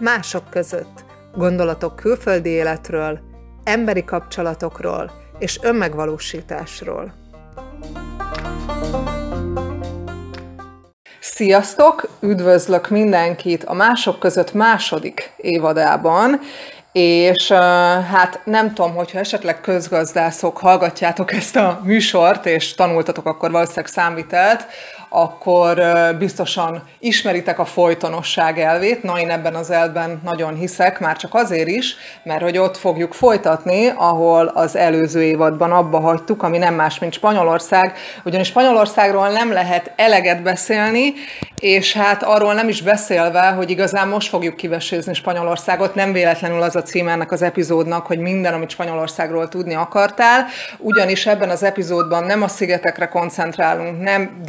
Mások között gondolatok külföldi életről, emberi kapcsolatokról és önmegvalósításról. Sziasztok! Üdvözlök mindenkit a Mások között második évadában, és hát nem tudom, hogyha esetleg közgazdászok hallgatjátok ezt a műsort, és tanultatok akkor valószínűleg számvitelt, akkor biztosan ismeritek a folytonosság elvét. Na, én ebben az elben nagyon hiszek, már csak azért is, mert hogy ott fogjuk folytatni, ahol az előző évadban abba hagytuk, ami nem más, mint Spanyolország. Ugyanis Spanyolországról nem lehet eleget beszélni, és hát arról nem is beszélve, hogy igazán most fogjuk kivesézni Spanyolországot, nem véletlenül az a cím ennek az epizódnak, hogy minden, amit Spanyolországról tudni akartál, ugyanis ebben az epizódban nem a szigetekre koncentrálunk, nem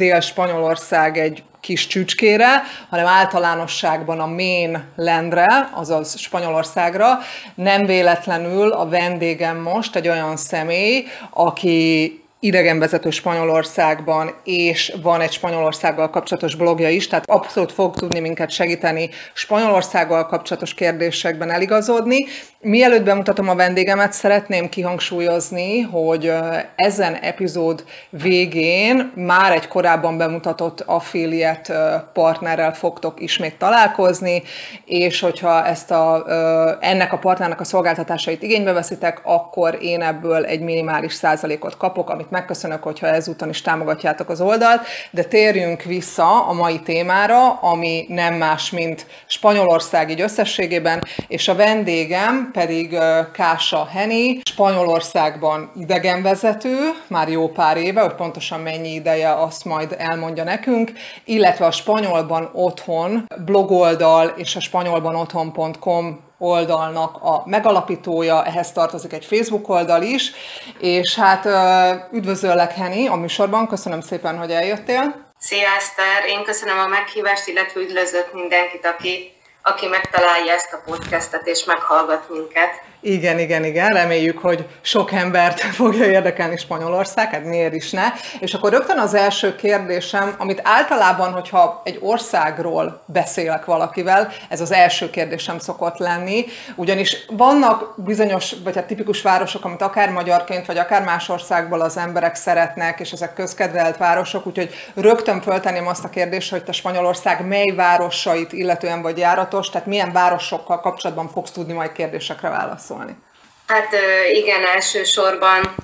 Dél-Spanyolország egy kis csücskére, hanem általánosságban a mainlandre, azaz Spanyolországra. Nem véletlenül a vendégem most egy olyan személy, aki idegenvezető Spanyolországban, és van egy Spanyolországgal kapcsolatos blogja is, tehát abszolút fog tudni minket segíteni Spanyolországgal kapcsolatos kérdésekben eligazodni. Mielőtt bemutatom a vendégemet, szeretném kihangsúlyozni, hogy ezen epizód végén már egy korábban bemutatott affiliate partnerrel fogtok ismét találkozni, és hogyha ezt a, ennek a partnernek a szolgáltatásait igénybe veszitek, akkor én ebből egy minimális százalékot kapok, amit megköszönök, hogyha ezúton is támogatjátok az oldalt, de térjünk vissza a mai témára, ami nem más, mint Spanyolország így összességében, és a vendégem pedig Kása Heni, Spanyolországban idegenvezető, már jó pár éve, hogy pontosan mennyi ideje, azt majd elmondja nekünk, illetve a Spanyolban otthon blogoldal és a spanyolbanotthon.com oldalnak a megalapítója, ehhez tartozik egy Facebook oldal is, és hát üdvözöllek Heni a műsorban, köszönöm szépen, hogy eljöttél. Szia Eszter, én köszönöm a meghívást, illetve üdvözlök mindenkit, aki, aki megtalálja ezt a podcastet és meghallgat minket. Igen, igen, igen, reméljük, hogy sok embert fogja érdekelni Spanyolország, hát miért is ne. És akkor rögtön az első kérdésem, amit általában, hogyha egy országról beszélek valakivel, ez az első kérdésem szokott lenni, ugyanis vannak bizonyos, vagy hát tipikus városok, amit akár magyarként, vagy akár más országból az emberek szeretnek, és ezek közkedvelt városok, úgyhogy rögtön föltenném azt a kérdést, hogy te Spanyolország mely városait illetően vagy járatos, tehát milyen városokkal kapcsolatban fogsz tudni majd kérdésekre válaszolni válaszolni? Hát igen, elsősorban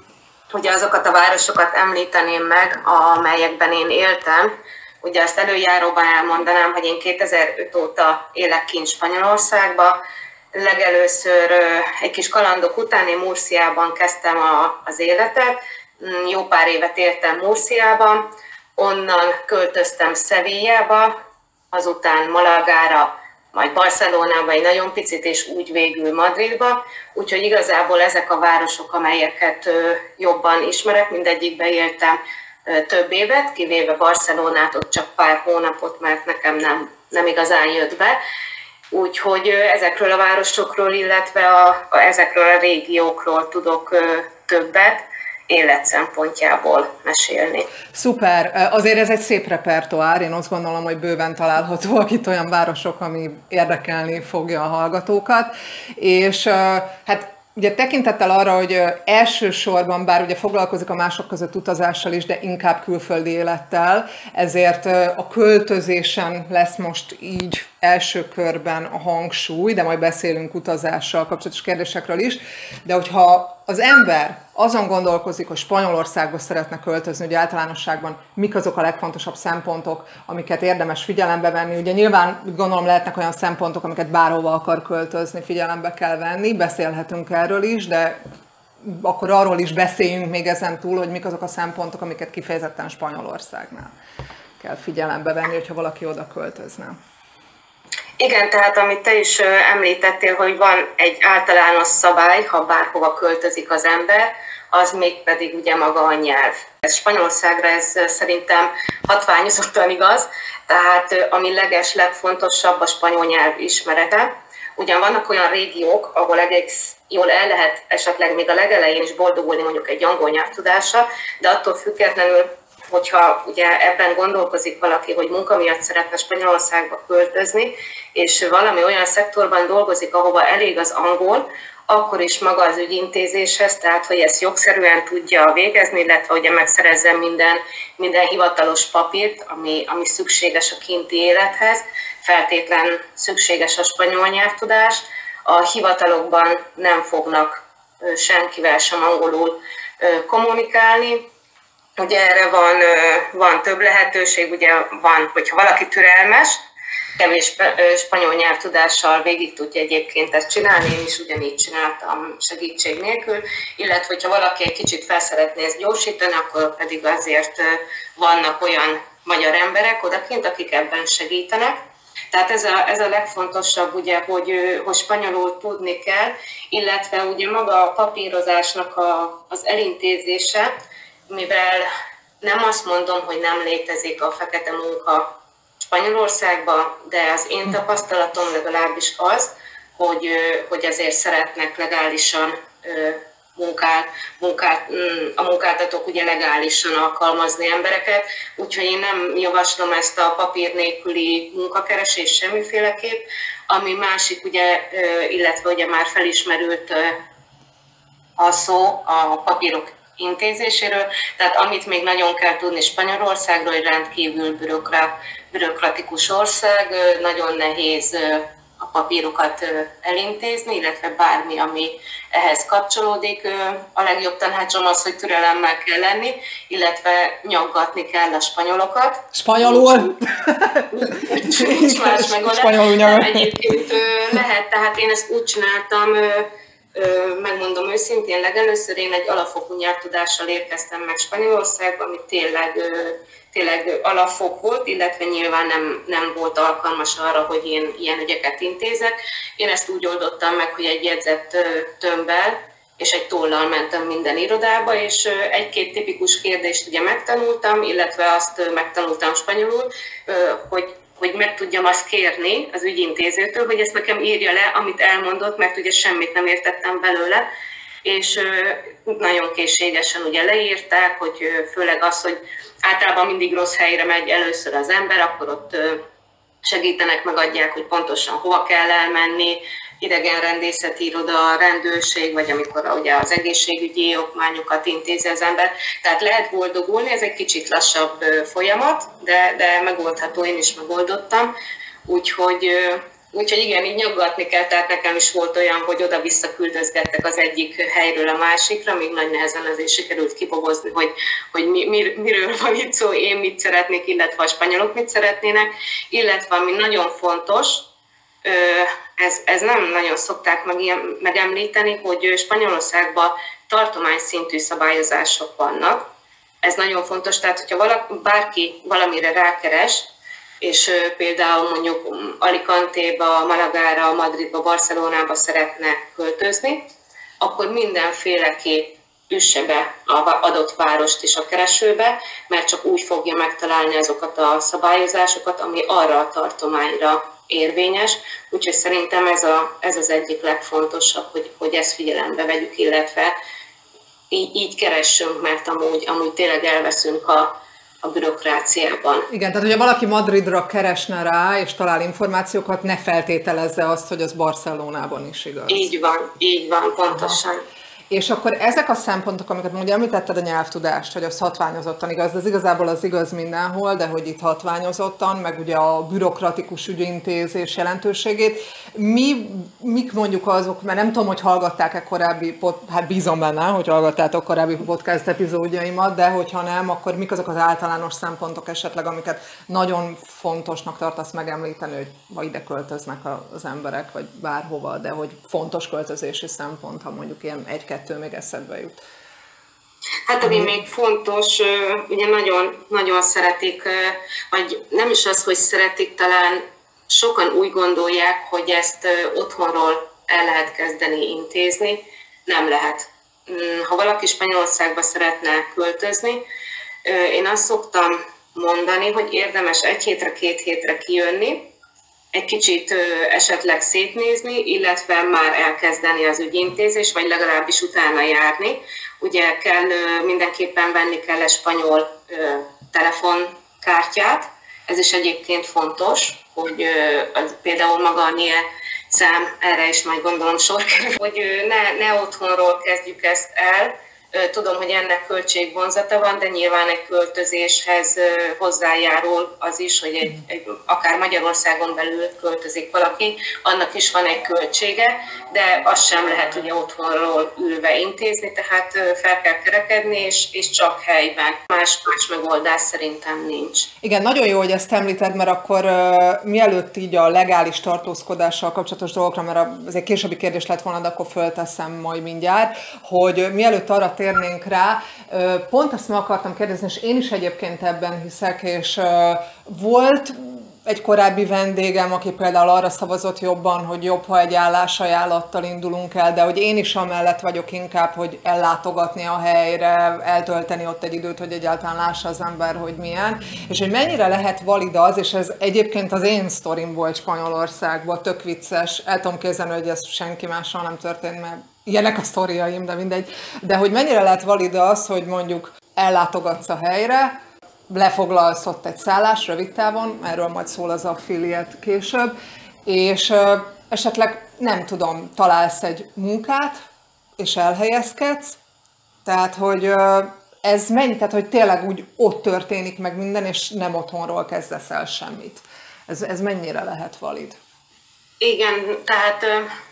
ugye azokat a városokat említeném meg, amelyekben én éltem. Ugye azt előjáróban elmondanám, hogy én 2005 óta élek kint Spanyolországba. Legelőször egy kis kalandok után én Murciában kezdtem a, az életet. Mm, jó pár évet éltem Murciában, onnan költöztem Szevillába, azután Malagára, majd Barcelonába egy nagyon picit, és úgy végül Madridba. Úgyhogy igazából ezek a városok, amelyeket jobban ismerek, mindegyikbe éltem több évet, kivéve Barcelonát, ott csak pár hónapot, mert nekem nem, nem igazán jött be. Úgyhogy ezekről a városokról, illetve a, a, ezekről a régiókról tudok többet élet szempontjából mesélni. Szuper, azért ez egy szép repertoár, én azt gondolom, hogy bőven találhatóak itt olyan városok, ami érdekelni fogja a hallgatókat, és hát Ugye tekintettel arra, hogy elsősorban, bár ugye foglalkozik a mások között utazással is, de inkább külföldi élettel, ezért a költözésen lesz most így első körben a hangsúly, de majd beszélünk utazással kapcsolatos kérdésekről is, de hogyha az ember azon gondolkozik, hogy Spanyolországba szeretne költözni, hogy általánosságban mik azok a legfontosabb szempontok, amiket érdemes figyelembe venni. Ugye nyilván gondolom lehetnek olyan szempontok, amiket bárhova akar költözni, figyelembe kell venni, beszélhetünk erről is, de akkor arról is beszéljünk még ezen túl, hogy mik azok a szempontok, amiket kifejezetten Spanyolországnál kell figyelembe venni, hogyha valaki oda költözne. Igen, tehát amit te is említettél, hogy van egy általános szabály, ha bárhova költözik az ember, az még pedig ugye maga a nyelv. Ez Spanyolországra ez szerintem hatványozottan igaz, tehát ami leges, legfontosabb a spanyol nyelv ismerete. Ugyan vannak olyan régiók, ahol egész jól el lehet esetleg még a legelején is boldogulni mondjuk egy angol nyelv tudása, de attól függetlenül hogyha ugye ebben gondolkozik valaki, hogy munka miatt szeretne Spanyolországba költözni, és valami olyan szektorban dolgozik, ahova elég az angol, akkor is maga az ügyintézéshez, tehát hogy ezt jogszerűen tudja végezni, illetve hogy megszerezzen minden, minden hivatalos papírt, ami, ami szükséges a kinti élethez, feltétlen szükséges a spanyol nyelvtudás. A hivatalokban nem fognak senkivel sem angolul kommunikálni. Ugye erre van, van több lehetőség, ugye van, hogyha valaki türelmes, kevés spanyol nyelvtudással végig tudja egyébként ezt csinálni, én is ugyanígy csináltam segítség nélkül, illetve hogyha valaki egy kicsit felszeretné ezt gyorsítani, akkor pedig azért vannak olyan magyar emberek odakint, akik ebben segítenek. Tehát ez a, ez a legfontosabb, ugye, hogy, hogy spanyolul tudni kell, illetve ugye maga a papírozásnak a, az elintézése, mivel nem azt mondom, hogy nem létezik a fekete munka Spanyolországban, de az én tapasztalatom legalábbis az, hogy, hogy azért szeretnek legálisan munkát, munkát, mm, a munkáltatók ugye legálisan alkalmazni embereket, úgyhogy én nem javaslom ezt a papír nélküli munkakeresést semmiféleképp. Ami másik, ugye, illetve ugye már felismerült a szó a papírok intézéséről, tehát amit még nagyon kell tudni Spanyolországról, hogy rendkívül bürokrat, bürokratikus ország, nagyon nehéz a papírokat elintézni, illetve bármi, ami ehhez kapcsolódik. A legjobb tanácsom az, hogy türelemmel kell lenni, illetve nyaggatni kell a spanyolokat. Spanyolul? Nincs más megoldás. Spanyolul Egyébként lehet, tehát én ezt úgy csináltam, megmondom őszintén, legelőször én egy alapfokú nyelvtudással érkeztem meg Spanyolországba, ami tényleg, tényleg alapfok volt, illetve nyilván nem, nem volt alkalmas arra, hogy én ilyen ügyeket intézek. Én ezt úgy oldottam meg, hogy egy jegyzett tömbbel és egy tollal mentem minden irodába, és egy-két tipikus kérdést ugye megtanultam, illetve azt megtanultam spanyolul, hogy hogy meg tudjam azt kérni az ügyintézőtől, hogy ezt nekem írja le, amit elmondott, mert ugye semmit nem értettem belőle, és nagyon készségesen ugye leírták, hogy főleg az, hogy általában mindig rossz helyre megy először az ember, akkor ott segítenek, megadják, hogy pontosan hova kell elmenni, idegenrendészeti iroda, rendőrség, vagy amikor ugye az egészségügyi okmányokat intézi az ember. Tehát lehet boldogulni, ez egy kicsit lassabb folyamat, de, de megoldható, én is megoldottam. Úgyhogy Úgyhogy igen, így nyaggatni kell, tehát nekem is volt olyan, hogy oda-vissza küldözgettek az egyik helyről a másikra, még nagy nehezen azért sikerült kibogozni, hogy, hogy mi, mir, miről van itt szó, én mit szeretnék, illetve a spanyolok mit szeretnének, illetve ami nagyon fontos, ez, ez nem nagyon szokták meg, megemlíteni, hogy Spanyolországban tartomány szintű szabályozások vannak. Ez nagyon fontos, tehát hogyha valaki, bárki valamire rákeres, és például mondjuk Alicante-ba, Malagára, Madridba, Barcelonába szeretne költözni, akkor mindenféleképp üsse be a adott várost is a keresőbe, mert csak úgy fogja megtalálni azokat a szabályozásokat, ami arra a tartományra érvényes, úgyhogy szerintem ez, a, ez az egyik legfontosabb, hogy, hogy ezt figyelembe vegyük, illetve így, így keressünk, mert amúgy, amúgy tényleg elveszünk a, a bürokráciában. Igen, tehát hogyha valaki Madridra keresne rá, és talál információkat, ne feltételezze azt, hogy az Barcelonában is igaz. Így van, így van, pontosan. Aha. És akkor ezek a szempontok, amiket ugye említetted a nyelvtudást, hogy az hatványozottan igaz, ez igazából az igaz mindenhol, de hogy itt hatványozottan, meg ugye a bürokratikus ügyintézés jelentőségét. Mi, mik mondjuk azok, mert nem tudom, hogy hallgatták-e korábbi, hát bízom benne, hogy hallgattátok korábbi podcast epizódjaimat, de hogyha nem, akkor mik azok az általános szempontok esetleg, amiket nagyon fontosnak tartasz megemlíteni, hogy ma ide költöznek az emberek, vagy bárhova, de hogy fontos költözési szempont, ha mondjuk ilyen egy kettő még eszedbe jut? Hát ami még fontos, ugye nagyon, nagyon szeretik, vagy nem is az, hogy szeretik, talán sokan úgy gondolják, hogy ezt otthonról el lehet kezdeni intézni. Nem lehet. Mm, ha valaki Spanyolországba szeretne költözni, én azt szoktam mondani, hogy érdemes egy hétre, két hétre kijönni, egy kicsit esetleg szétnézni, illetve már elkezdeni az ügyintézés, vagy legalábbis utána járni. Ugye kell, mindenképpen venni kell egy spanyol telefonkártyát, ez is egyébként fontos, hogy például maga a NIE szám, erre is majd gondolom sor kerül, hogy ne, ne otthonról kezdjük ezt el, Tudom, hogy ennek költségvonzata van, de nyilván egy költözéshez hozzájárul az is, hogy egy, egy, akár Magyarországon belül költözik valaki, annak is van egy költsége, de azt sem lehet ugye otthonról ülve intézni, tehát fel kell kerekedni, és, és csak helyben. Más, más megoldás szerintem nincs. Igen, nagyon jó, hogy ezt említed, mert akkor mielőtt így a legális tartózkodással kapcsolatos dolgokra, mert ez egy későbbi kérdés lett volna, de akkor fölteszem majd mindjárt, hogy mielőtt arra térnénk rá. Pont azt meg akartam kérdezni, és én is egyébként ebben hiszek, és volt egy korábbi vendégem, aki például arra szavazott jobban, hogy jobb, ha egy állásajánlattal indulunk el, de hogy én is amellett vagyok inkább, hogy ellátogatni a helyre, eltölteni ott egy időt, hogy egyáltalán lássa az ember, hogy milyen, és hogy mennyire lehet valid az, és ez egyébként az én sztorim volt Spanyolországban, tök vicces, el tudom képzelni, hogy ez senki mással nem történt, mert ilyenek a sztoriaim, de mindegy. De hogy mennyire lehet valid az, hogy mondjuk ellátogatsz a helyre, lefoglalsz ott egy szállás rövid távon, erről majd szól az affiliate később, és esetleg nem tudom, találsz egy munkát, és elhelyezkedsz, tehát, hogy ez mennyi, tehát, hogy tényleg úgy ott történik meg minden, és nem otthonról kezdesz el semmit. Ez, ez mennyire lehet valid? Igen, tehát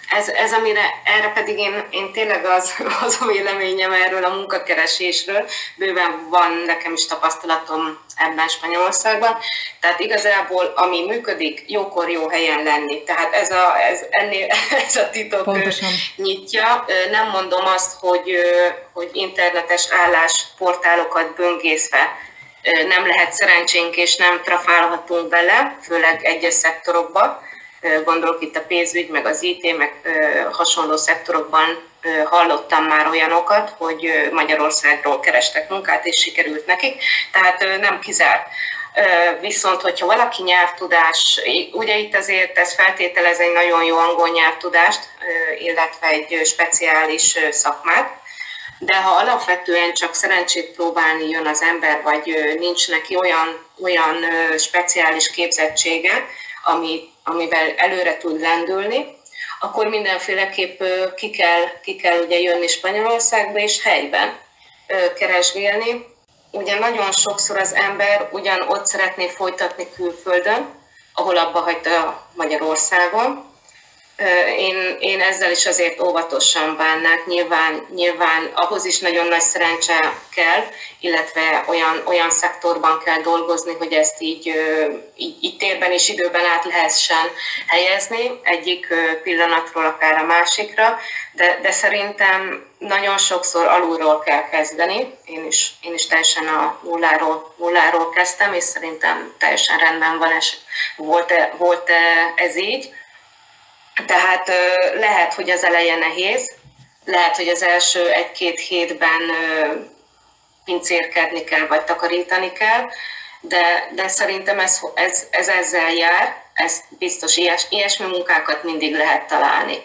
ez, ez amire, erre pedig én, én tényleg az, az a véleményem erről a munkakeresésről, bőven van nekem is tapasztalatom ebben Spanyolországban, tehát igazából ami működik, jókor jó helyen lenni. Tehát ez a, ez, ennél, ez a titok Pontosan. nyitja. Nem mondom azt, hogy, hogy internetes állásportálokat böngészve nem lehet szerencsénk és nem trafálhatunk bele, főleg egyes szektorokba, gondolok itt a pénzügy, meg az IT, meg hasonló szektorokban hallottam már olyanokat, hogy Magyarországról kerestek munkát, és sikerült nekik, tehát nem kizárt. Viszont, hogyha valaki nyelvtudás, ugye itt azért ez feltételez egy nagyon jó angol nyelvtudást, illetve egy speciális szakmát, de ha alapvetően csak szerencsét próbálni jön az ember, vagy nincs neki olyan, olyan speciális képzettsége, ami amivel előre tud lendülni, akkor mindenféleképp ki kell, ki kell ugye jönni Spanyolországba és helyben keresgélni. Ugye nagyon sokszor az ember ugyan ott szeretné folytatni külföldön, ahol abba hagyta Magyarországon, én, én ezzel is azért óvatosan bánnák, nyilván, nyilván ahhoz is nagyon nagy szerencse kell, illetve olyan, olyan szektorban kell dolgozni, hogy ezt így, így, így térben és időben át lehessen helyezni, egyik pillanatról akár a másikra, de, de szerintem nagyon sokszor alulról kell kezdeni. Én is, én is teljesen a nulláról, nulláról kezdtem, és szerintem teljesen rendben van, és volt-e, volt-e ez így tehát lehet, hogy az eleje nehéz, lehet, hogy az első egy-két hétben pincérkedni kell, vagy takarítani kell, de, de szerintem ez, ez, ez ezzel jár, ez biztos ilyes, ilyesmi munkákat mindig lehet találni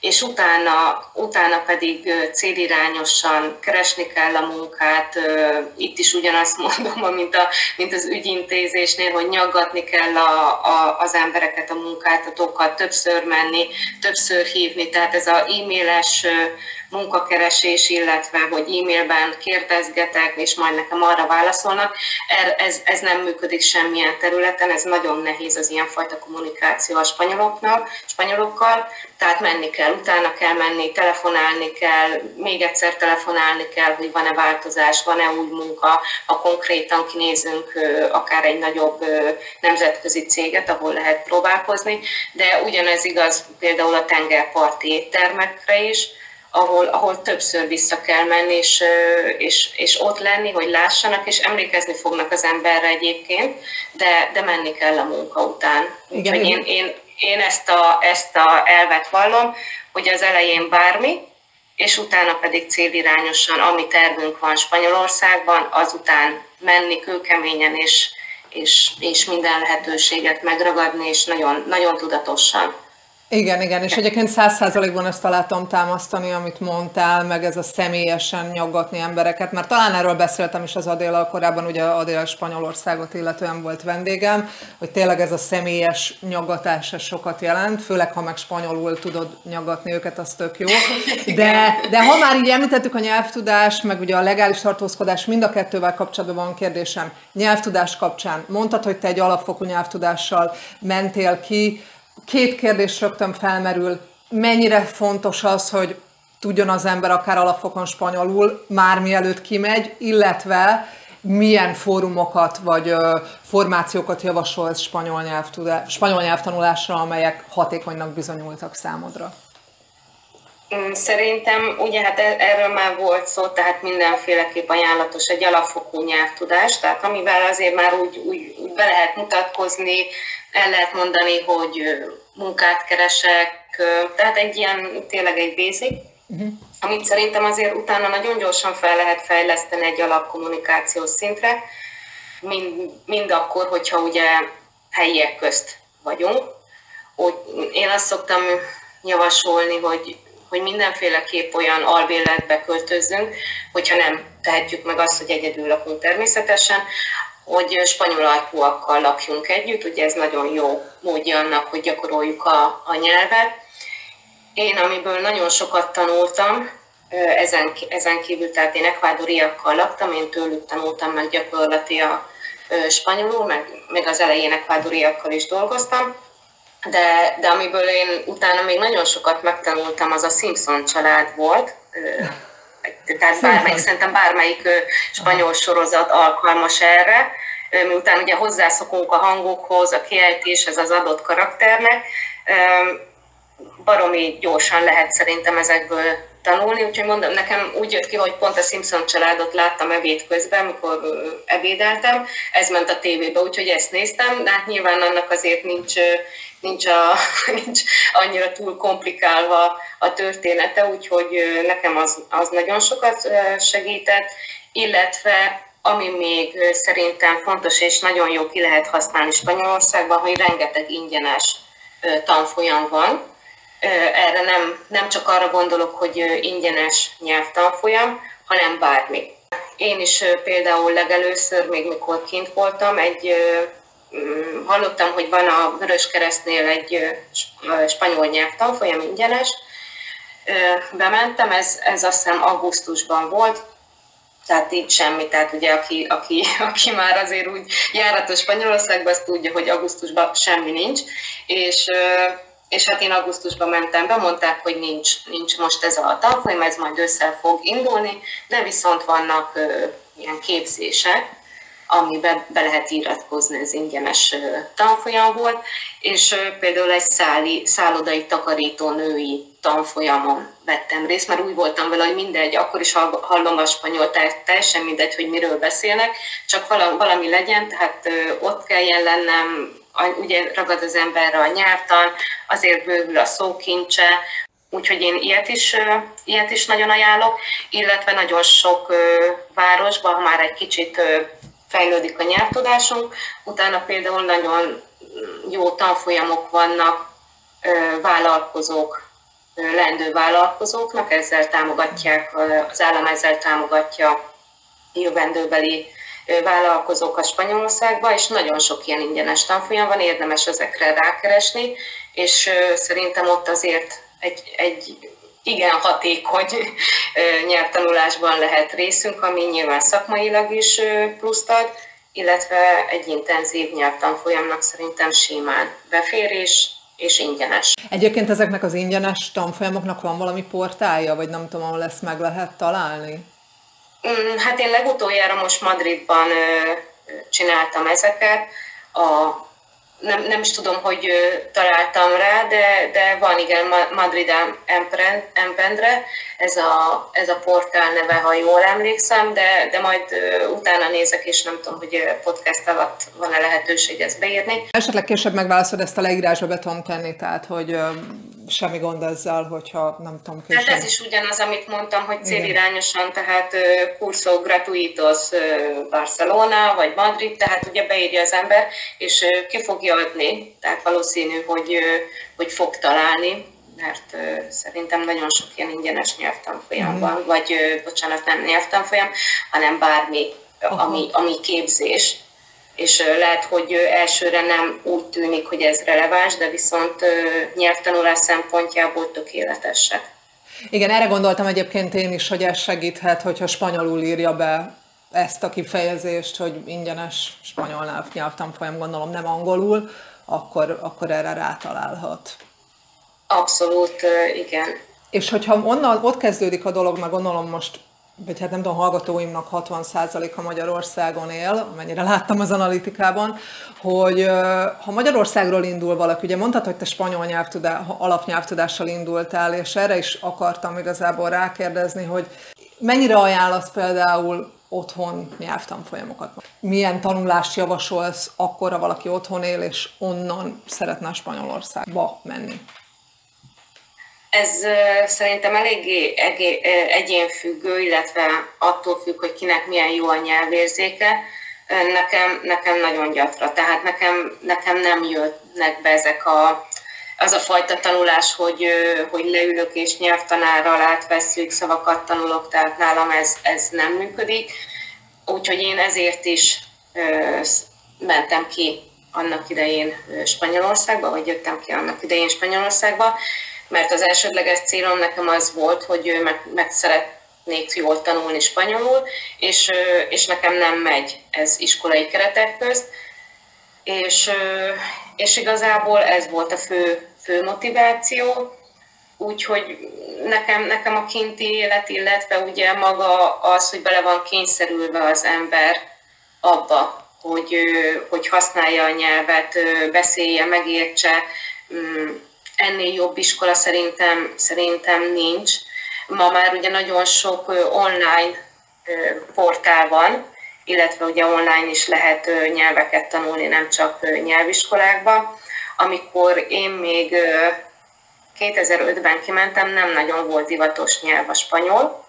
és utána, utána pedig célirányosan keresni kell a munkát. Itt is ugyanazt mondom, mint, a, mint az ügyintézésnél, hogy nyaggatni kell a, a, az embereket, a munkáltatókat, többször menni, többször hívni. Tehát ez a e-mailes munkakeresés, illetve hogy e-mailben kérdezgetek, és majd nekem arra válaszolnak. Er, ez, ez nem működik semmilyen területen, ez nagyon nehéz az ilyenfajta kommunikáció a spanyoloknak, spanyolokkal, tehát menni kell, utána kell menni, telefonálni kell, még egyszer telefonálni kell, hogy van-e változás, van-e új munka, ha konkrétan kinézünk akár egy nagyobb nemzetközi céget, ahol lehet próbálkozni, de ugyanez igaz például a tengerparti éttermekre is, ahol, ahol többször vissza kell menni, és, és, és ott lenni, hogy lássanak, és emlékezni fognak az emberre egyébként, de, de menni kell a munka után. Igen, Úgyhogy én, én, én ezt, a, ezt a elvet vallom, hogy az elején bármi, és utána pedig célirányosan, ami tervünk van Spanyolországban, azután menni kőkeményen, és, és, és minden lehetőséget megragadni, és nagyon, nagyon tudatosan. Igen, igen, és egyébként száz százalékban ezt találtam támasztani, amit mondtál, meg ez a személyesen nyaggatni embereket, mert talán erről beszéltem is az Adéla korábban, ugye Adéla Spanyolországot illetően volt vendégem, hogy tényleg ez a személyes nyaggatás ez sokat jelent, főleg ha meg spanyolul tudod nyaggatni őket, az tök jó. De, de ha már így említettük a nyelvtudást, meg ugye a legális tartózkodás, mind a kettővel kapcsolatban van kérdésem. Nyelvtudás kapcsán mondtad, hogy te egy alapfokú nyelvtudással mentél ki, két kérdés rögtön felmerül. Mennyire fontos az, hogy tudjon az ember akár alapfokon spanyolul, már mielőtt kimegy, illetve milyen fórumokat vagy ö, formációkat javasolsz spanyol, nyelvtudá, spanyol nyelvtanulásra, amelyek hatékonynak bizonyultak számodra? Mm, szerintem, ugye hát e- erről már volt szó, tehát mindenféleképp ajánlatos egy alapfokú nyelvtudás, tehát amivel azért már úgy, úgy, úgy be lehet mutatkozni, el lehet mondani, hogy munkát keresek, tehát egy ilyen, tényleg egy basic, uh-huh. amit szerintem azért utána nagyon gyorsan fel lehet fejleszteni egy alapkommunikációs szintre, mind, mind akkor, hogyha ugye helyiek közt vagyunk. Úgy, én azt szoktam javasolni, hogy, hogy mindenféleképp olyan albérletbe költözzünk, hogyha nem tehetjük meg azt, hogy egyedül lakunk természetesen, hogy spanyol ajkúakkal lakjunk együtt, ugye ez nagyon jó módja annak, hogy gyakoroljuk a, a nyelvet. Én, amiből nagyon sokat tanultam, ezen, ezen kívül, tehát én ekvádoriakkal laktam, én tőlük tanultam meg gyakorlatilag spanyolul, meg, meg az elején ekvádoriakkal is dolgoztam, de, de amiből én utána még nagyon sokat megtanultam, az a Simpson család volt, tehát bármelyik, szerintem. bármelyik spanyol sorozat alkalmas erre, miután ugye hozzászokunk a hangokhoz, a kiejtéshez az adott karakternek, baromi gyorsan lehet szerintem ezekből tanulni, úgyhogy mondom, nekem úgy jött ki, hogy pont a Simpson családot láttam ebéd közben, amikor ebédeltem, ez ment a tévébe, úgyhogy ezt néztem, de hát nyilván annak azért nincs, nincs, a, nincs annyira túl komplikálva a története, úgyhogy nekem az, az nagyon sokat segített, illetve ami még szerintem fontos és nagyon jó ki lehet használni Spanyolországban, hogy rengeteg ingyenes tanfolyam van. Erre nem, nem csak arra gondolok, hogy ingyenes nyelvtanfolyam, hanem bármi. Én is például legelőször, még mikor kint voltam, egy hallottam, hogy van a Vöröskeresztnél egy spanyol nyelvtanfolyam ingyenes. Bementem, ez, ez azt hiszem augusztusban volt, tehát itt semmi, tehát ugye aki, aki, aki már azért úgy járatos Spanyolországban, azt tudja, hogy augusztusban semmi nincs, és, és hát én augusztusban mentem be, mondták, hogy nincs, nincs most ez a tanfolyam, ez majd össze fog indulni, de viszont vannak ilyen képzések, amiben be lehet iratkozni, ez ingyenes tanfolyam volt, és például egy szálli, szállodai takarító női tanfolyamon vettem részt, mert úgy voltam vele, hogy mindegy, akkor is hallom a spanyol, teljesen mindegy, hogy miről beszélnek, csak valami legyen, tehát ott kelljen lennem, ugye ragad az emberre a nyelvtan, azért bővül a szókincse, úgyhogy én ilyet is, ilyet is nagyon ajánlok, illetve nagyon sok városban, ha már egy kicsit fejlődik a nyelvtudásunk, utána például nagyon jó tanfolyamok vannak vállalkozók lendő vállalkozóknak, ezzel támogatják, az állam ezzel támogatja jövendőbeli vállalkozókat Spanyolországba, és nagyon sok ilyen ingyenes tanfolyam van, érdemes ezekre rákeresni, és szerintem ott azért egy, egy igen hatékony nyelvtanulásban lehet részünk, ami nyilván szakmailag is pluszt ad, illetve egy intenzív nyelvtanfolyamnak szerintem simán beférés, és ingyenes. Egyébként ezeknek az ingyenes tanfolyamoknak van valami portálja, vagy nem tudom, ahol ezt meg lehet találni? Mm, hát én legutoljára most Madridban csináltam ezeket. A nem, nem is tudom, hogy találtam rá, de, de van igen, Madrid Empendre, ez a, ez a portál neve, ha jól emlékszem, de, de majd utána nézek, és nem tudom, hogy podcast alatt van-e lehetőség ezt beírni. Esetleg később megválaszod ezt a leírásba be tudom tenni, tehát hogy semmi gond ezzel, hogyha nem tudom később. Hát ez is ugyanaz, amit mondtam, hogy célirányosan, tehát curso gratuitos Barcelona vagy Madrid, tehát ugye beírja az ember, és ki fogja adni, tehát valószínű, hogy, hogy fog találni, mert szerintem nagyon sok ilyen ingyenes nyelvtanfolyam mm. van, vagy bocsánat, nem nyelvtanfolyam, hanem bármi, ami, ami képzés, és lehet, hogy elsőre nem úgy tűnik, hogy ez releváns, de viszont nyelvtanulás szempontjából tökéletesek. Igen, erre gondoltam egyébként én is, hogy ez segíthet, hogyha spanyolul írja be ezt a kifejezést, hogy ingyenes spanyol nyelvtanfolyam, gondolom nem angolul, akkor, akkor erre rátalálhat. Abszolút, igen. És hogyha onnan, ott kezdődik a dolog, meg gondolom most vagy hát nem tudom, hallgatóimnak 60%-a Magyarországon él, amennyire láttam az analitikában, hogy ha Magyarországról indul valaki, ugye mondtad, hogy te spanyol nyelvtudá, alapnyelvtudással indultál, és erre is akartam igazából rákérdezni, hogy mennyire ajánlasz például otthon nyelvtanfolyamokat? Milyen tanulást javasolsz akkor, ha valaki otthon él, és onnan szeretne Spanyolországba menni? Ez szerintem eléggé egyénfüggő, illetve attól függ, hogy kinek milyen jó a nyelvérzéke. Nekem, nekem nagyon gyatra, tehát nekem, nekem nem jönnek be ezek a, az a fajta tanulás, hogy, hogy leülök és nyelvtanárral átveszünk, szavakat tanulok, tehát nálam ez, ez nem működik. Úgyhogy én ezért is mentem ki annak idején Spanyolországba, vagy jöttem ki annak idején Spanyolországba, mert az elsődleges célom nekem az volt, hogy meg, meg szeretnék jól tanulni spanyolul, és, és nekem nem megy ez iskolai keretek közt, és, és igazából ez volt a fő, fő motiváció, úgyhogy nekem, nekem a kinti élet, illetve ugye maga az, hogy bele van kényszerülve az ember abba, hogy, hogy használja a nyelvet, beszélje, megértse, mm, ennél jobb iskola szerintem, szerintem nincs. Ma már ugye nagyon sok online portál van, illetve ugye online is lehet nyelveket tanulni, nem csak nyelviskolákba. Amikor én még 2005-ben kimentem, nem nagyon volt divatos nyelv a spanyol,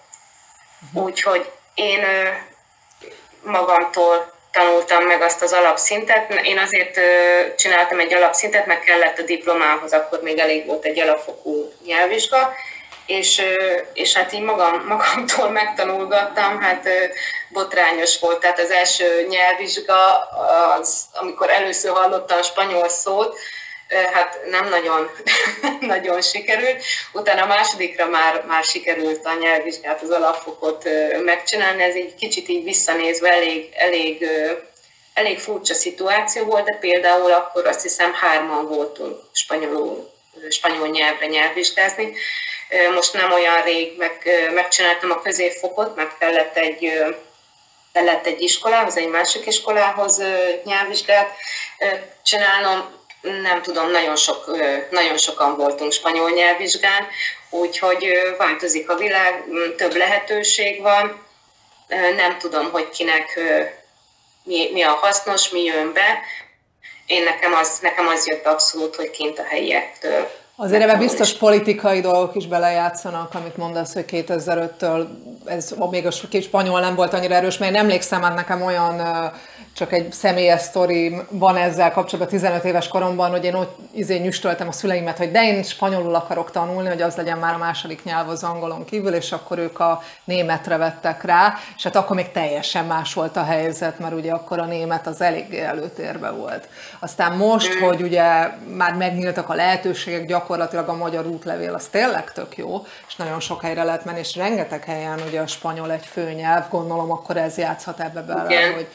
mhm. úgyhogy én magamtól tanultam meg azt az alapszintet. Én azért csináltam egy alapszintet, mert kellett a diplomához, akkor még elég volt egy alapfokú nyelvvizsga, és, és hát így magam, magamtól megtanulgattam, hát botrányos volt. Tehát az első nyelvvizsga, az, amikor először hallottam a spanyol szót, hát nem nagyon, nagyon sikerült. Utána a másodikra már, már sikerült a nyelvvizsgát, az alapfokot megcsinálni, ez egy kicsit így visszanézve elég, elég, elég furcsa szituáció volt, de például akkor azt hiszem hárman voltunk spanyolul, spanyol nyelvre nyelvvizsgázni. Most nem olyan rég meg, megcsináltam a középfokot, meg kellett egy kellett egy iskolához, egy másik iskolához nyelvvizsgát csinálnom, nem tudom, nagyon, sok, nagyon sokan voltunk spanyol nyelvvizsgán, úgyhogy változik a világ, több lehetőség van, nem tudom, hogy kinek mi, mi a hasznos, mi jön be. Én nekem az, nekem az jött abszolút, hogy kint a helyiektől. Azért ebben biztos politikai dolgok is belejátszanak, amit mondasz, hogy 2005-től ez még a spanyol nem volt annyira erős, mert én emlékszem, hogy nekem olyan csak egy személyes sztori van ezzel kapcsolatban 15 éves koromban, hogy én ott izé nyüstöltem a szüleimet, hogy de én spanyolul akarok tanulni, hogy az legyen már a második nyelv az angolon kívül, és akkor ők a németre vettek rá, és hát akkor még teljesen más volt a helyzet, mert ugye akkor a német az elég előtérbe volt. Aztán most, hogy ugye már megnyíltak a lehetőségek, gyakorlatilag a magyar útlevél az tényleg tök jó, és nagyon sok helyre lehet menni, és rengeteg helyen ugye a spanyol egy főnyelv, gondolom akkor ez játszhat ebbe bele, Igen. hogy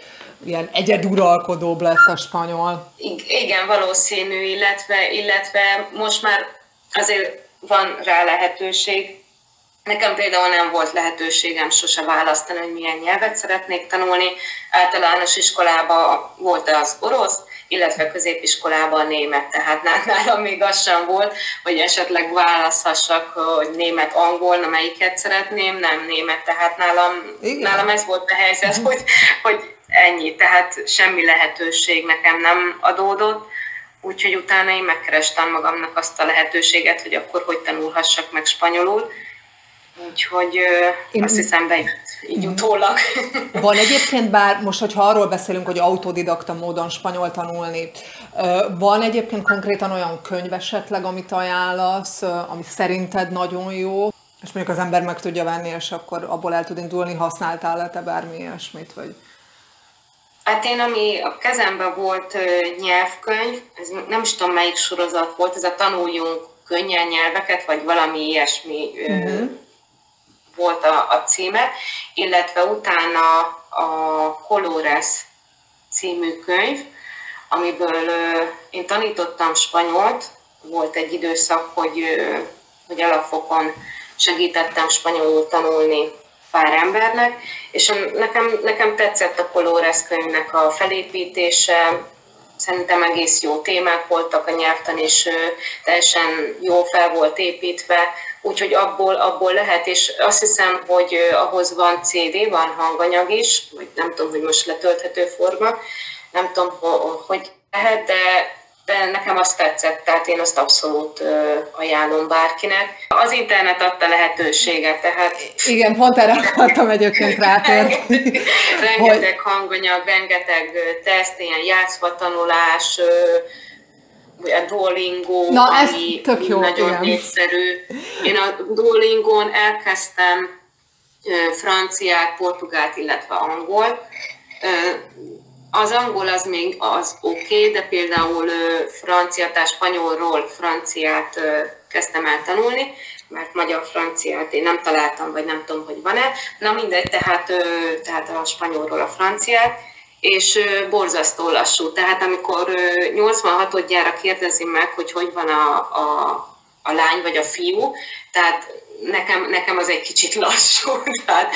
ilyen egyeduralkodóbb lett a spanyol. Igen, valószínű, illetve, illetve most már azért van rá lehetőség. Nekem például nem volt lehetőségem sose választani, hogy milyen nyelvet szeretnék tanulni. Általános iskolában volt az orosz, illetve középiskolában német, tehát nálam még az sem volt, hogy esetleg választhassak, hogy német-angol, na melyiket szeretném, nem német, tehát nálam, Igen. nálam ez volt a helyzet, hogy, hogy ennyi, tehát semmi lehetőség nekem nem adódott, úgyhogy utána én megkerestem magamnak azt a lehetőséget, hogy akkor hogy tanulhassak meg spanyolul, úgyhogy én... azt hiszem bejött így utólag. Van egyébként, bár most, hogyha arról beszélünk, hogy autodidakta módon spanyol tanulni, van egyébként konkrétan olyan könyv esetleg, amit ajánlasz, ami szerinted nagyon jó, és mondjuk az ember meg tudja venni, és akkor abból el tud indulni, használtál-e te bármi ilyesmit, vagy... Hát én, ami a kezemben volt nyelvkönyv, ez nem is tudom melyik sorozat volt, ez a tanuljunk könnyen nyelveket, vagy valami ilyesmi uh-huh. volt a, a címe, illetve utána a Colores című könyv, amiből én tanítottam spanyolt, volt egy időszak, hogy, hogy alapfokon segítettem spanyolul tanulni pár embernek, és nekem, nekem tetszett a Colores könyvnek a felépítése, szerintem egész jó témák voltak, a nyelvtan is teljesen jó fel volt építve, úgyhogy abból, abból lehet, és azt hiszem, hogy ahhoz van CD, van hanganyag is, vagy nem tudom, hogy most letölthető forma, nem tudom, hogy lehet, de de nekem azt tetszett, tehát én azt abszolút ajánlom bárkinek. Az internet adta lehetőséget, tehát... Igen, pont erre akartam egyébként rátérni. rengeteg hogy... hanganyag, rengeteg teszt, ilyen játszva tanulás, a Duolingo, Na, ami tök jó, nagyon igen. népszerű. Én a Duolingon elkezdtem franciát, portugált, illetve angolt az angol az még az oké, okay, de például francia, tehát spanyolról franciát kezdtem el tanulni, mert magyar-franciát én nem találtam, vagy nem tudom, hogy van-e. Na mindegy, tehát, tehát a spanyolról a franciát, és borzasztó lassú. Tehát amikor 86-odjára kérdezi meg, hogy hogy van a, a, a lány vagy a fiú, tehát nekem, nekem az egy kicsit lassú, tehát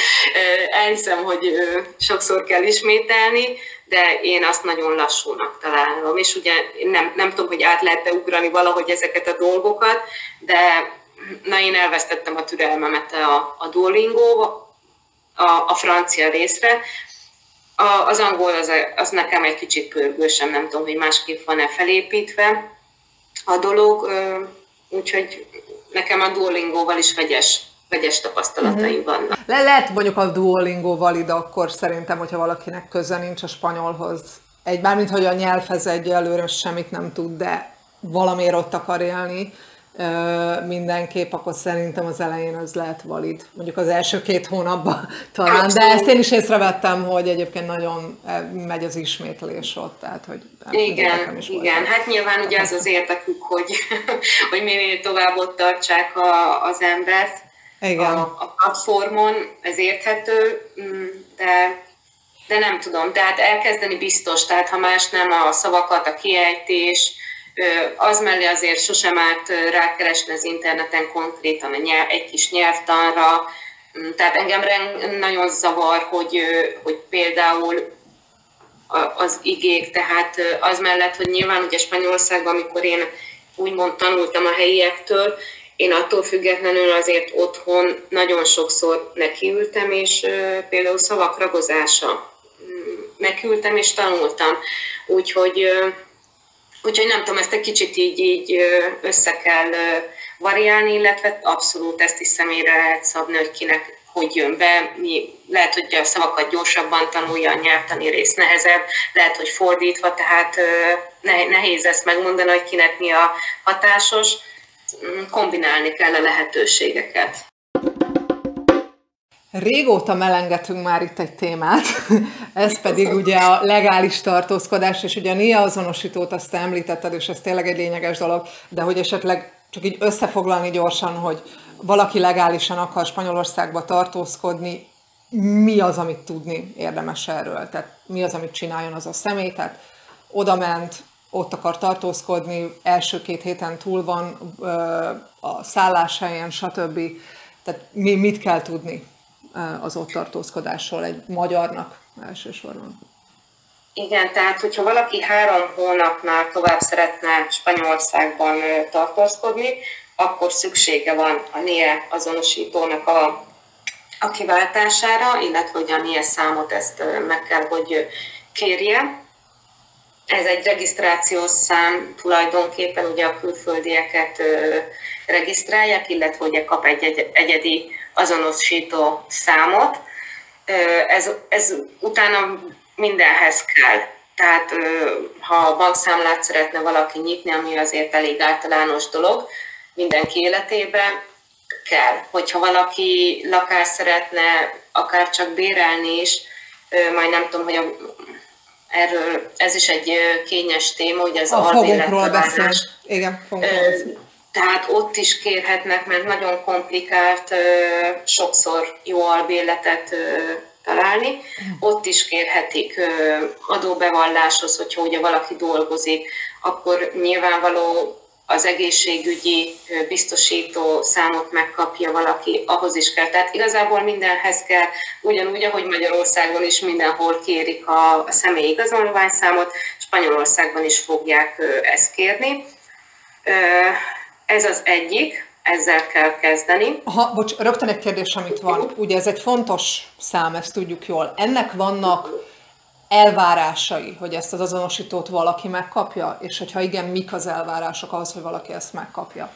elhiszem, hogy sokszor kell ismételni, de én azt nagyon lassúnak találom, és ugye nem, nem tudom, hogy át lehet ugrani valahogy ezeket a dolgokat, de na én elvesztettem a türelmemet a, a Duolingo, a, a francia részre, a, az angol az, az nekem egy kicsit pörgősem, nem tudom, hogy másképp van-e felépítve a dolog, úgyhogy nekem a Duolingo-val is vegyes vegyes tapasztalataim uh-huh. vannak. Le- lehet mondjuk a Duolingo valid akkor szerintem, hogyha valakinek köze nincs a spanyolhoz. Egy, bármint, hogy a nyelvhez egyelőre semmit nem tud, de valamiért ott akar élni mindenképp, akkor szerintem az elején az lehet valid. Mondjuk az első két hónapban talán, Abszolút. de ezt én is észrevettem, hogy egyébként nagyon megy az ismétlés ott, tehát hogy igen, is igen. Hát nyilván ugye az az érdekük, hogy, hogy minél tovább ott tartsák a, az embert, igen. A, a platformon, ez érthető, mm, de, de nem tudom, tehát elkezdeni biztos, tehát ha más nem a szavakat, a kiejtés, az mellé azért sosem árt rákeresni az interneten konkrétan a nyelv, egy kis nyelvtanra, mm, tehát engem nagyon zavar, hogy, hogy például az igék, tehát az mellett, hogy nyilván ugye Spanyolországban, amikor én úgymond tanultam a helyiektől, én attól függetlenül azért otthon nagyon sokszor nekiültem, és például szavak ragozása. Mm, nekiültem és tanultam. Úgyhogy, úgyhogy nem tudom, ezt egy kicsit így, így össze kell variálni, illetve abszolút ezt is személyre lehet szabni, hogy kinek hogy jön be, mi, lehet, hogy a szavakat gyorsabban tanulja, a nyelvtani rész nehezebb, lehet, hogy fordítva, tehát nehéz ezt megmondani, hogy kinek mi a hatásos kombinálni kell a lehetőségeket. Régóta melengetünk már itt egy témát, ez pedig ugye a legális tartózkodás, és ugye a NIA azonosítót azt említetted, és ez tényleg egy lényeges dolog, de hogy esetleg csak így összefoglalni gyorsan, hogy valaki legálisan akar Spanyolországba tartózkodni, mi az, amit tudni érdemes erről? Tehát mi az, amit csináljon az a személy? Tehát oda ment, ott akar tartózkodni, első két héten túl van a szálláshelyen, stb. Tehát mi, mit kell tudni az ott tartózkodásról egy magyarnak elsősorban? Igen, tehát hogyha valaki három hónapnál tovább szeretne Spanyolországban tartózkodni, akkor szüksége van a NIE azonosítónak a, a kiváltására, illetve hogy a NIE számot ezt meg kell, hogy kérje. Ez egy regisztrációs szám, tulajdonképpen ugye a külföldieket regisztrálják, illetve ugye kap egy, egy egyedi azonosító számot. Ez, ez utána mindenhez kell. Tehát ha bankszámlát szeretne valaki nyitni, ami azért elég általános dolog, mindenki életében kell. Hogyha valaki lakást szeretne akár csak bérelni is, majd nem tudom, hogy a, erről ez is egy kényes téma, hogy az a beszélni. Igen, tehát ott is kérhetnek, mert nagyon komplikált sokszor jó albérletet találni. Ott is kérhetik adóbevalláshoz, hogyha ugye valaki dolgozik, akkor nyilvánvaló az egészségügyi biztosító számot megkapja valaki, ahhoz is kell. Tehát igazából mindenhez kell, ugyanúgy, ahogy Magyarországon is mindenhol kérik a, személyi igazolványszámot, Spanyolországban is fogják ezt kérni. Ez az egyik, ezzel kell kezdeni. Ha, bocs, rögtön egy kérdés, amit van. Ugye ez egy fontos szám, ezt tudjuk jól. Ennek vannak elvárásai, hogy ezt az azonosítót valaki megkapja, és hogyha igen, mik az elvárások ahhoz, hogy valaki ezt megkapja?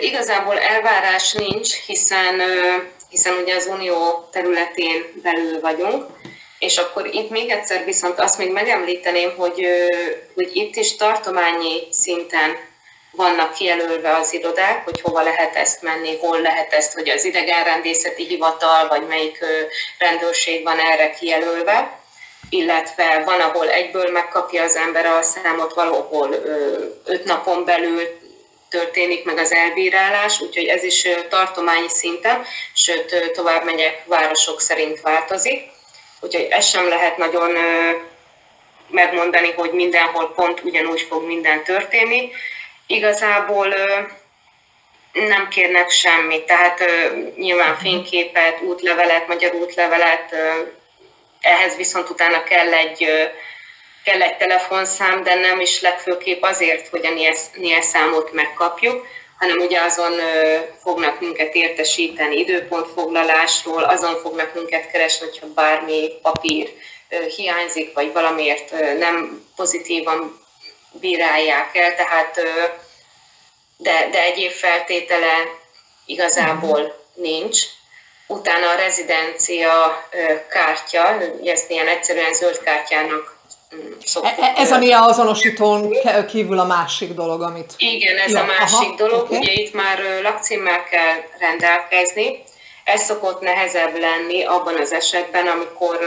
Igazából elvárás nincs, hiszen, hiszen ugye az unió területén belül vagyunk, és akkor itt még egyszer viszont azt még megemlíteném, hogy, hogy itt is tartományi szinten vannak kijelölve az irodák, hogy hova lehet ezt menni, hol lehet ezt, hogy az idegenrendészeti hivatal, vagy melyik rendőrség van erre kijelölve, illetve van, ahol egyből megkapja az ember a számot, valahol öt napon belül történik meg az elbírálás, úgyhogy ez is tartományi szinten, sőt tovább megyek, városok szerint változik. Úgyhogy ez sem lehet nagyon megmondani, hogy mindenhol pont ugyanúgy fog minden történni igazából nem kérnek semmit, tehát nyilván mhm. fényképet, útlevelet, magyar útlevelet, ehhez viszont utána kell egy, kell egy telefonszám, de nem is legfőképp azért, hogy a NIE számot megkapjuk, hanem ugye azon fognak minket értesíteni időpontfoglalásról, azon fognak minket keresni, hogyha bármi papír hiányzik, vagy valamiért nem pozitívan bírálják el, tehát de, de egyéb feltétele igazából nincs. Utána a rezidencia kártya, ezt ilyen egyszerűen zöld kártyának mm, szoktuk. E, e, ez ami a azonosítón kívül a másik dolog, amit... Igen, ez ja, a másik aha, dolog. Okay. Ugye itt már lakcímmel kell rendelkezni. Ez szokott nehezebb lenni abban az esetben, amikor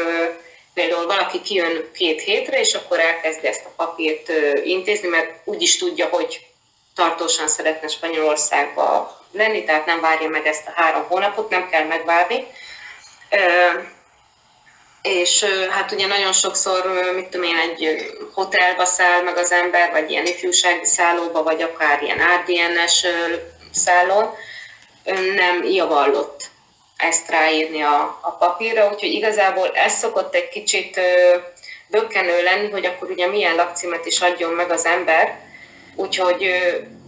például valaki kijön két hétre, és akkor elkezdi ezt a papírt intézni, mert úgy is tudja, hogy tartósan szeretne Spanyolországba lenni, tehát nem várja meg ezt a három hónapot, nem kell megvárni. És hát ugye nagyon sokszor, mit tudom én, egy hotelba száll meg az ember, vagy ilyen ifjúsági szállóba, vagy akár ilyen Airbnb-es szállón, nem javallott ezt ráírni a, a papírra, úgyhogy igazából ez szokott egy kicsit bökkenő lenni, hogy akkor ugye milyen lakcímet is adjon meg az ember, úgyhogy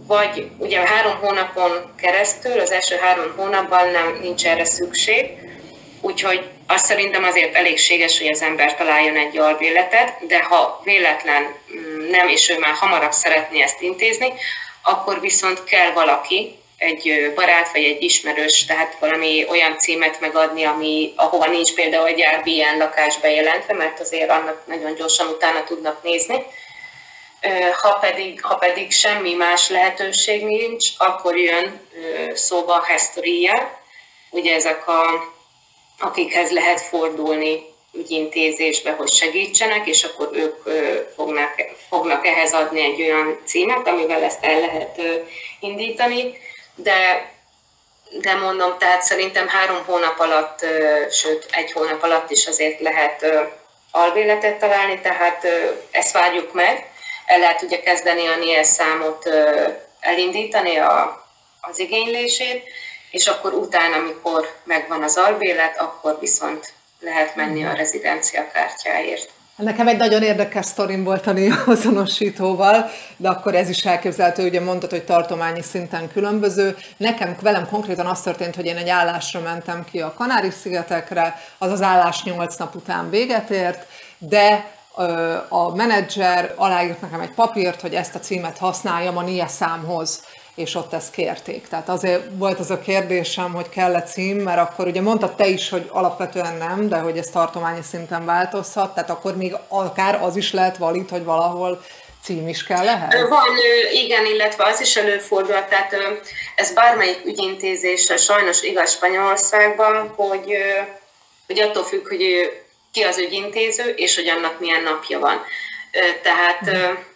vagy ugye három hónapon keresztül, az első három hónapban nem nincs erre szükség, úgyhogy azt szerintem azért elégséges, hogy az ember találjon egy albéletet, de ha véletlen mm, nem, és ő már hamarabb szeretné ezt intézni, akkor viszont kell valaki, egy barát vagy egy ismerős, tehát valami olyan címet megadni, ami, ahova nincs például egy Airbnb lakás bejelentve, mert azért annak nagyon gyorsan utána tudnak nézni. Ha pedig, ha pedig semmi más lehetőség nincs, akkor jön szóba a Hestoria, ugye ezek a, akikhez lehet fordulni ügyintézésbe, hogy segítsenek, és akkor ők fognak, fognak ehhez adni egy olyan címet, amivel ezt el lehet indítani de, de mondom, tehát szerintem három hónap alatt, sőt egy hónap alatt is azért lehet albéletet találni, tehát ezt várjuk meg. El lehet ugye kezdeni a NIEL számot elindítani a, az igénylését, és akkor utána, amikor megvan az albélet, akkor viszont lehet menni a rezidencia kártyáért. Nekem egy nagyon érdekes sztorim volt a azonosítóval, de akkor ez is elképzelhető, ugye mondtad, hogy tartományi szinten különböző. Nekem velem konkrétan az történt, hogy én egy állásra mentem ki a Kanári-szigetekre, az az állás 8 nap után véget ért, de a menedzser aláírt nekem egy papírt, hogy ezt a címet használjam a NIE számhoz és ott ezt kérték. Tehát azért volt az a kérdésem, hogy kell -e cím, mert akkor ugye mondtad te is, hogy alapvetően nem, de hogy ez tartományi szinten változhat, tehát akkor még akár az is lehet valid, hogy valahol cím is kell lehet? Van, igen, illetve az is előfordul, tehát ez bármelyik ügyintézésre sajnos igaz Spanyolországban, hogy, hogy attól függ, hogy ki az ügyintéző, és hogy annak milyen napja van. Tehát mm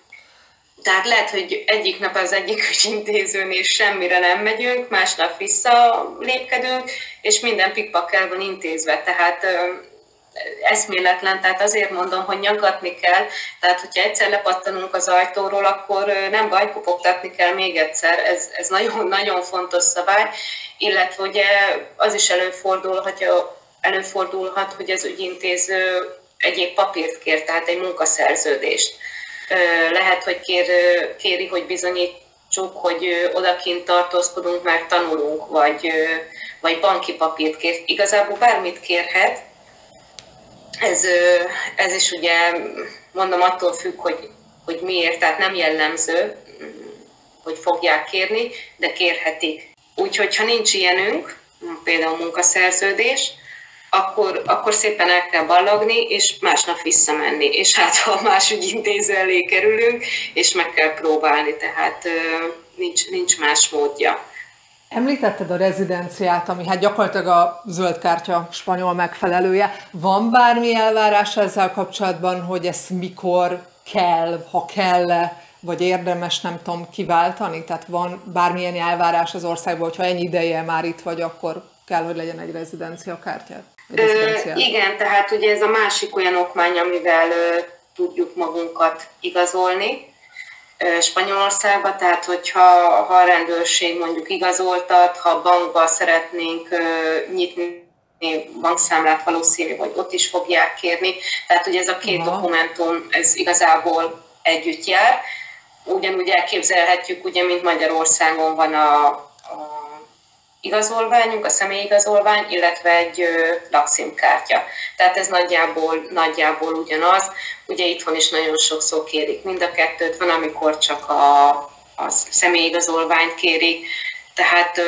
tehát lehet, hogy egyik nap az egyik ügyintézőnél semmire nem megyünk, másnap visszalépkedünk, és minden pikpakkel van intézve. Tehát eszméletlen, tehát azért mondom, hogy nyaggatni kell, tehát hogyha egyszer lepattanunk az ajtóról, akkor nem baj, kopogtatni kell még egyszer, ez, ez nagyon, nagyon fontos szabály, illetve ugye az is előfordulhat, előfordulhat, hogy az ügyintéző egyéb papírt kér, tehát egy munkaszerződést lehet, hogy kér, kéri, hogy bizonyítsuk, hogy odakint tartózkodunk, mert tanulunk, vagy, vagy banki papírt kér. Igazából bármit kérhet. Ez, ez is ugye, mondom, attól függ, hogy, hogy miért, tehát nem jellemző, hogy fogják kérni, de kérhetik. Úgyhogy, ha nincs ilyenünk, például munkaszerződés, akkor, akkor szépen el kell ballagni, és másnap visszamenni. És hát, ha más ügyintéző elé kerülünk, és meg kell próbálni, tehát nincs, nincs más módja. Említetted a rezidenciát, ami hát gyakorlatilag a zöld kártya spanyol megfelelője. Van bármi elvárás ezzel kapcsolatban, hogy ezt mikor kell, ha kell vagy érdemes, nem tudom, kiváltani? Tehát van bármilyen elvárás az országban, hogyha ennyi ideje már itt vagy, akkor kell, hogy legyen egy rezidencia kártyát? Ö, igen, tehát ugye ez a másik olyan okmány, amivel ö, tudjuk magunkat igazolni ö, Spanyolországba, tehát hogyha ha a rendőrség mondjuk igazoltat, ha bankba szeretnénk ö, nyitni bankszámlát valószínű, hogy ott is fogják kérni. Tehát ugye ez a két Aha. dokumentum, ez igazából együtt jár. Ugyanúgy elképzelhetjük, ugye, mint Magyarországon van a igazolványunk, a személyigazolvány, illetve egy lakcímkártya. Tehát ez nagyjából, nagyjából ugyanaz. Ugye itthon is nagyon sokszor kérik mind a kettőt, van, amikor csak a, a személyigazolványt kérik, tehát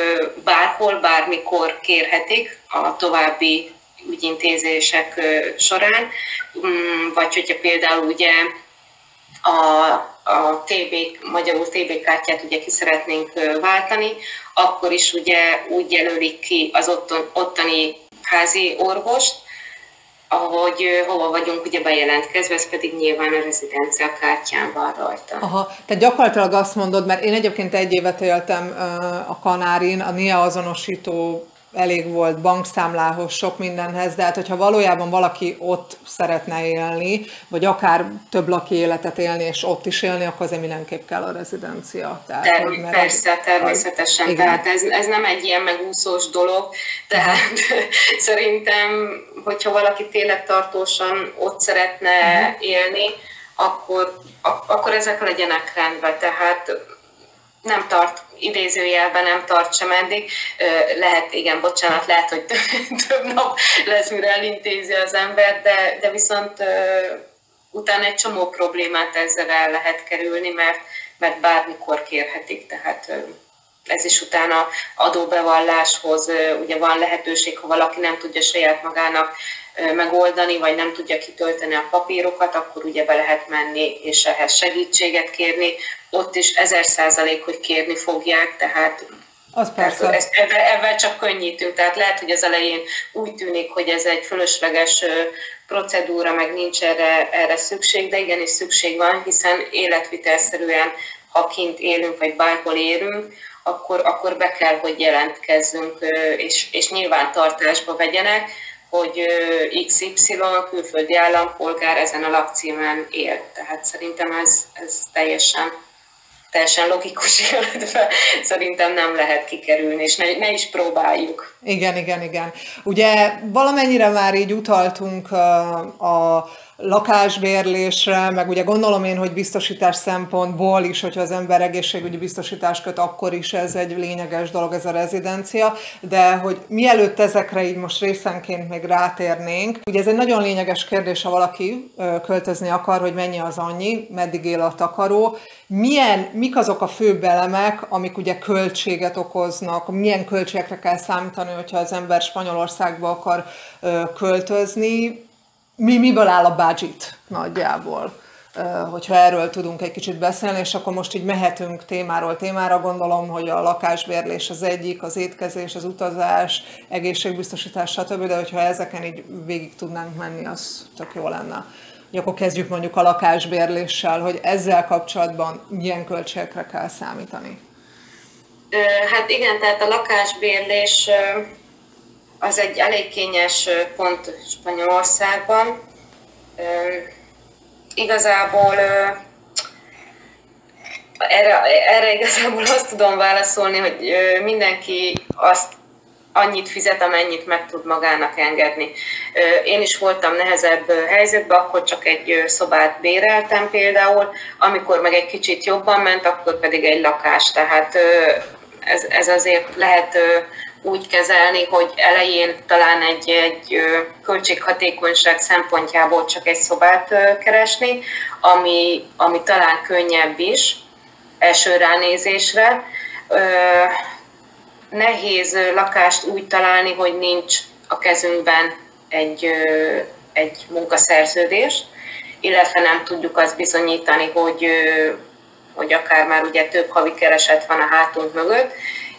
bárhol, bármikor kérhetik a további ügyintézések során, mm, vagy hogyha például ugye a, a TB, magyarul TB kártyát ugye ki szeretnénk váltani, akkor is ugye úgy jelölik ki az ottan, ottani házi orvost, ahogy hova vagyunk ugye bejelentkezve, ez pedig nyilván a rezidencia kártyán van rajta. Aha, tehát gyakorlatilag azt mondod, mert én egyébként egy évet éltem a Kanárin, a NIA azonosító elég volt bankszámlához, sok mindenhez, de hát hogyha valójában valaki ott szeretne élni, vagy akár több laki életet élni, és ott is élni, akkor azért mindenképp kell a rezidencia. Tehát, Term- mert persze, az, természetesen. Az, tehát ez, ez nem egy ilyen megúszós dolog, tehát szerintem, hogyha valaki tényleg tartósan ott szeretne uh-huh. élni, akkor, ak- akkor ezek legyenek rendben. Tehát nem tart, idézőjelben nem tart sem eddig. Lehet, igen, bocsánat, lehet, hogy több, több nap lesz, mire elintézi az ember, de, de viszont utána egy csomó problémát ezzel el lehet kerülni, mert, mert bármikor kérhetik, tehát ez is utána adóbevalláshoz ugye van lehetőség, ha valaki nem tudja saját magának megoldani, vagy nem tudja kitölteni a papírokat, akkor ugye be lehet menni és ehhez segítséget kérni. Ott is ezer százalék, hogy kérni fogják, tehát az persze. Ezt, ebben, ebben csak könnyítünk, tehát lehet, hogy az elején úgy tűnik, hogy ez egy fölösleges procedúra, meg nincs erre, erre szükség, de igenis szükség van, hiszen életvitelszerűen, ha kint élünk, vagy bárhol élünk, akkor, akkor be kell, hogy jelentkezzünk, és, és nyilvántartásba vegyenek, hogy XY külföldi állampolgár ezen a lakcímen él. Tehát szerintem ez, ez teljesen teljesen logikus, illetve szerintem nem lehet kikerülni, és ne, ne is próbáljuk. Igen, igen, igen. Ugye valamennyire már így utaltunk a, a lakásbérlésre, meg ugye gondolom én, hogy biztosítás szempontból is, hogyha az ember egészségügyi biztosítás köt, akkor is ez egy lényeges dolog, ez a rezidencia, de hogy mielőtt ezekre így most részenként még rátérnénk, ugye ez egy nagyon lényeges kérdés, ha valaki költözni akar, hogy mennyi az annyi, meddig él a takaró, milyen, mik azok a fő elemek, amik ugye költséget okoznak, milyen költségekre kell számítani, hogyha az ember Spanyolországba akar költözni, mi, miből áll a budget nagyjából, hogyha erről tudunk egy kicsit beszélni, és akkor most így mehetünk témáról témára, gondolom, hogy a lakásbérlés az egyik, az étkezés, az utazás, egészségbiztosítás, stb., de hogyha ezeken így végig tudnánk menni, az tök jó lenne. Hogy akkor kezdjük mondjuk a lakásbérléssel, hogy ezzel kapcsolatban milyen költségekre kell számítani. Hát igen, tehát a lakásbérlés az egy elég kényes pont Spanyolországban. Igazából erre, erre igazából azt tudom válaszolni, hogy mindenki azt annyit fizet, amennyit meg tud magának engedni. Én is voltam nehezebb helyzetben, akkor csak egy szobát béreltem például, amikor meg egy kicsit jobban ment, akkor pedig egy lakás. Tehát ez, ez azért lehet úgy kezelni, hogy elején talán egy, egy költséghatékonyság szempontjából csak egy szobát keresni, ami, ami talán könnyebb is első ránézésre. Nehéz lakást úgy találni, hogy nincs a kezünkben egy, egy munkaszerződés, illetve nem tudjuk azt bizonyítani, hogy, hogy akár már ugye több havi kereset van a hátunk mögött,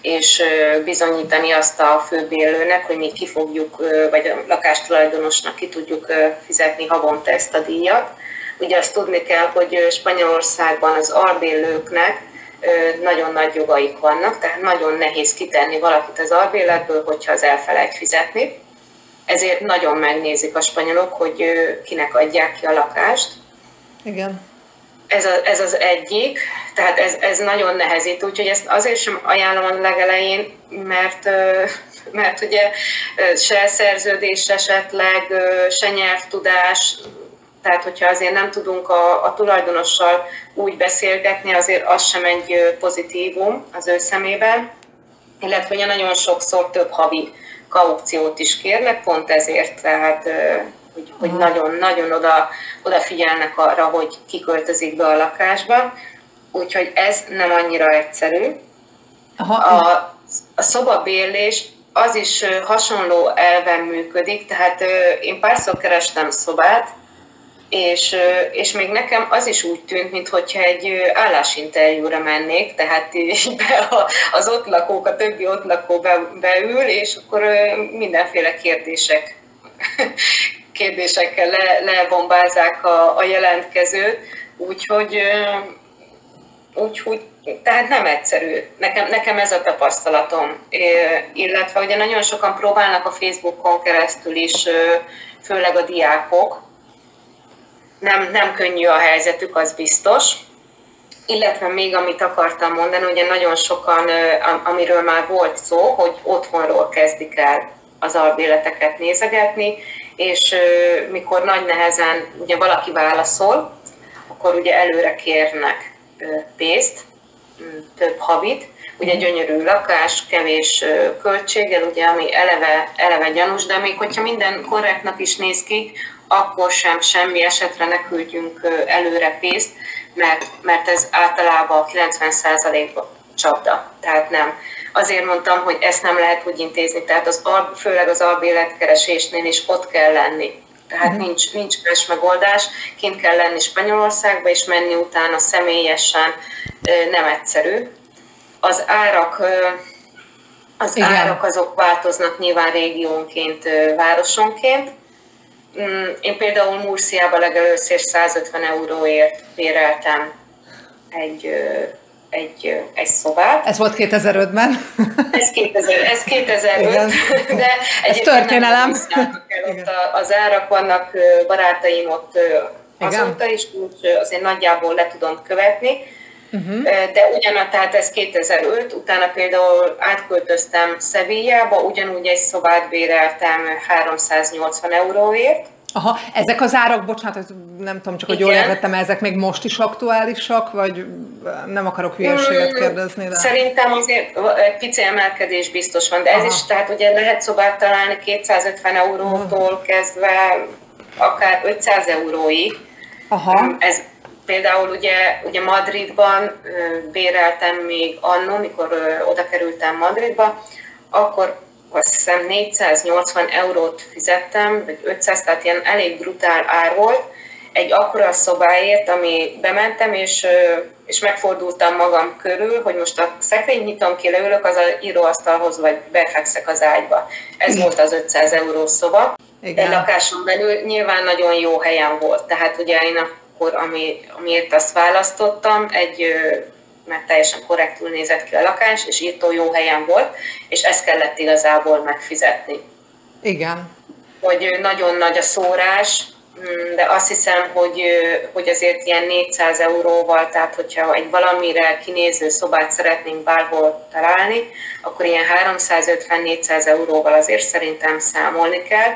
és bizonyítani azt a főbérlőnek, hogy mi ki fogjuk, vagy a lakástulajdonosnak ki tudjuk fizetni havonta ezt a díjat. Ugye azt tudni kell, hogy Spanyolországban az albérlőknek nagyon nagy jogaik vannak, tehát nagyon nehéz kitenni valakit az albérletből, hogyha az elfelejt fizetni. Ezért nagyon megnézik a spanyolok, hogy kinek adják ki a lakást. Igen. Ez, a, ez az egyik, tehát ez, ez nagyon nehezít, úgyhogy ezt azért sem ajánlom a legelején, mert, mert ugye se szerződés esetleg, se nyelvtudás, tehát hogyha azért nem tudunk a, a tulajdonossal úgy beszélgetni, azért az sem egy pozitívum az ő szemében, illetve ugye nagyon sokszor több havi kaukciót is kérnek, pont ezért, tehát hogy, nagyon-nagyon oda, odafigyelnek arra, hogy kiköltözik be a lakásba, úgyhogy ez nem annyira egyszerű. Aha. A, a szobabérlés az is hasonló elven működik, tehát én párszor kerestem szobát, és, és még nekem az is úgy tűnt, mintha egy állásinterjúra mennék, tehát így be az ott lakók, a többi ott lakó be, beül, és akkor mindenféle kérdések kérdésekkel le, lebombázzák a, a jelentkezőt, úgyhogy, úgyhogy tehát nem egyszerű. Nekem, nekem ez a tapasztalatom. Illetve ugye nagyon sokan próbálnak a Facebookon keresztül is, főleg a diákok. Nem, nem könnyű a helyzetük, az biztos. Illetve még amit akartam mondani, ugye nagyon sokan, amiről már volt szó, hogy otthonról kezdik el az albéleteket nézegetni, és mikor nagy nehezen ugye valaki válaszol, akkor ugye előre kérnek pénzt, több havit, ugye mhm. gyönyörű lakás, kevés költséggel, ugye, ami eleve, eleve gyanús, de még hogyha minden korrektnak is néz ki, akkor sem semmi esetre ne küldjünk előre pénzt, mert, mert ez általában 90%-ban csapda, tehát nem azért mondtam, hogy ezt nem lehet úgy intézni, tehát az, főleg az albéletkeresésnél is ott kell lenni. Tehát uh-huh. nincs, nincs más megoldás, kint kell lenni Spanyolországba, és menni utána személyesen nem egyszerű. Az árak, az Igen. árak azok változnak nyilván régiónként, városonként. Mm, én például Murciában legelőször 150 euróért béreltem egy egy, egy szobát. Ez volt 2005-ben. Ez, 2000, ez 2005, Igen. de ez történelem. El ott az árak vannak, barátaim ott azóta is, úgy azért nagyjából le tudom követni. Uh-huh. De ugyanaz, tehát ez 2005, utána például átköltöztem Szevillába, ugyanúgy egy szobát béreltem 380 euróért. Aha, ezek az árak, bocsánat, nem tudom, csak hogy jól értettem, ezek még most is aktuálisak, vagy nem akarok hülyeséget mm, kérdezni? De... Szerintem azért egy pici emelkedés biztos van, de ez Aha. is, tehát ugye lehet szobát találni 250 eurótól kezdve akár 500 euróig. Aha. Ez például ugye, ugye Madridban béreltem még annó, mikor oda kerültem Madridba, akkor azt hiszem 480 eurót fizettem, vagy 500, tehát ilyen elég brutál ár volt, egy akkora szobáért, ami bementem, és, és megfordultam magam körül, hogy most a szekrény nyitom ki, leülök az a íróasztalhoz, vagy befekszek az ágyba. Ez volt az 500 euró szoba. Igen. Egy lakáson belül nyilván nagyon jó helyen volt. Tehát ugye én akkor, ami, amiért azt választottam, egy mert teljesen korrektül nézett ki a lakás, és írtó jó helyen volt, és ezt kellett igazából megfizetni. Igen. Hogy nagyon nagy a szórás, mm, de azt hiszem, hogy, hogy azért ilyen 400 euróval, tehát hogyha egy valamire kinéző szobát szeretnénk bárhol találni, akkor ilyen 350-400 euróval azért szerintem számolni kell.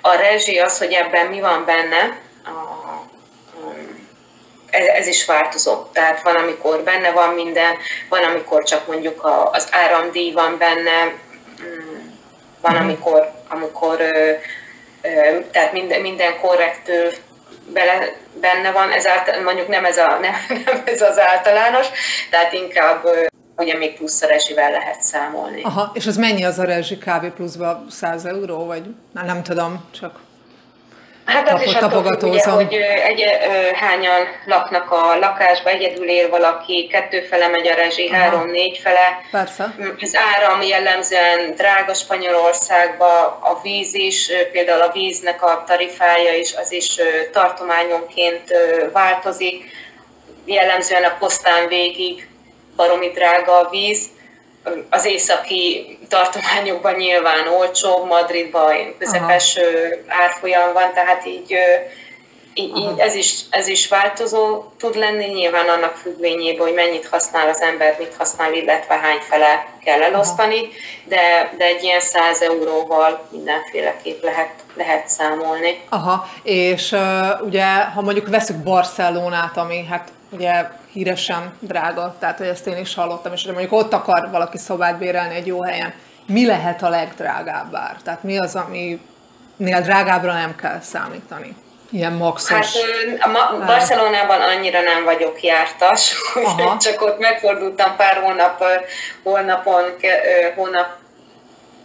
A rezsi az, hogy ebben mi van benne, a ez, is változó. Tehát van, amikor benne van minden, van, amikor csak mondjuk a, az áramdíj van benne, mm, van, mhm. amikor, amikor tehát minden, minden korrektül bele, benne van, ez által, mondjuk nem ez, a, nem, nem ez az általános, tehát inkább ugye még plusz a rezsivel lehet számolni. Aha, és az mennyi az a rezsi kb. pluszba 100 euró, vagy már nem tudom, csak... Hát az is attól ugye, hogy egy, hányan laknak a lakásba, egyedül él valaki, kettő fele megy a rezsi, Aha. három-négy fele. Persze. Az áram jellemzően drága Spanyolországba, a víz is, például a víznek a tarifája is, az is tartományonként változik. Jellemzően a posztán végig baromi drága a víz az északi tartományokban nyilván olcsó, Madridban közepes Aha. árfolyam van, tehát így, így, így ez, is, ez is változó tud lenni, nyilván annak függvényében, hogy mennyit használ az ember, mit használ, illetve hány fele kell elosztani, de, de egy ilyen 100 euróval mindenféleképp lehet, lehet számolni. Aha, és uh, ugye, ha mondjuk veszük Barcelonát, ami hát ugye híresen drága, tehát hogy ezt én is hallottam, és hogy mondjuk ott akar valaki szobát bérelni egy jó helyen, mi lehet a legdrágább ár? Tehát mi az, aminél drágábbra nem kell számítani? Ilyen maxos. Hát a Barcelonában annyira nem vagyok jártas, úgyhogy csak ott megfordultam pár hónap, hónapon, hónap,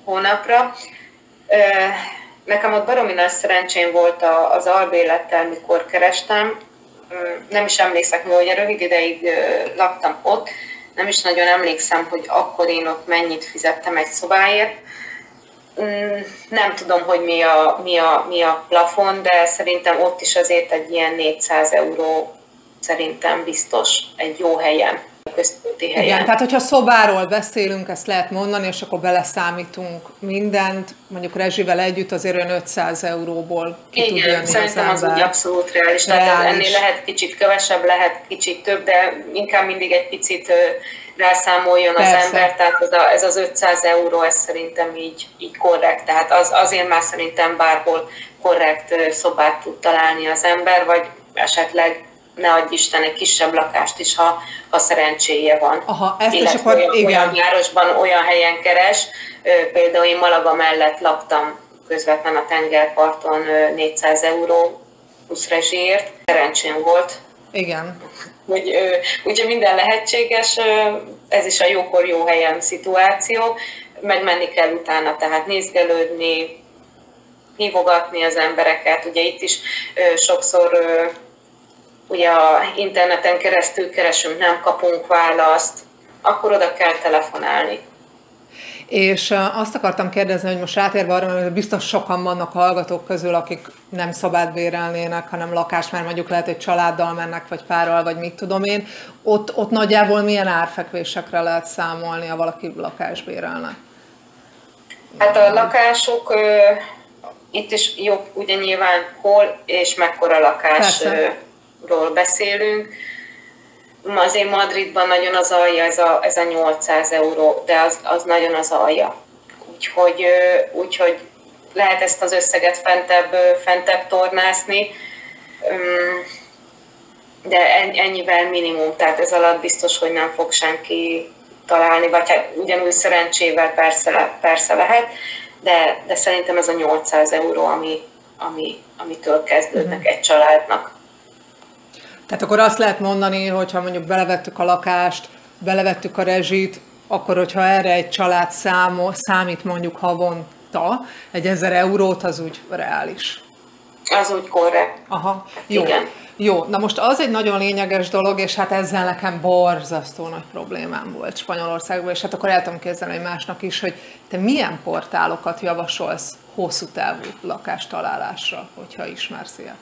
hónapra. Nekem ott baromi nagy szerencsém volt az albélettel, mikor kerestem, nem is emlékszek, hogy rövid ideig laktam ott, nem is nagyon emlékszem, hogy akkor én ott mennyit fizettem egy szobáért. Mm, nem tudom, hogy mi a, mi, a, mi a plafon, de szerintem ott is azért egy ilyen 400 euró szerintem biztos egy jó helyen központi helyen. Igen, tehát hogyha szobáról beszélünk, ezt lehet mondani, és akkor beleszámítunk mindent, mondjuk rezsivel együtt azért olyan 500 euróból ki Igen, tud jönni szerintem az, az úgy abszolút reális. reális. Tehát ennél lehet kicsit kevesebb, lehet kicsit több, de inkább mindig egy picit rászámoljon Persze. az ember, tehát ez, a, ez az 500 euró, ez szerintem így, így korrekt. Tehát az, azért már szerintem bárhol korrekt szobát tud találni az ember, vagy esetleg ne adj Isten, egy kisebb lakást is, ha, ha szerencséje van. Aha, ezt is akkor, olyan, igen. olyan városban, olyan helyen keres. Például én Malaga mellett laktam közvetlen a tengerparton 400 euró plusz rezsiért. Szerencsém volt. Igen. Úgy, ugye minden lehetséges, ez is a jókor jó helyen szituáció, megmenni kell utána, tehát nézgelődni, hívogatni az embereket. Ugye itt is sokszor ugye a interneten keresztül keresünk, nem kapunk választ, akkor oda kell telefonálni. És azt akartam kérdezni, hogy most rátérve arra, mert biztos sokan vannak hallgatók közül, akik nem szabát bérelnének, hanem lakás, mert mondjuk lehet, hogy családdal mennek, vagy párral, vagy mit tudom én. Ott, ott nagyjából milyen árfekvésekre lehet számolni, ha valaki lakást bérelne? Hát a lakások, itt is jó, ugye nyilván hol és mekkora lakás Persze ról beszélünk, azért Madridban nagyon az alja ez a, ez a 800 euró, de az, az nagyon az alja. Úgyhogy, úgyhogy lehet ezt az összeget fentebb, fentebb tornászni, de ennyivel minimum, tehát ez alatt biztos, hogy nem fog senki találni, vagy hát ugyanúgy szerencsével persze, persze lehet, de, de szerintem ez a 800 euró, ami, ami, amitől kezdődnek mm. egy családnak. Tehát akkor azt lehet mondani, hogyha mondjuk belevettük a lakást, belevettük a rezsit, akkor hogyha erre egy család számol, számít mondjuk havonta egy ezer eurót, az úgy reális. Az úgy korrekt. Aha, jó. Igen. Jó, na most az egy nagyon lényeges dolog, és hát ezzel nekem borzasztó nagy problémám volt Spanyolországban, és hát akkor el tudom képzelni másnak is, hogy te milyen portálokat javasolsz hosszú távú lakástalálásra, hogyha ismersz ilyet?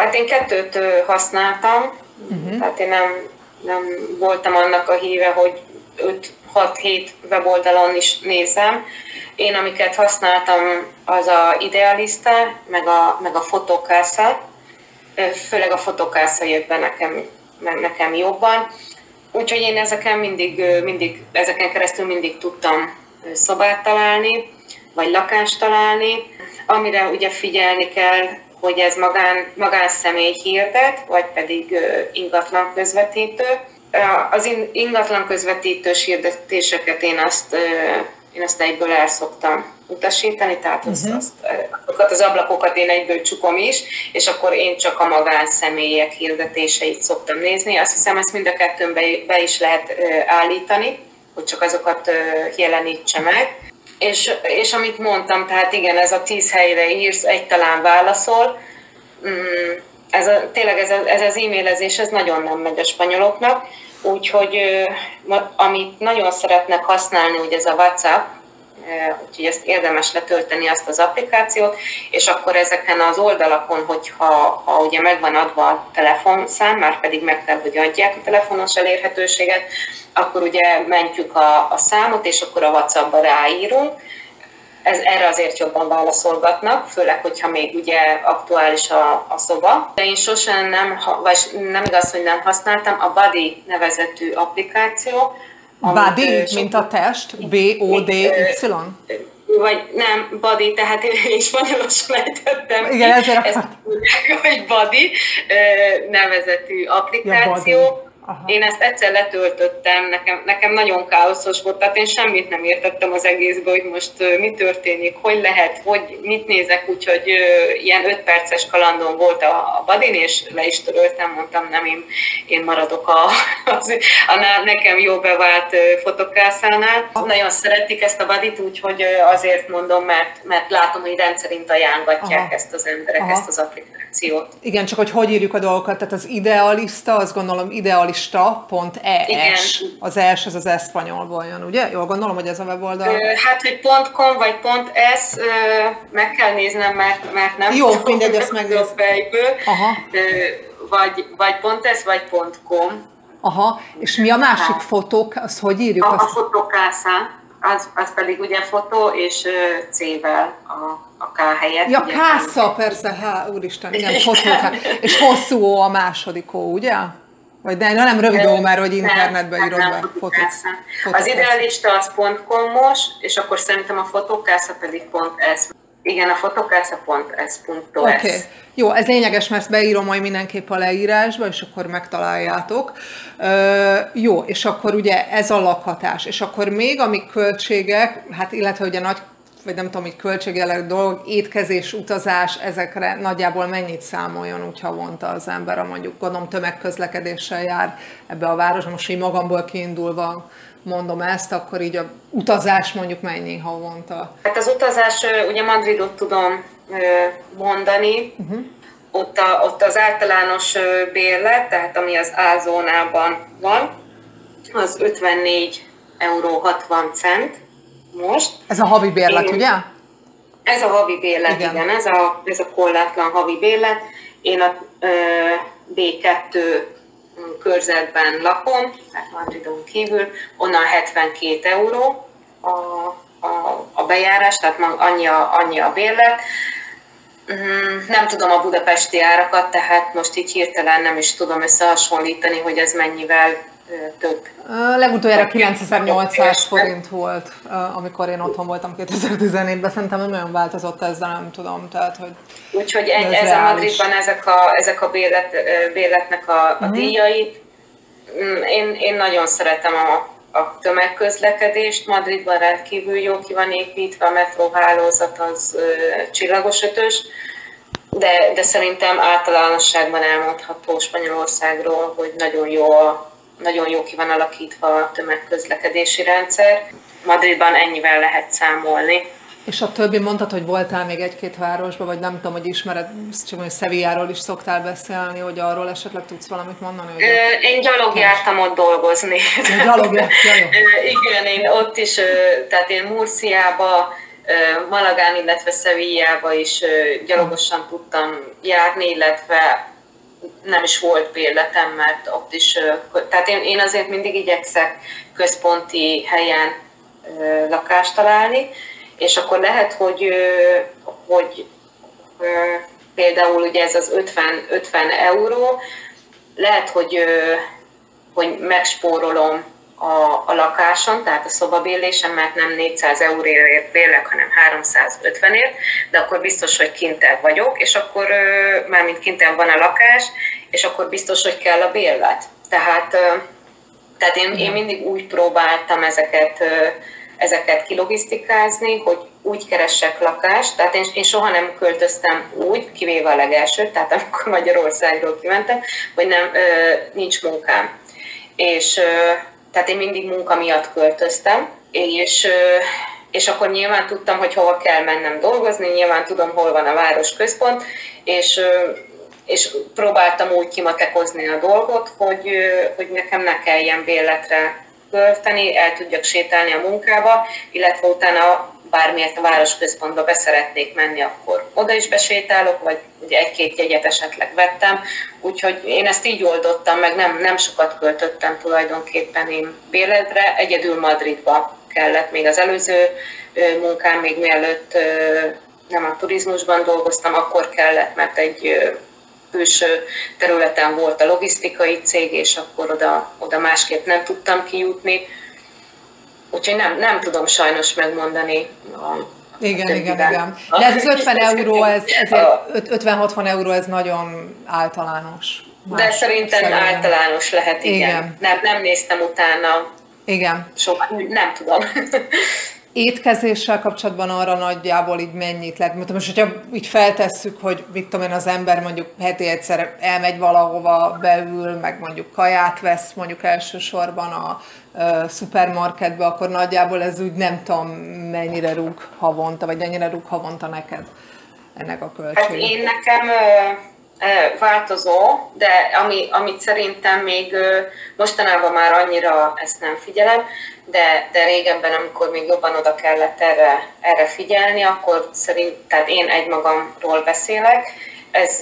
Hát én kettőt használtam, uh-huh. tehát én nem, nem voltam annak a híve, hogy 5-6-7 weboldalon is nézem. Én amiket használtam, az a Idealista, meg a, meg a Fotokásza, főleg a Fotokásza jött be nekem, nekem jobban. Úgyhogy én ezeken mindig, mindig, ezeken keresztül mindig tudtam szobát találni, vagy lakást találni. Amire ugye figyelni kell, hogy ez magán, magánszemély hirdet, vagy pedig ingatlan közvetítő. Az ingatlan közvetítős hirdetéseket én azt, én azt egyből el szoktam utasítani, tehát azt, uh-huh. azt, azokat az ablakokat én egyből csukom is, és akkor én csak a magánszemélyek hirdetéseit szoktam nézni. Azt hiszem, ezt mind a kettőn be, be is lehet állítani, hogy csak azokat jelenítse meg. És, és amit mondtam, tehát igen, ez a tíz helyre írsz, egy talán válaszol, mm, ez a, tényleg ez, a, ez az e-mailezés, ez nagyon nem megy a spanyoloknak, úgyhogy amit nagyon szeretnek használni, ugye ez a WhatsApp, úgyhogy ezt érdemes letölteni azt az applikációt, és akkor ezeken az oldalakon, hogyha ha ugye megvan adva a telefonszám, már pedig meg kell, hogy adják a telefonos elérhetőséget, akkor ugye mentjük a, a számot, és akkor a WhatsAppba ráírunk, ez, erre azért jobban válaszolgatnak, főleg, hogyha még ugye aktuális a, a szoba. De én sosem nem, vagy nem igaz, hogy nem használtam, a Buddy nevezetű applikáció. Buddy, mint a test? B-O-D-Y? vagy nem, body, tehát én spanyolosan ejtettem Igen, ezért ezt hogy body nevezetű applikáció. Ja, body Aha. Én ezt egyszer letöltöttem, nekem, nekem nagyon káoszos volt, tehát én semmit nem értettem az egészből, hogy most mi történik, hogy lehet, hogy mit nézek, úgyhogy ilyen 5 perces kalandon volt a, a badin, és le is töröltem, mondtam, nem, én, én maradok a, az, a nekem jó bevált fotokászánál. Nagyon szeretik ezt a badit, úgyhogy azért mondom, mert, mert látom, hogy rendszerint ajánlgatják Aha. ezt az emberek, Aha. ezt az applikációt. Igen, csak hogy hogy írjuk a dolgokat, tehát az idealista, azt gondolom idealista realista.es. Az es, az az eszpanyolból jön, ugye? Jól gondolom, hogy ez a weboldal? Hát, hogy .com vagy .s, meg kell néznem, mert, mert nem Jó, mindegy, ezt megnéz. Aha. Vagy, vagy .s, vagy .com. Aha, és mi a másik hát. fotók, azt hogy írjuk? A, azt? a fotókászán, az, az pedig ugye fotó és C-vel a, a K helyett. Ja, kásza, persze, há, úristen, igen, fotóká. És hosszú ó a második ó, ugye? Vagy de nem rövid ó már, hogy internetbe nem, írod be fotót. Az idealista az .com-os, és akkor szerintem a fotokásza pedig .s. Igen, a fotokásza.s.s. Oké, okay. jó, ez lényeges, mert ezt beírom majd mindenképp a leírásba, és akkor megtaláljátok. Ö, jó, és akkor ugye ez a lakhatás, és akkor még amik költségek, hát illetve ugye nagy vagy nem tudom, hogy költségelek dolog, étkezés, utazás, ezekre nagyjából mennyit számoljon úgy havonta az ember, a mondjuk gondolom tömegközlekedéssel jár ebbe a városba, most így magamból kiindulva mondom ezt, akkor így a utazás mondjuk mennyi havonta? Hát az utazás, ugye Madridot tudom mondani, uh-huh. ott, a, ott az általános bérlet, tehát ami az A-zónában van, az 54 euró 60 cent, most. Ez a havi bérlet, Én, ugye? Ez a havi bérlet, igen. igen. Ez, a, ez a korlátlan havi bérlet. Én a ö, B2 körzetben lakom, tehát Madridon kívül, onnan 72 euró a, a, a bejárás, tehát annyi a, annyi a bérlet. Mm, nem tudom a budapesti árakat, tehát most így hirtelen nem is tudom összehasonlítani, hogy ez mennyivel több. Legutoljára 9800 forint volt, amikor én otthon voltam 2014-ben, szerintem nagyon változott ez, de nem tudom. Tehát, hogy Úgyhogy ez, ez a Madridban ezek a, ezek a bélet, béletnek a, a uh-huh. díjait. Mm, én, én nagyon szeretem a, a tömegközlekedést. Madridban rendkívül jó ki van építve, a metróhálózat az ö, csillagos ötös, de, de szerintem általánosságban elmondható Spanyolországról, hogy nagyon jó a nagyon jó ki van alakítva a tömegközlekedési rendszer. Madridban ennyivel lehet számolni. És a többi mondtad, hogy voltál még egy-két városban, vagy nem tudom, hogy ismered, csak hogy Szevijáról is szoktál beszélni, hogy arról esetleg tudsz valamit mondani? Hogy Ö, én gyalog jártam ott dolgozni. Ja, gyalog Igen, én ott is, tehát én Murciába, Malagán, illetve Szevijába is gyalogosan tudtam járni, illetve nem is volt bérletem, mert ott is, tehát én, én azért mindig igyekszek központi helyen lakást találni, és akkor lehet, hogy, hogy például ugye ez az 50, 50 euró, lehet, hogy, hogy megspórolom a, a lakáson, tehát a szobabérlésen, mert nem 400 euróért bérlek, hanem 350-ért, de akkor biztos, hogy kintel vagyok, és akkor már mint kintel van a lakás, és akkor biztos, hogy kell a bérlet. Tehát, tehát én, én mindig úgy próbáltam ezeket, ezeket kilogisztikázni, hogy úgy keressek lakást, tehát én, én soha nem költöztem úgy, kivéve a legelső, tehát amikor Magyarországról kimentem, hogy nem, nincs munkám. És tehát én mindig munka miatt költöztem, és, és akkor nyilván tudtam, hogy hova kell mennem dolgozni, nyilván tudom, hol van a város központ, és, és próbáltam úgy kimatekozni a dolgot, hogy, hogy nekem ne kelljen bérletre költeni, el tudjak sétálni a munkába, illetve utána bármiért a városközpontba beszeretnék menni, akkor oda is besétálok, vagy ugye egy-két jegyet esetleg vettem. Úgyhogy én ezt így oldottam, meg nem, nem sokat költöttem tulajdonképpen én béledre, egyedül Madridba kellett még az előző munkám, még mielőtt nem a turizmusban dolgoztam, akkor kellett, mert egy külső területen volt a logisztikai cég, és akkor oda, oda másképp nem tudtam kijutni Úgyhogy nem, nem tudom sajnos megmondani a igen, igen, igen. De ez az 50 euró, ez, ez 50-60 euró, ez nagyon általános. De szerintem szerint. általános lehet, igen. igen. Nem, nem néztem utána. Igen. Soha, nem tudom. étkezéssel kapcsolatban arra nagyjából így mennyit lehet, mert most, hogyha így feltesszük, hogy mit tudom én, az ember mondjuk heti egyszer elmegy valahova, beül, meg mondjuk kaját vesz mondjuk elsősorban a, a szupermarketbe, akkor nagyjából ez úgy nem tudom mennyire rúg havonta, vagy mennyire rúg havonta neked ennek a költsége. Hát én nekem változó, de ami, amit szerintem még mostanában már annyira ezt nem figyelem, de, de régebben, amikor még jobban oda kellett erre, erre figyelni, akkor szerint, tehát én egymagamról beszélek, ez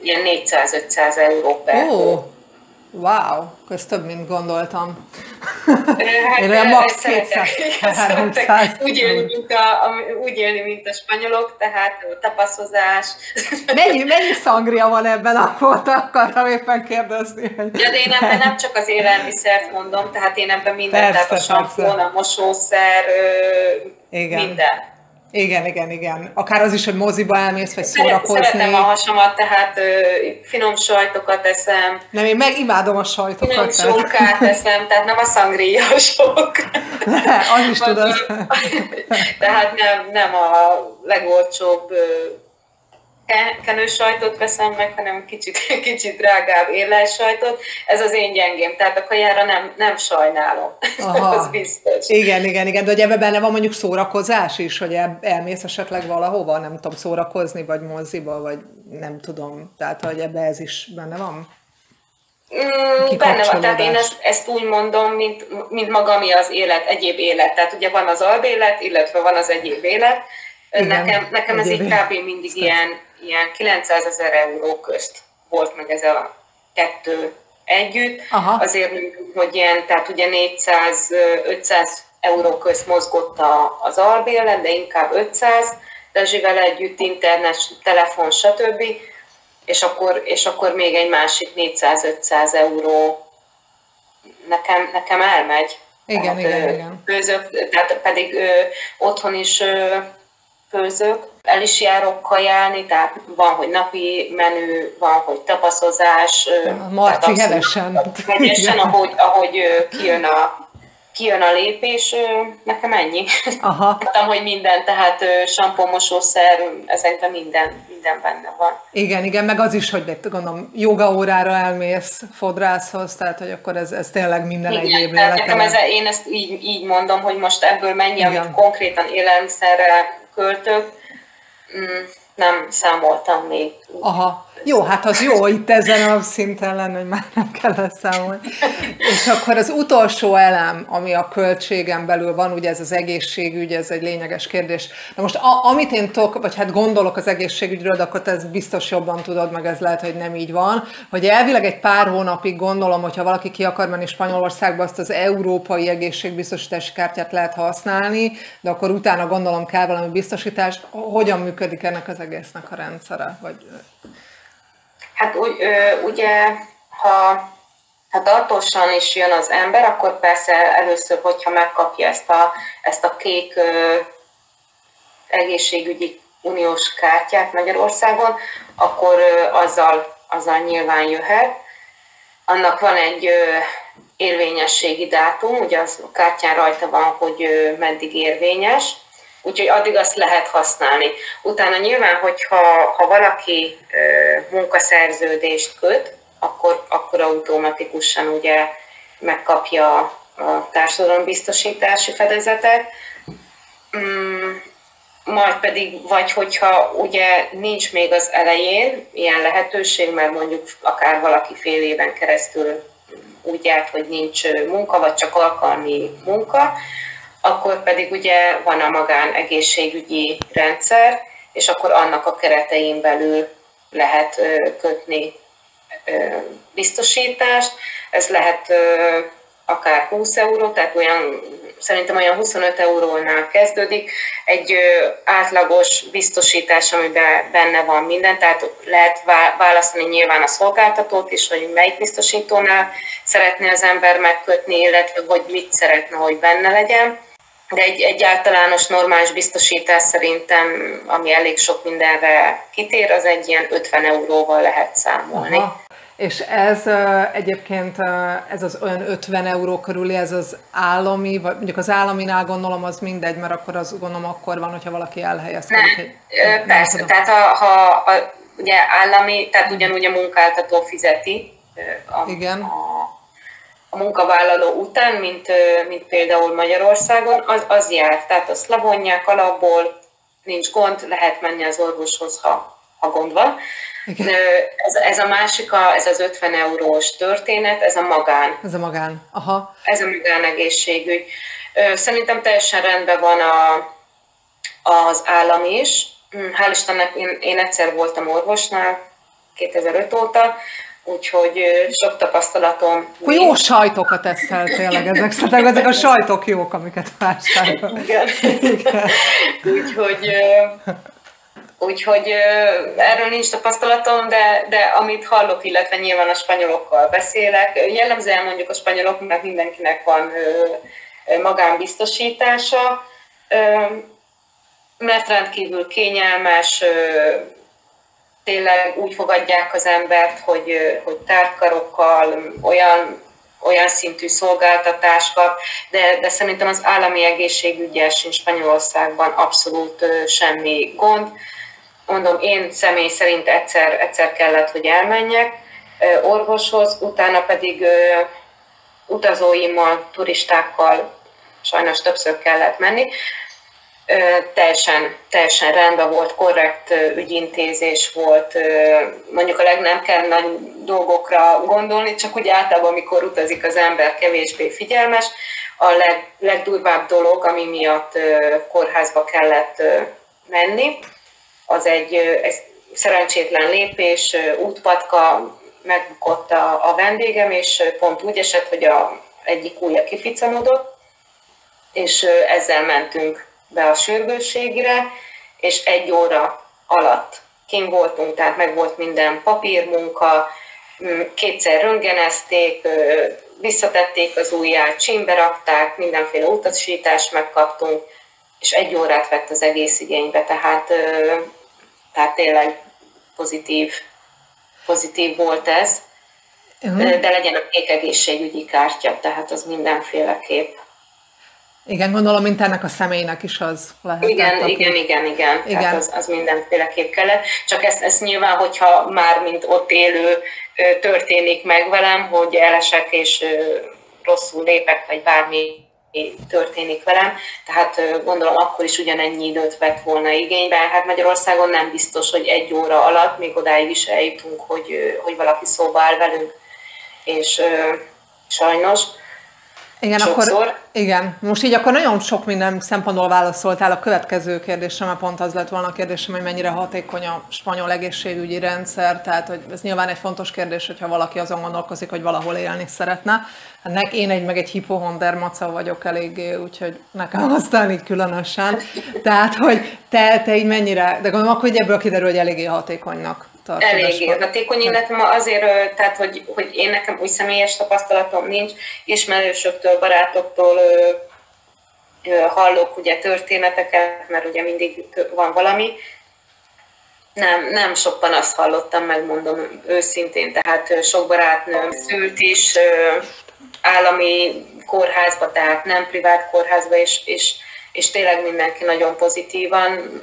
ilyen 400-500 euró per oh. Wow, ez több, mint gondoltam. Hát, Én olyan max. 200 300 úgy élni, mint a, úgy élni, mint a spanyolok, tehát tapaszozás. Mennyi, mennyi szangria van ebben a volt, akartam éppen kérdezni. Hogy... Ja, de én ebben nem csak az élelmiszert mondom, tehát én ebben minden, persze, tehát a sampon, a mosószer, Igen. minden. Igen, igen, igen. Akár az is, hogy moziba elmész, vagy szórakozni. Szeretem a hasamat, tehát ö, finom sajtokat eszem. Nem, én meg imádom a sajtokat. Finom sókát eszem, tehát nem a szangria sok. az is tudod. tehát nem, nem a legolcsóbb kenős sajtot veszem meg, hanem kicsit, kicsit drágább sajtot. Ez az én gyengém, tehát a kajára nem, nem sajnálom. Aha. az biztos. Igen, igen, igen, de hogy ebben benne van mondjuk szórakozás is, hogy elmész esetleg valahova, nem tudom, szórakozni, vagy moziba, vagy nem tudom, tehát hogy ebbe ez is benne van? Mm, benne van, tehát én ezt, ezt úgy mondom, mint, mint maga, ami az élet, egyéb élet. Tehát ugye van az albélet, illetve van az egyéb élet. Igen, nekem, nekem ez így kb. mindig ilyen, ilyen 900 ezer euró közt volt meg ez a kettő együtt. Aha. Azért, hogy ilyen, tehát ugye 400-500 euró közt mozgott az albérlet, de inkább 500, Dezsivel együtt internet, telefon, stb. És akkor, és akkor még egy másik 400-500 euró nekem, nekem elmegy. Igen, tehát, igen, igen. Főzök, tehát pedig ö, otthon is ö, főzök, el is járok kajálni, tehát van, hogy napi menü, van, hogy tapaszozás. Marci hevesen. Hevesen, ahogy, ahogy kijön a kijön a lépés, nekem ennyi. Aha. Tudtam, hogy minden, tehát sampó, mosószer, ezekben minden, minden benne van. Igen, igen, meg az is, hogy gondolom, joga órára elmész fodrászhoz, tehát hogy akkor ez, ez tényleg minden igen, egyéb tehát nekem ez, én ezt így, így mondom, hogy most ebből mennyi, igen. amit konkrétan élelmiszerre költök, nem számoltam még. Aha, jó, hát az jó itt ezen a szinten lenne, hogy már nem kell számolni. És akkor az utolsó elem, ami a költségen belül van, ugye ez az egészségügy, ez egy lényeges kérdés. Na most a, amit én tok, vagy hát gondolok az egészségügyről, de akkor te ezt biztos jobban tudod, meg ez lehet, hogy nem így van, hogy elvileg egy pár hónapig gondolom, hogyha valaki ki akar menni Spanyolországba, azt az európai egészségbiztosítási kártyát lehet használni, de akkor utána gondolom kell valami biztosítás. Hogyan működik ennek az egésznek a rendszere? Vagy Hát úgy, ugye, ha, ha tartósan is jön az ember, akkor persze először, hogyha megkapja ezt a, ezt a kék egészségügyi uniós kártyát Magyarországon, akkor azzal, azzal nyilván jöhet. Annak van egy érvényességi dátum, ugye az kártyán rajta van, hogy meddig érvényes, úgyhogy addig azt lehet használni. Utána nyilván, hogyha ha valaki munkaszerződést köt, akkor, akkor automatikusan ugye megkapja a társadalombiztosítási fedezetet, mm, majd pedig, vagy hogyha ugye nincs még az elején ilyen lehetőség, mert mondjuk akár valaki fél éven keresztül úgy járt, hogy nincs munka, vagy csak alkalmi munka, akkor pedig ugye van a magán egészségügyi rendszer, és akkor annak a keretein belül lehet kötni biztosítást. Ez lehet akár 20 euró, tehát olyan, szerintem olyan 25 eurónál kezdődik. Egy átlagos biztosítás, amiben benne van minden, tehát lehet választani nyilván a szolgáltatót is, hogy melyik biztosítónál szeretné az ember megkötni, illetve hogy mit szeretne, hogy benne legyen de egy, egy általános normális biztosítás szerintem, ami elég sok mindenre kitér, az egy ilyen 50 euróval lehet számolni. Aha. És ez egyébként, ez az olyan 50 euró körüli, ez az állami, vagy mondjuk az államinál gondolom az mindegy, mert akkor az gondolom akkor van, hogyha valaki elhelyezkedik. Ne, persze, nem tehát ha, ha a, ugye állami, tehát ugyanúgy a munkáltató fizeti a, Igen. a a munkavállaló után, mint, mint például Magyarországon, az, az jár. Tehát azt levonják alapból, nincs gond, lehet menni az orvoshoz, ha, ha gond van. Ez, ez a másik, a, ez az 50 eurós történet, ez a magán. Ez a magán, aha. Ez a magánegészségügy. Szerintem teljesen rendben van a, az állam is. Hm, hál' Istennek én, én egyszer voltam orvosnál, 2005 óta, úgyhogy sok tapasztalatom. Akkor jó sajtokat eszel tényleg, ezek, szerintem ezek a sajtok jók, amiket vásárol. Igen. Igen. úgyhogy, úgyhogy erről nincs tapasztalatom, de, de amit hallok, illetve nyilván a spanyolokkal beszélek, jellemzően mondjuk a spanyoloknak mindenkinek van magánbiztosítása, mert rendkívül kényelmes, tényleg úgy fogadják az embert, hogy, hogy tártkarokkal, olyan, olyan szintű szolgáltatást kap, de, de szerintem az állami egészségügyes sincs Spanyolországban abszolút semmi gond. Mondom, én személy szerint egyszer, egyszer kellett, hogy elmenjek orvoshoz, utána pedig utazóimmal, turistákkal sajnos többször kellett menni teljesen, teljesen rendben volt, korrekt ügyintézés volt, mondjuk a legnem kell nagy dolgokra gondolni, csak úgy általában, amikor utazik az ember, kevésbé figyelmes. A leg, legdurvább dolog, ami miatt kórházba kellett menni, az egy ez szerencsétlen lépés, útpatka, megbukott a, a vendégem, és pont úgy esett, hogy a egyik ujja kificanodott, és ezzel mentünk be a sürgősségre, és egy óra alatt kim voltunk, tehát meg volt minden papírmunka, kétszer röngenezték, visszatették az ujját, csimbe rakták, mindenféle utasítást megkaptunk, és egy órát vett az egész igénybe, tehát, tehát tényleg pozitív, pozitív volt ez. Uh-huh. De legyen a kék egészségügyi kártya, tehát az mindenféleképp. Igen, gondolom, mint ennek a személynek is az lehet. Igen, aki... igen, igen, igen, igen. Tehát az, az mindenféleképp kellett. Csak ezt, ezt nyilván, hogyha már mint ott élő történik meg velem, hogy elesek és rosszul lépek, vagy bármi történik velem, tehát gondolom akkor is ugyanennyi időt vett volna igénybe. Hát Magyarországon nem biztos, hogy egy óra alatt még odáig is eljutunk, hogy, hogy valaki szóba áll velünk, és sajnos igen, Sokszor. akkor, igen, most így akkor nagyon sok minden szempontból válaszoltál a következő kérdésre, mert pont az lett volna a kérdésem, hogy mennyire hatékony a spanyol egészségügyi rendszer, tehát hogy ez nyilván egy fontos kérdés, hogyha valaki azon gondolkozik, hogy valahol élni szeretne. Hát én egy meg egy hipohonder maca vagyok eléggé, úgyhogy nekem aztán így különösen. Tehát, hogy te, te így mennyire, de gondolom akkor, hogy ebből kiderül, hogy eléggé hatékonynak tartod. Eléggé hatékony, illetve ma azért, tehát hogy, hogy én nekem úgy személyes tapasztalatom nincs, ismerősöktől, barátoktól hallok ugye történeteket, mert ugye mindig van valami, nem, nem sok panaszt hallottam, megmondom őszintén, tehát sok barátnőm szült is állami kórházba, tehát nem privát kórházba, és, és, és tényleg mindenki nagyon pozitívan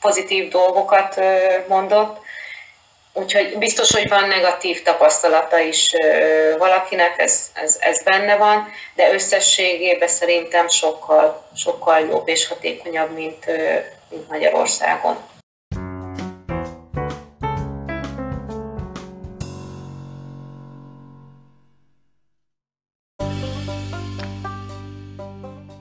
pozitív dolgokat mondott, úgyhogy biztos, hogy van negatív tapasztalata is valakinek, ez, ez, ez benne van, de összességében szerintem sokkal, sokkal jobb és hatékonyabb, mint, mint Magyarországon.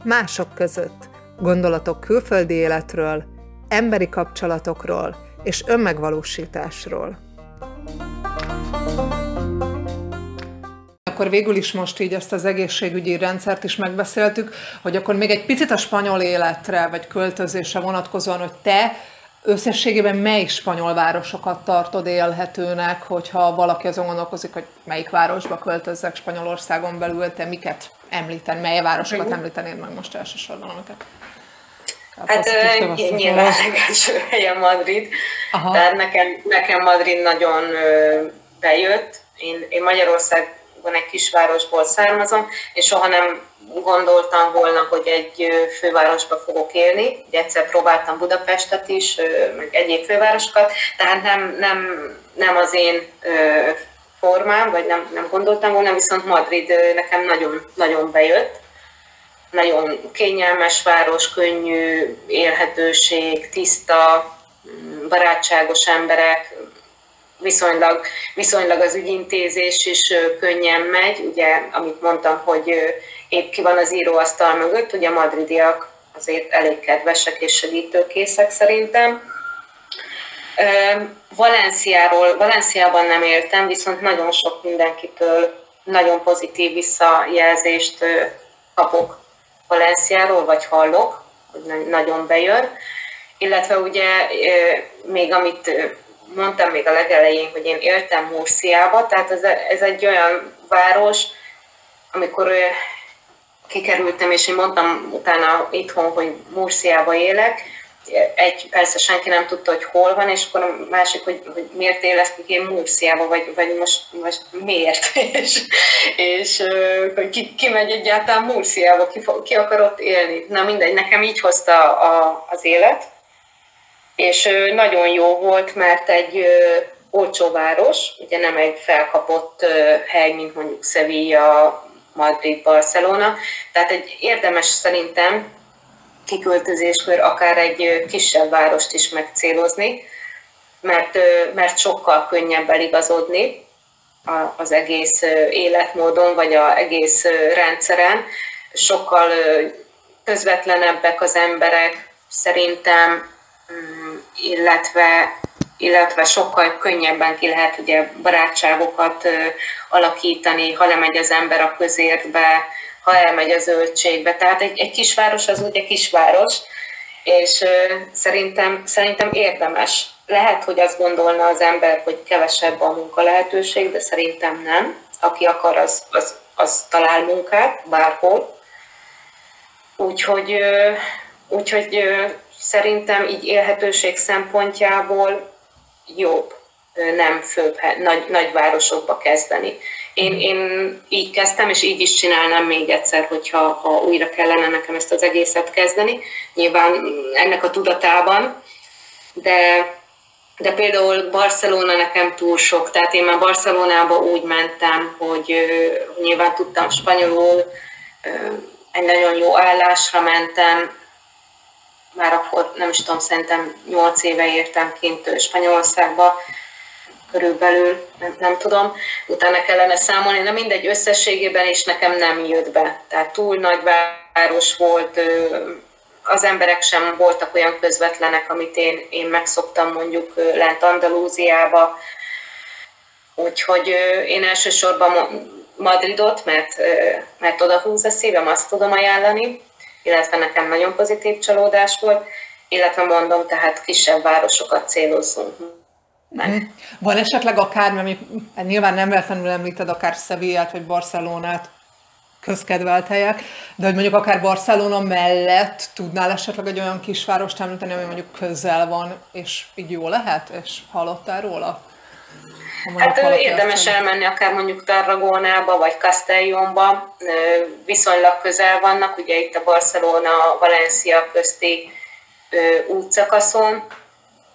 Mások között gondolatok külföldi életről, emberi kapcsolatokról és önmegvalósításról. Akkor végül is most így ezt az egészségügyi rendszert is megbeszéltük, hogy akkor még egy picit a spanyol életre vagy költözésre vonatkozóan, hogy te összességében mely spanyol városokat tartod élhetőnek, hogyha valaki azon gondolkozik, hogy melyik városba költözzek Spanyolországon belül, te miket említen, mely városokat említenéd meg most elsősorban, amiket Hát nyilván legelső helyen Madrid. Aha. Tehát nekem, nekem Madrid nagyon bejött. Én, én Magyarországon egy kisvárosból származom, és soha nem gondoltam volna, hogy egy fővárosba fogok élni. Ugye egyszer próbáltam Budapestet is, meg egyéb fővárosokat, tehát nem, nem, nem az én formám, vagy nem, nem gondoltam volna, viszont Madrid nekem nagyon, nagyon bejött nagyon kényelmes város, könnyű élhetőség, tiszta, barátságos emberek, viszonylag, viszonylag az ügyintézés is könnyen megy, ugye, amit mondtam, hogy épp ki van az íróasztal mögött, ugye a madridiak azért elég kedvesek és segítőkészek szerintem. Valenciáról, Valenciában nem éltem, viszont nagyon sok mindenkitől nagyon pozitív visszajelzést kapok Valenciáról, vagy hallok, hogy nagyon bejön. Illetve ugye még amit mondtam még a legelején, hogy én éltem Murciába, tehát ez, egy olyan város, amikor kikerültem, és én mondtam utána itthon, hogy Murciába élek, egy persze senki nem tudta, hogy hol van, és akkor a másik, hogy, hogy miért élesztük én Murciába, vagy, vagy most, most miért, és, és hogy ki, ki megy egyáltalán Murciába, ki, ki akar ott élni. Na mindegy, nekem így hozta a, az élet, és nagyon jó volt, mert egy olcsó város, ugye nem egy felkapott hely, mint mondjuk Sevilla, Madrid, Barcelona, tehát egy érdemes szerintem kiköltözéskor akár egy kisebb várost is megcélozni, mert, mert sokkal könnyebb eligazodni az egész életmódon, vagy az egész rendszeren. Sokkal közvetlenebbek az emberek szerintem, mm, illetve, illetve sokkal könnyebben ki lehet ugye barátságokat alakítani, ha lemegy az ember a közértbe, ha elmegy a zöldségbe. Tehát egy, egy kisváros az ugye kisváros, és szerintem, szerintem érdemes. Lehet, hogy azt gondolna az ember, hogy kevesebb a munka lehetőség, de szerintem nem. aki akar, az, az, az talál munkát bárhol. Úgyhogy, úgyhogy szerintem így élhetőség szempontjából jobb nem főbb, nagy, nagyvárosokba kezdeni. Én, én így kezdtem, és így is csinálnám még egyszer, hogyha ha újra kellene nekem ezt az egészet kezdeni. Nyilván ennek a tudatában, de, de például Barcelona nekem túl sok, tehát én már Barcelonába úgy mentem, hogy nyilván tudtam spanyolul, uh, egy nagyon jó állásra mentem, már akkor nem is tudom, szerintem 8 éve értem kint Spanyolországba, körülbelül, nem, nem tudom, utána kellene számolni, de mindegy összességében is nekem nem jött be. Tehát túl nagy város volt, az emberek sem voltak olyan közvetlenek, amit én, én megszoktam mondjuk lent Andalúziába. Úgyhogy én elsősorban Madridot, mert, mert oda húz a szívem, azt tudom ajánlani, illetve nekem nagyon pozitív csalódás volt, illetve mondom, tehát kisebb városokat célozzunk Mhm. Van esetleg akár, hát nyilván nem véletlenül említed akár Sevillát vagy Barcelonát, közkedvelt helyek, de hogy mondjuk akár Barcelona mellett tudnál esetleg egy olyan kisvárost említeni, ami mondjuk közel van, és így jó lehet, és hallottál róla? Hát érdemes elmenni akár mondjuk Tarragonába, vagy Castellonba, viszonylag közel vannak, ugye itt a Barcelona-Valencia közti útszakaszon,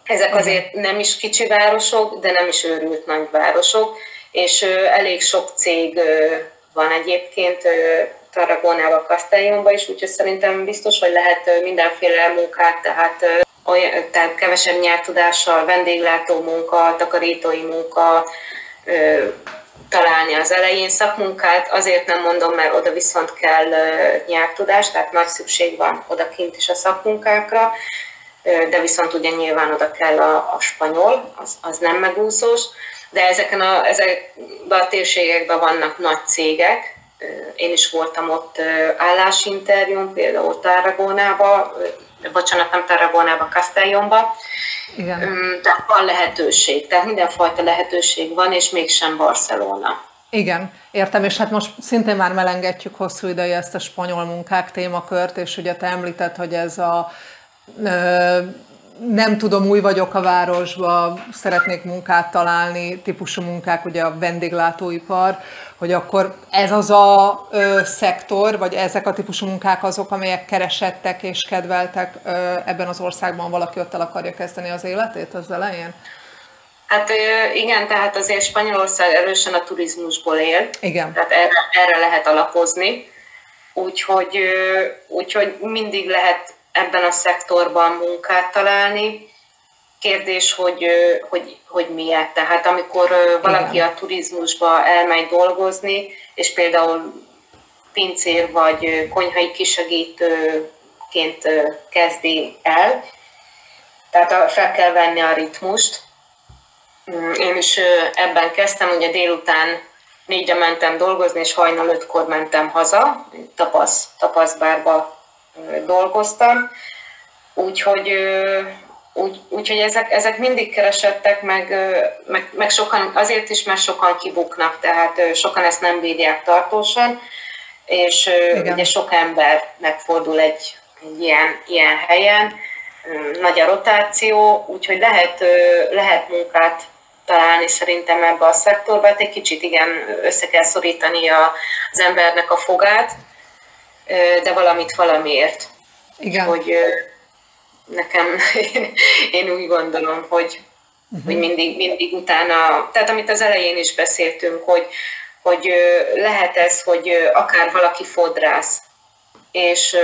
ezek azért nem is kicsi városok, de nem is őrült nagy városok, és elég sok cég van egyébként Tarragonába, Castellonba is, úgyhogy szerintem biztos, hogy lehet mindenféle munkát, tehát, olyan, tehát kevesebb nyelvtudással, vendéglátó munka, takarítói munka, találni az elején szakmunkát, azért nem mondom, mert oda viszont kell nyelvtudás, tehát nagy szükség van odakint is a szakmunkákra, de viszont ugye nyilván oda kell a, a spanyol, az, az nem megúszós, de ezeken a, ezekben a térségekben vannak nagy cégek, én is voltam ott állásinterjún, például Tarragónába, bocsánat, nem Tarragónába, Castellonba, Igen. Tehát van lehetőség, tehát mindenfajta lehetőség van, és mégsem Barcelona. Igen, értem, és hát most szintén már melengetjük hosszú ideje ezt a spanyol munkák témakört, és ugye te említett, hogy ez a nem tudom, új vagyok a városba, szeretnék munkát találni, típusú munkák, ugye a vendéglátóipar, hogy akkor ez az a ö, szektor, vagy ezek a típusú munkák azok, amelyek keresettek és kedveltek ö, ebben az országban, valaki ott el akarja kezdeni az életét az elején? Hát igen, tehát azért Spanyolország erősen a turizmusból él. Igen. Tehát erre, erre lehet alapozni. Úgyhogy, úgyhogy mindig lehet ebben a szektorban munkát találni. Kérdés, hogy, hogy, hogy miért. Tehát amikor valaki a turizmusba elmegy dolgozni, és például pincér vagy konyhai kisegítőként kezdi el, tehát fel kell venni a ritmust. Mm, én is ebben kezdtem, ugye délután négyre mentem dolgozni, és hajnal ötkor mentem haza, tapasz, tapaszbárba dolgoztam, úgyhogy, úgy, úgyhogy ezek, ezek mindig keresettek, meg, meg, meg sokan, azért is, mert sokan kibuknak, tehát sokan ezt nem bírják tartósan, és Igen. ugye sok ember megfordul egy, egy ilyen, ilyen helyen, nagy a rotáció, úgyhogy lehet, lehet munkát találni szerintem ebbe a szektorba, hát egy kicsit igen, össze kell szorítani a, az embernek a fogát, de valamit valamiért. Igen. Hogy nekem, én úgy gondolom, hogy, uh-huh. hogy mindig, mindig utána, tehát amit az elején is beszéltünk, hogy, hogy lehet ez, hogy akár valaki fodrász, és,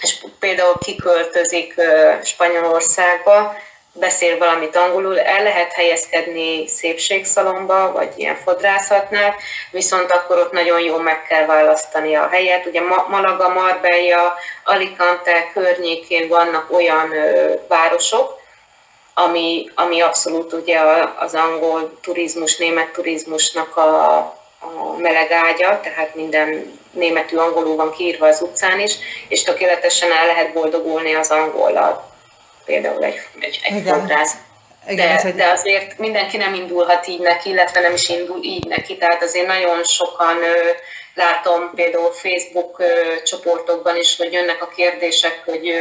és például kiköltözik Spanyolországba, beszél valamit angolul, el lehet helyezkedni szépségszalomba, vagy ilyen fodrászatnál, viszont akkor ott nagyon jó meg kell választani a helyet. Ugye Malaga, Marbella, Alicante környékén vannak olyan városok, ami, ami abszolút ugye az angol turizmus, német turizmusnak a, a meleg ágya, tehát minden németű angolul van kiírva az utcán is, és tökéletesen el lehet boldogulni az angollal például egy, egy, egy fodrász. Igen, de, egy... de azért mindenki nem indulhat így neki, illetve nem is indul így neki, tehát azért nagyon sokan látom például Facebook csoportokban is, hogy jönnek a kérdések, hogy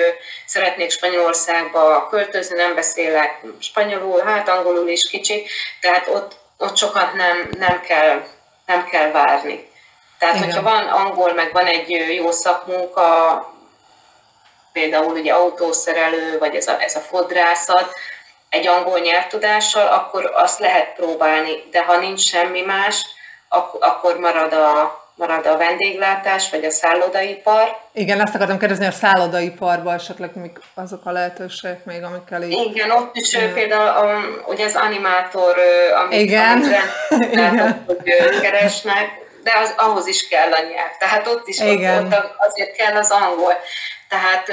szeretnék Spanyolországba költözni, nem beszélek spanyolul, hát angolul is kicsi, tehát ott, ott sokat nem, nem, kell, nem kell várni. Tehát, Igen. hogyha van angol, meg van egy jó szakmunka, például ugye autószerelő, vagy ez a, ez a fodrászat, egy angol nyelvtudással, akkor azt lehet próbálni, de ha nincs semmi más, akkor marad a, marad a vendéglátás, vagy a szállodaipar. Igen, ezt akartam kérdezni, a szállodaiparban esetleg mik azok a lehetőségek még, amikkel így... Igen, ott is Igen. például a, ugye az animátor, amit, Igen. amit Igen. hogy keresnek, de az, ahhoz is kell a nyelv. Tehát ott is Igen. Ott, ott azért kell az angol. Tehát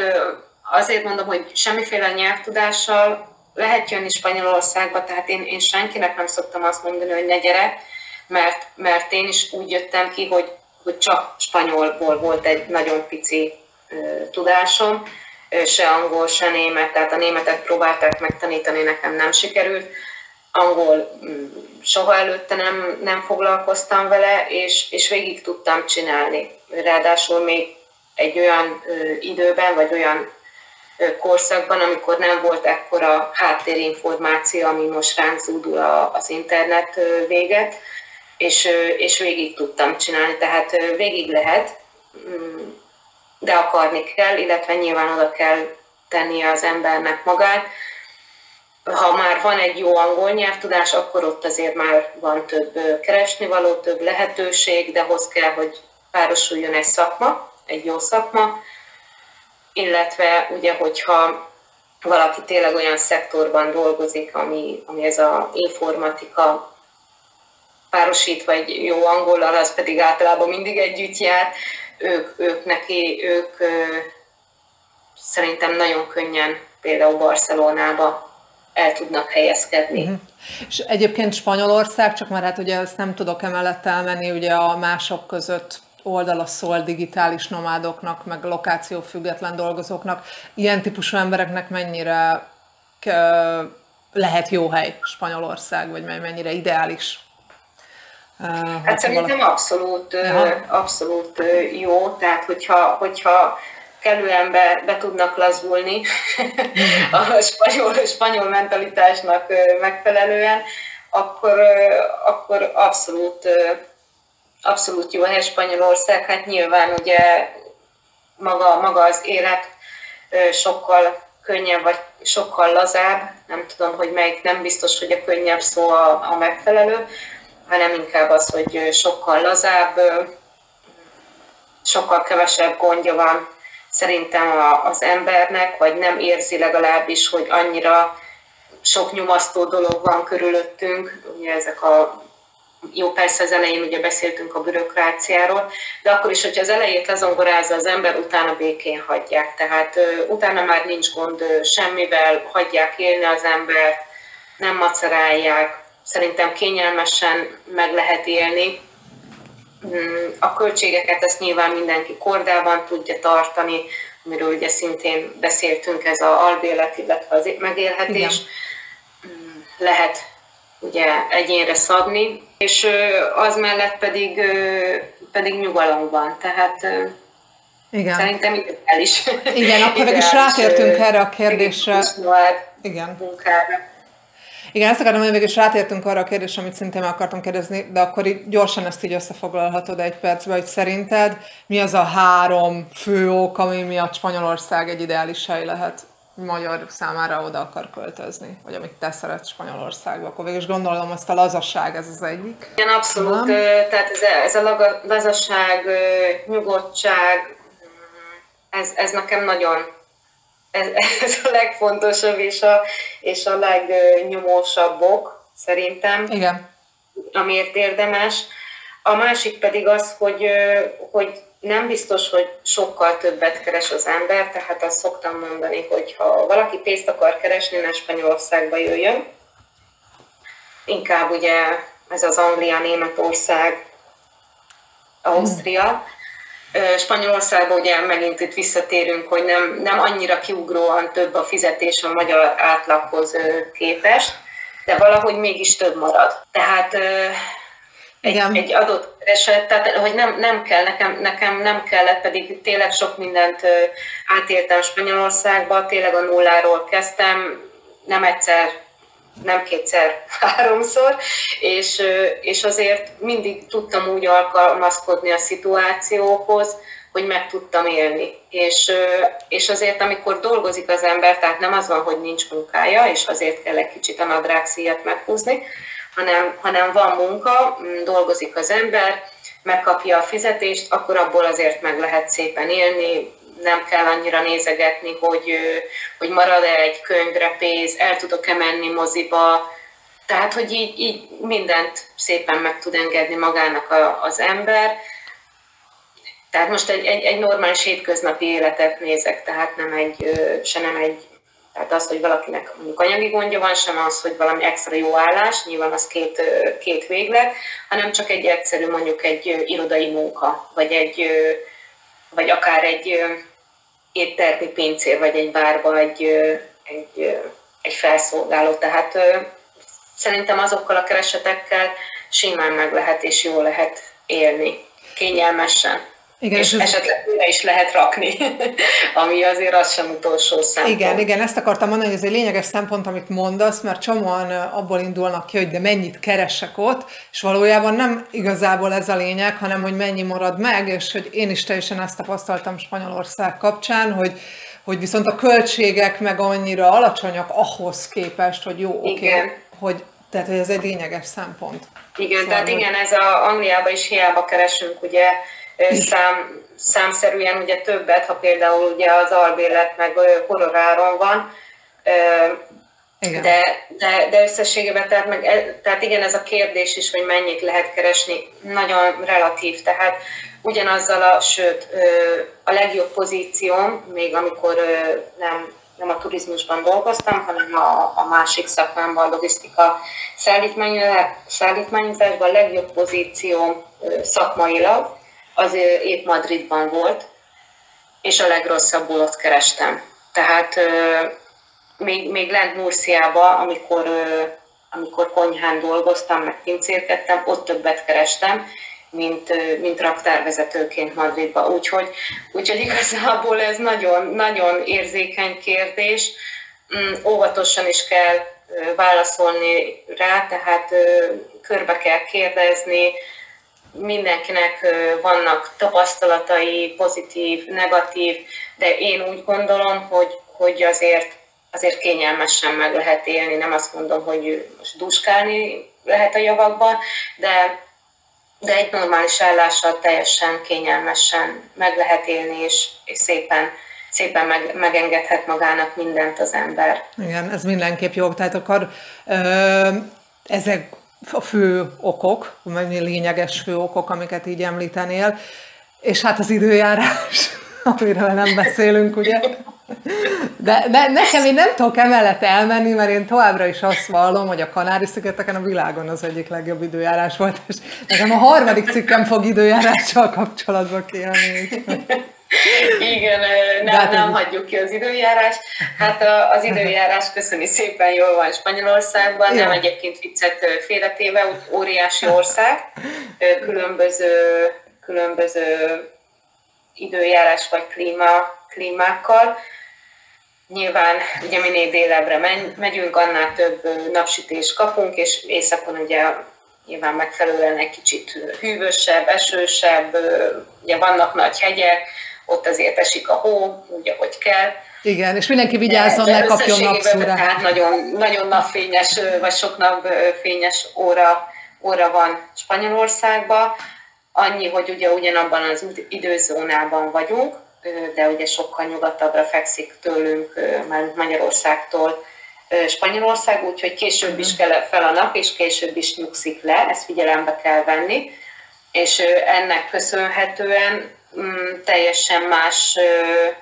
azért mondom, hogy semmiféle nyelvtudással lehet jönni Spanyolországba, tehát én, én senkinek nem szoktam azt mondani, hogy ne gyere, mert, mert én is úgy jöttem ki, hogy, hogy csak spanyolból volt egy nagyon pici tudásom, se angol, se német, tehát a németet próbálták megtanítani, nekem nem sikerült. Angol mm, soha előtte nem, nem foglalkoztam vele, és, és végig tudtam csinálni. Ráadásul még egy olyan ö, időben, vagy olyan ö, korszakban, amikor nem volt ekkora háttérinformáció, ami most ránk zúdul a, az internet ö, véget, és, és végig tudtam csinálni, tehát végig lehet, mm, de akarni kell, illetve nyilván oda kell tennie az embernek magát. Ha már van egy jó angol nyelvtudás, akkor ott azért már van több keresnivaló, több lehetőség, de hoz kell, hogy párosuljon egy szakma, egy jó szakma, illetve ugye, hogyha valaki tényleg olyan szektorban dolgozik, ami, ami ez a informatika, párosítva egy jó angollal, az pedig általában mindig együtt jár, ők, ők neki, ők ö, szerintem nagyon könnyen például Barcelonába el tudnak helyezkedni. Uh-huh. És egyébként Spanyolország, csak már hát ugye ezt nem tudok emellett elmenni, ugye a mások között oldala szól digitális nomádoknak, meg lokáció független dolgozóknak. Ilyen típusú embereknek mennyire lehet jó hely Spanyolország, vagy mennyire ideális? Hát szerintem abszolút, abszolút jó, tehát hogyha, hogyha kellően be, be tudnak lazulni a spanyol, spanyol mentalitásnak megfelelően, akkor, akkor abszolút, abszolút jó hely Spanyolország. Hát nyilván ugye maga, maga az élet sokkal könnyebb, vagy sokkal lazább, nem tudom, hogy melyik, nem biztos, hogy a könnyebb szó a, a megfelelő, hanem inkább az, hogy sokkal lazább, sokkal kevesebb gondja van szerintem az embernek, vagy nem érzi legalábbis, hogy annyira sok nyomasztó dolog van körülöttünk, ugye ezek a jó, persze az elején ugye beszéltünk a bürokráciáról, de akkor is, hogyha az elejét lezongorázza az ember, utána békén hagyják. Tehát uh, utána már nincs gond uh, semmivel, hagyják élni az embert, nem macerálják, szerintem kényelmesen meg lehet élni. Mm, a költségeket ezt nyilván mindenki kordában tudja tartani, amiről ugye szintén beszéltünk, ez a albélet, illetve az megélhetés. Igen. Mm, lehet ugye egyénre szabni, és az mellett pedig, pedig nyugalom van. Tehát igen. Szerintem ideális. Igen, akkor meg is rátértünk erre a kérdésre. Igen. Munkára. Igen, ezt akarom, hogy végül is rátértünk arra a kérdésre, amit szintén meg akartam kérdezni, de akkor így gyorsan ezt így összefoglalhatod egy percbe, hogy szerinted mi az a három fő ok, ami miatt Spanyolország egy ideális hely lehet magyar számára oda akar költözni, vagy amit te szeretsz Spanyolországba, akkor végül is gondolom, azt a lazasság, ez az egyik. Igen, abszolút. Nem? Tehát ez a, ez a lazasság, nyugodtság, ez, ez nekem nagyon ez, ez a legfontosabb és a, és a legnyomósabbok szerintem. Igen. Amiért érdemes. A másik pedig az, hogy, hogy nem biztos, hogy sokkal többet keres az ember, tehát azt szoktam mondani, hogy ha valaki pénzt akar keresni, ne Spanyolországba jöjjön. Inkább ugye ez az Anglia, Németország, Ausztria. Spanyolországban ugye megint itt visszatérünk, hogy nem, nem annyira kiugróan több a fizetés a magyar átlaghoz képest, de valahogy mégis több marad. Tehát egy, egy adott eset, tehát hogy nem, nem kell, nekem, nekem nem kellett, pedig tényleg sok mindent átéltem Spanyolországba, tényleg a nulláról kezdtem, nem egyszer, nem kétszer, háromszor, és, és azért mindig tudtam úgy alkalmazkodni a szituációhoz, hogy meg tudtam élni. És, és azért, amikor dolgozik az ember, tehát nem az van, hogy nincs munkája, és azért kell egy kicsit a nadrágszíjat meghúzni, hanem, hanem van munka, dolgozik az ember, megkapja a fizetést, akkor abból azért meg lehet szépen élni, nem kell annyira nézegetni, hogy, hogy marad-e egy könyvre pénz, el tudok-e menni moziba, tehát, hogy így, így mindent szépen meg tud engedni magának a, az ember. Tehát most egy, egy, egy normális hétköznapi életet nézek, tehát nem egy, se nem egy, tehát az, hogy valakinek mondjuk anyagi gondja van, sem az, hogy valami extra jó állás, nyilván az két, két véglet, hanem csak egy egyszerű mondjuk egy irodai munka, vagy egy, vagy akár egy éttermi pincér, vagy egy bárba egy, egy, egy felszolgáló. Tehát szerintem azokkal a keresetekkel simán meg lehet és jól lehet élni, kényelmesen. Igen, és, és esetleg újra is lehet rakni, ami azért az sem utolsó szempont. Igen, igen, ezt akartam mondani, hogy ez egy lényeges szempont, amit mondasz, mert csomóan abból indulnak ki, hogy de mennyit keresek ott, és valójában nem igazából ez a lényeg, hanem hogy mennyi marad meg, és hogy én is teljesen ezt tapasztaltam Spanyolország kapcsán, hogy hogy viszont a költségek meg annyira alacsonyak ahhoz képest, hogy jó, oké, okay, hogy tehát hogy ez egy lényeges szempont. Igen, szóval, tehát igen, ez a Angliában is hiába keresünk ugye szám, számszerűen ugye többet, ha például ugye az albérlet meg honoráron van, igen. De, de, de összességében, tehát, meg, e, tehát igen, ez a kérdés is, hogy mennyit lehet keresni, nagyon relatív, tehát ugyanazzal a, sőt, a legjobb pozícióm, még amikor nem, nem a turizmusban dolgoztam, hanem a, a másik szakmámban, a logisztika szállítmányozásban a legjobb pozícióm szakmailag, az épp Madridban volt, és a legrosszabbul ott kerestem. Tehát még, még lent Murciába, amikor, amikor konyhán dolgoztam, meg pincérkedtem, ott többet kerestem, mint, mint raktárvezetőként Madridba. Úgyhogy, úgyhogy igazából ez nagyon, nagyon érzékeny kérdés. Mm, óvatosan is kell válaszolni rá, tehát körbe kell kérdezni, mindenkinek vannak tapasztalatai, pozitív, negatív, de én úgy gondolom, hogy, hogy azért, azért kényelmesen meg lehet élni, nem azt mondom, hogy most duskálni lehet a javakban, de, de egy normális állással teljesen kényelmesen meg lehet élni, és, és szépen, szépen meg, megengedhet magának mindent az ember. Igen, ez mindenképp jó. Tehát akkor ö, ezek a fő okok, vagy lényeges fő okok, amiket így említenél, és hát az időjárás, amiről nem beszélünk, ugye? De, de nekem én nem tudok emellett elmenni, mert én továbbra is azt vallom, hogy a Kanári-szigeteken a világon az egyik legjobb időjárás volt, és nekem a harmadik cikkem fog időjárással kapcsolatba kérni. Igen, nem, hát nem hagyjuk ki az időjárás. Hát az időjárás köszöni szépen jól van Spanyolországban, nem egyébként viccet félretéve, óriási ország, különböző, különböző időjárás vagy klíma, klímákkal. Nyilván ugye minél délebbre megyünk, annál több napsütés kapunk, és éjszakon ugye nyilván megfelelően egy kicsit hűvösebb, esősebb, ugye vannak nagy hegyek, ott azért esik a hó, úgy, ahogy kell. Igen, és mindenki vigyázzon, ne kapjon napszúrát. Tehát nagyon, nagyon napfényes, vagy sok napfényes óra, óra van Spanyolországban. Annyi, hogy ugye ugyanabban az időzónában vagyunk, de ugye sokkal nyugatabbra fekszik tőlünk, már Magyarországtól Spanyolország, úgyhogy később is mhm. kell fel a nap, és később is nyugszik le, ezt figyelembe kell venni, és ennek köszönhetően teljesen más,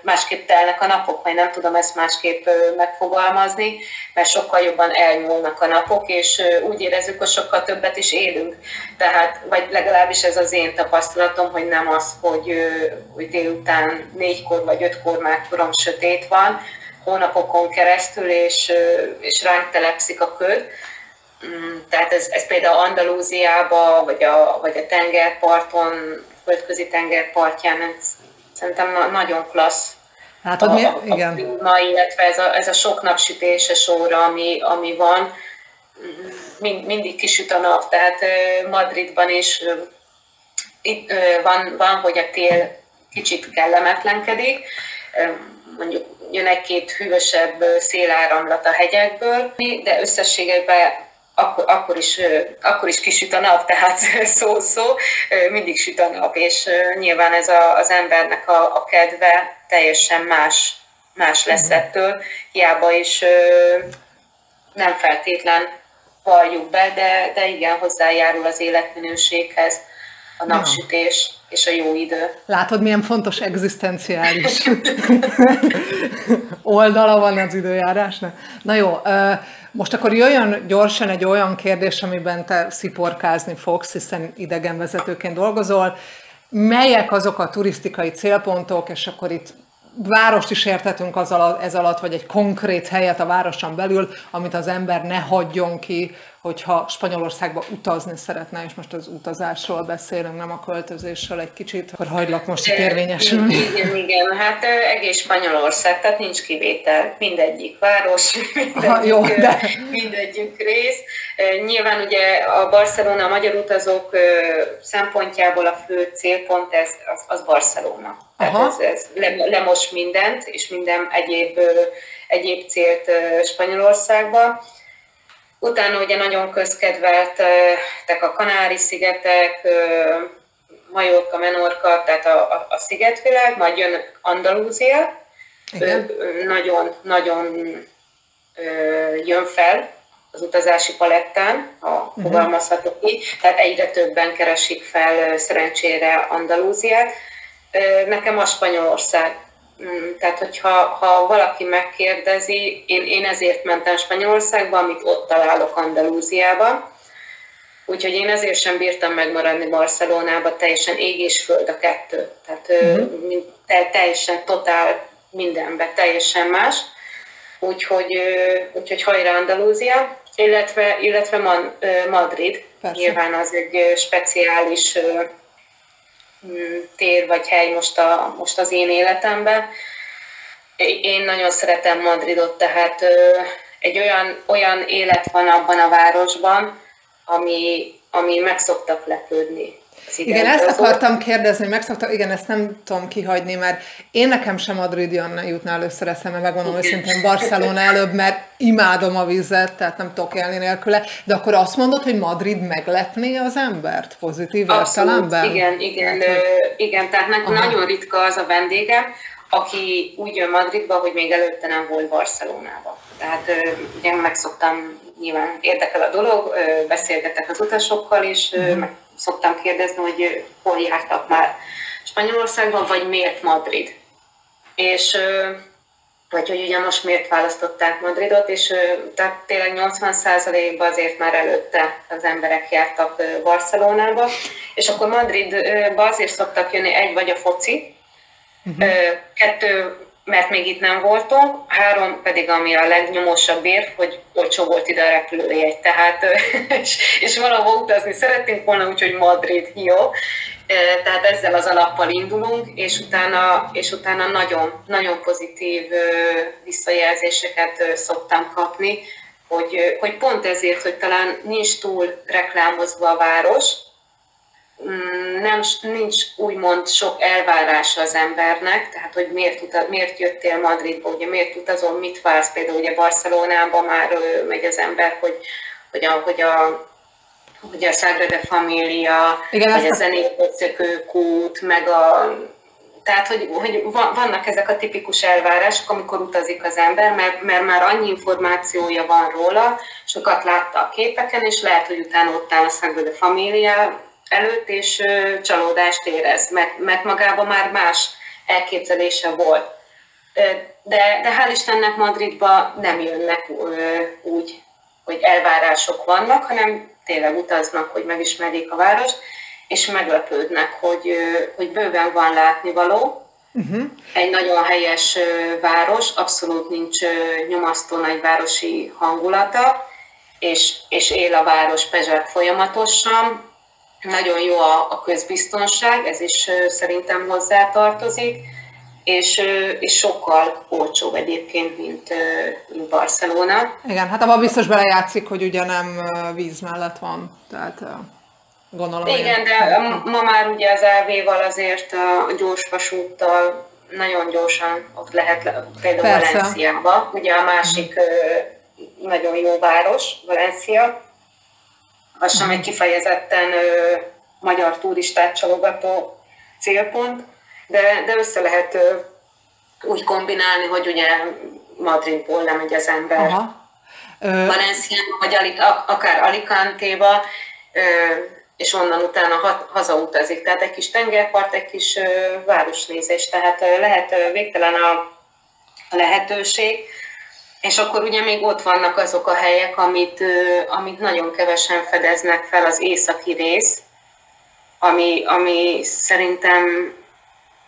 másképp telnek a napok, vagy nem tudom ezt másképp megfogalmazni, mert sokkal jobban elnyúlnak a napok, és úgy érezzük, hogy sokkal többet is élünk. Tehát, vagy legalábbis ez az én tapasztalatom, hogy nem az, hogy, hogy délután négykor vagy ötkor már korom sötét van, hónapokon keresztül, és, és ránk telepszik a köd. Mm, tehát ez, ez például Andalúziában, vagy a, vagy a tengerparton, földközi tengerpartján, ez szerintem na, nagyon klassz. Hát, a, mi? Igen. A klíma, illetve ez a, ez a sok napsütéses óra, ami, ami van, mind, mindig kisüt a nap, tehát Madridban is itt van, van, hogy a tél kicsit kellemetlenkedik, mondjuk jön egy-két hűvösebb széláramlat a hegyekből, de összességében akkor, akkor, is, akkor is kisüt a nap, tehát szó-szó, mindig süt a nap, és nyilván ez a, az embernek a, a kedve teljesen más, más lesz mhm. ettől, hiába is nem feltétlen valljuk be, de, de igen, hozzájárul az életminőséghez a napsütés és a jó idő. Látod, milyen fontos egzisztenciális oldala van az időjárásnak? Na jó, most akkor jöjjön gyorsan egy olyan kérdés, amiben te sziporkázni fogsz, hiszen idegenvezetőként dolgozol. Melyek azok a turisztikai célpontok, és akkor itt várost is értetünk az alatt, ez alatt, vagy egy konkrét helyet a városon belül, amit az ember ne hagyjon ki, hogyha Spanyolországba utazni szeretne, és most az utazásról beszélünk, nem a költözésről egy kicsit, akkor hagylak most itt érvényesülni. Igen, igen, hát egész Spanyolország, tehát nincs kivétel, mindegyik város, mindegyik, Aha, jó, de... mindegyik rész. Nyilván ugye a Barcelona, a magyar utazók szempontjából a fő célpont ez, az, az Barcelona. Tehát ez, ez lemos mindent, és minden egyéb, egyéb célt Spanyolországba. Utána ugye nagyon közkedveltek a Kanári-szigetek, Majorka, Menorka, tehát a, a, a szigetvilág, majd jön Andalúzia, nagyon, nagyon jön fel az utazási palettán, ha uh-huh. fogalmazhatok így, tehát egyre többen keresik fel szerencsére Andalúziát. Nekem a Spanyolország tehát, hogyha ha valaki megkérdezi, én, én ezért mentem Spanyolországba, amit ott találok Andalúziában. Úgyhogy én ezért sem bírtam megmaradni Barcelonába, teljesen ég és föld a kettő. Tehát uh-huh. te, teljesen, totál mindenbe, teljesen más. Úgyhogy, úgyhogy hajrá Andalúzia, illetve, illetve Man, Madrid. Persze. Nyilván az egy speciális Mm, tér vagy hely most, a, most az én életemben. Én nagyon szeretem Madridot, tehát egy olyan, olyan élet van abban a városban, ami, ami meg szoktak lepődni. Igen, ezt akartam kérdezni, meg szoktam, igen, ezt nem tudom kihagyni, mert én nekem sem Madrid jönne jutna először eszembe, megmondom őszintén Barcelona előbb, mert imádom a vizet, tehát nem tudok élni nélküle, de akkor azt mondod, hogy Madrid meglepné az embert pozitív értelemben? Igen, igen, tehát, hogy... igen, tehát nekem nagyon ritka az a vendégem, aki úgy jön Madridba, hogy még előtte nem volt Barcelonába. Tehát ugye meg szoktam, nyilván érdekel a dolog, beszélgetek az utasokkal, és uh-huh. meg szoktam kérdezni, hogy hol jártak már Spanyolországban, vagy miért Madrid. És vagy hogy ugye most miért választották Madridot, és tehát tényleg 80%-ban azért már előtte az emberek jártak Barcelonába, és akkor Madridba azért szoktak jönni egy vagy a foci, uh-huh. kettő mert még itt nem voltunk, három pedig, ami a legnyomosabb ér, hogy olcsó volt ide a repülőjegy, tehát, és, és valahol utazni szeretnénk volna, úgyhogy Madrid, jó. Tehát ezzel az alappal indulunk, és utána, és utána nagyon, nagyon pozitív visszajelzéseket szoktam kapni, hogy, hogy pont ezért, hogy talán nincs túl reklámozva a város, nem, nincs úgymond sok elvárása az embernek, tehát hogy miért, utaz, miért jöttél Madridba, ugye miért utazom, mit vársz, például ugye Barcelonába már megy az ember, hogy, hogy a, hogy a hogy a Sagrada Familia, Igen, vagy a zenét kút, meg a tehát, hogy, hogy vannak ezek a tipikus elvárások, amikor utazik az ember, mert, mert már annyi információja van róla, sokat látta a képeken, és lehet, hogy utána ott áll a Sagrada Familia, előtt, és csalódást érez, mert, mert magában már más elképzelése volt. De, de hál' Istennek Madridba nem jönnek úgy, hogy elvárások vannak, hanem tényleg utaznak, hogy megismerjék a várost, és meglepődnek, hogy, hogy bőven van látnivaló. Uh-huh. Egy nagyon helyes város, abszolút nincs nyomasztó nagyvárosi hangulata, és, és él a város pezsek folyamatosan. Nagyon jó a, a közbiztonság, ez is szerintem hozzátartozik, és, és sokkal olcsóbb egyébként, mint, mint Barcelona. Igen, hát abban biztos belejátszik, hogy ugye nem víz mellett van, tehát gondolom. Igen, de ma már ugye az elvéval azért a gyorsvasúttal nagyon gyorsan ott lehet, például Persze. Valenciába, ugye a másik nagyon jó város, Valencia, az sem egy kifejezetten ö, magyar turistát csalogató célpont, de, de össze lehet ö, úgy kombinálni, hogy ugye Madridból lemegy az ember Aha. Valenciába, vagy akár Alicante-ba, és onnan utána hazautazik. Tehát egy kis tengerpart, egy kis városnézés, tehát lehet végtelen a lehetőség. És akkor ugye még ott vannak azok a helyek, amit, amit nagyon kevesen fedeznek fel, az északi rész, ami, ami szerintem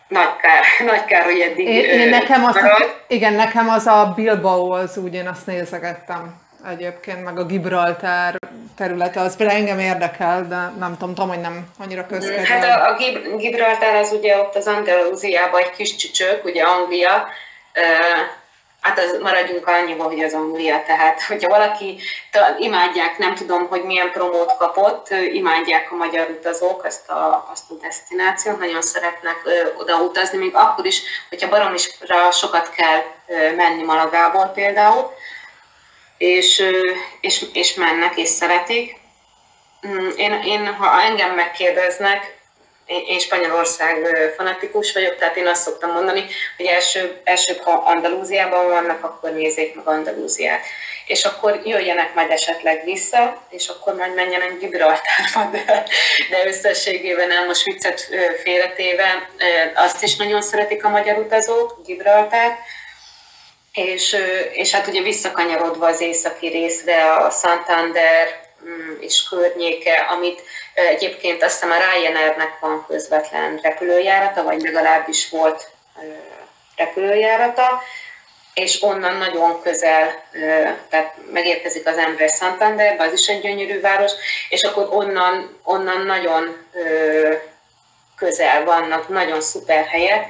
nagy kár, nagy kár hogy eddig én, én nekem az, Igen, nekem az a Bilbao, az úgy én azt nézegettem egyébként, meg a Gibraltár területe, az például engem érdekel, de nem tudom, tudom, hogy nem annyira közkedvel. Hát a, a Gibraltár az ugye ott az Andalúziában egy kis csücsök, ugye Anglia, Hát az, maradjunk annyiba, hogy az Anglia, tehát hogyha valaki imádják, nem tudom, hogy milyen promót kapott, imádják a magyar utazók ezt a, azt a destinációt, nagyon szeretnek ö, oda utazni, még akkor is, hogyha baromira sokat kell menni Malagából például, és, és, és mennek, és szeretik. Mm, én, én, ha engem megkérdeznek, én Spanyolország fanatikus vagyok, tehát én azt szoktam mondani, hogy első, első ha Andalúziában vannak, akkor nézzék meg Andalúziát. És akkor jöjjenek majd esetleg vissza, és akkor majd menjenek Gibraltárba, de, de összességében nem most viccet félretéve, azt is nagyon szeretik a magyar utazók, Gibraltár, és, és hát ugye visszakanyarodva az északi részre a Santander mm, és környéke, amit egyébként azt hiszem a Ryanairnek van közvetlen repülőjárata, vagy legalábbis volt repülőjárata, és onnan nagyon közel, tehát megérkezik az ember Santanderbe, az is egy gyönyörű város, és akkor onnan, onnan nagyon közel vannak, nagyon szuper helyek,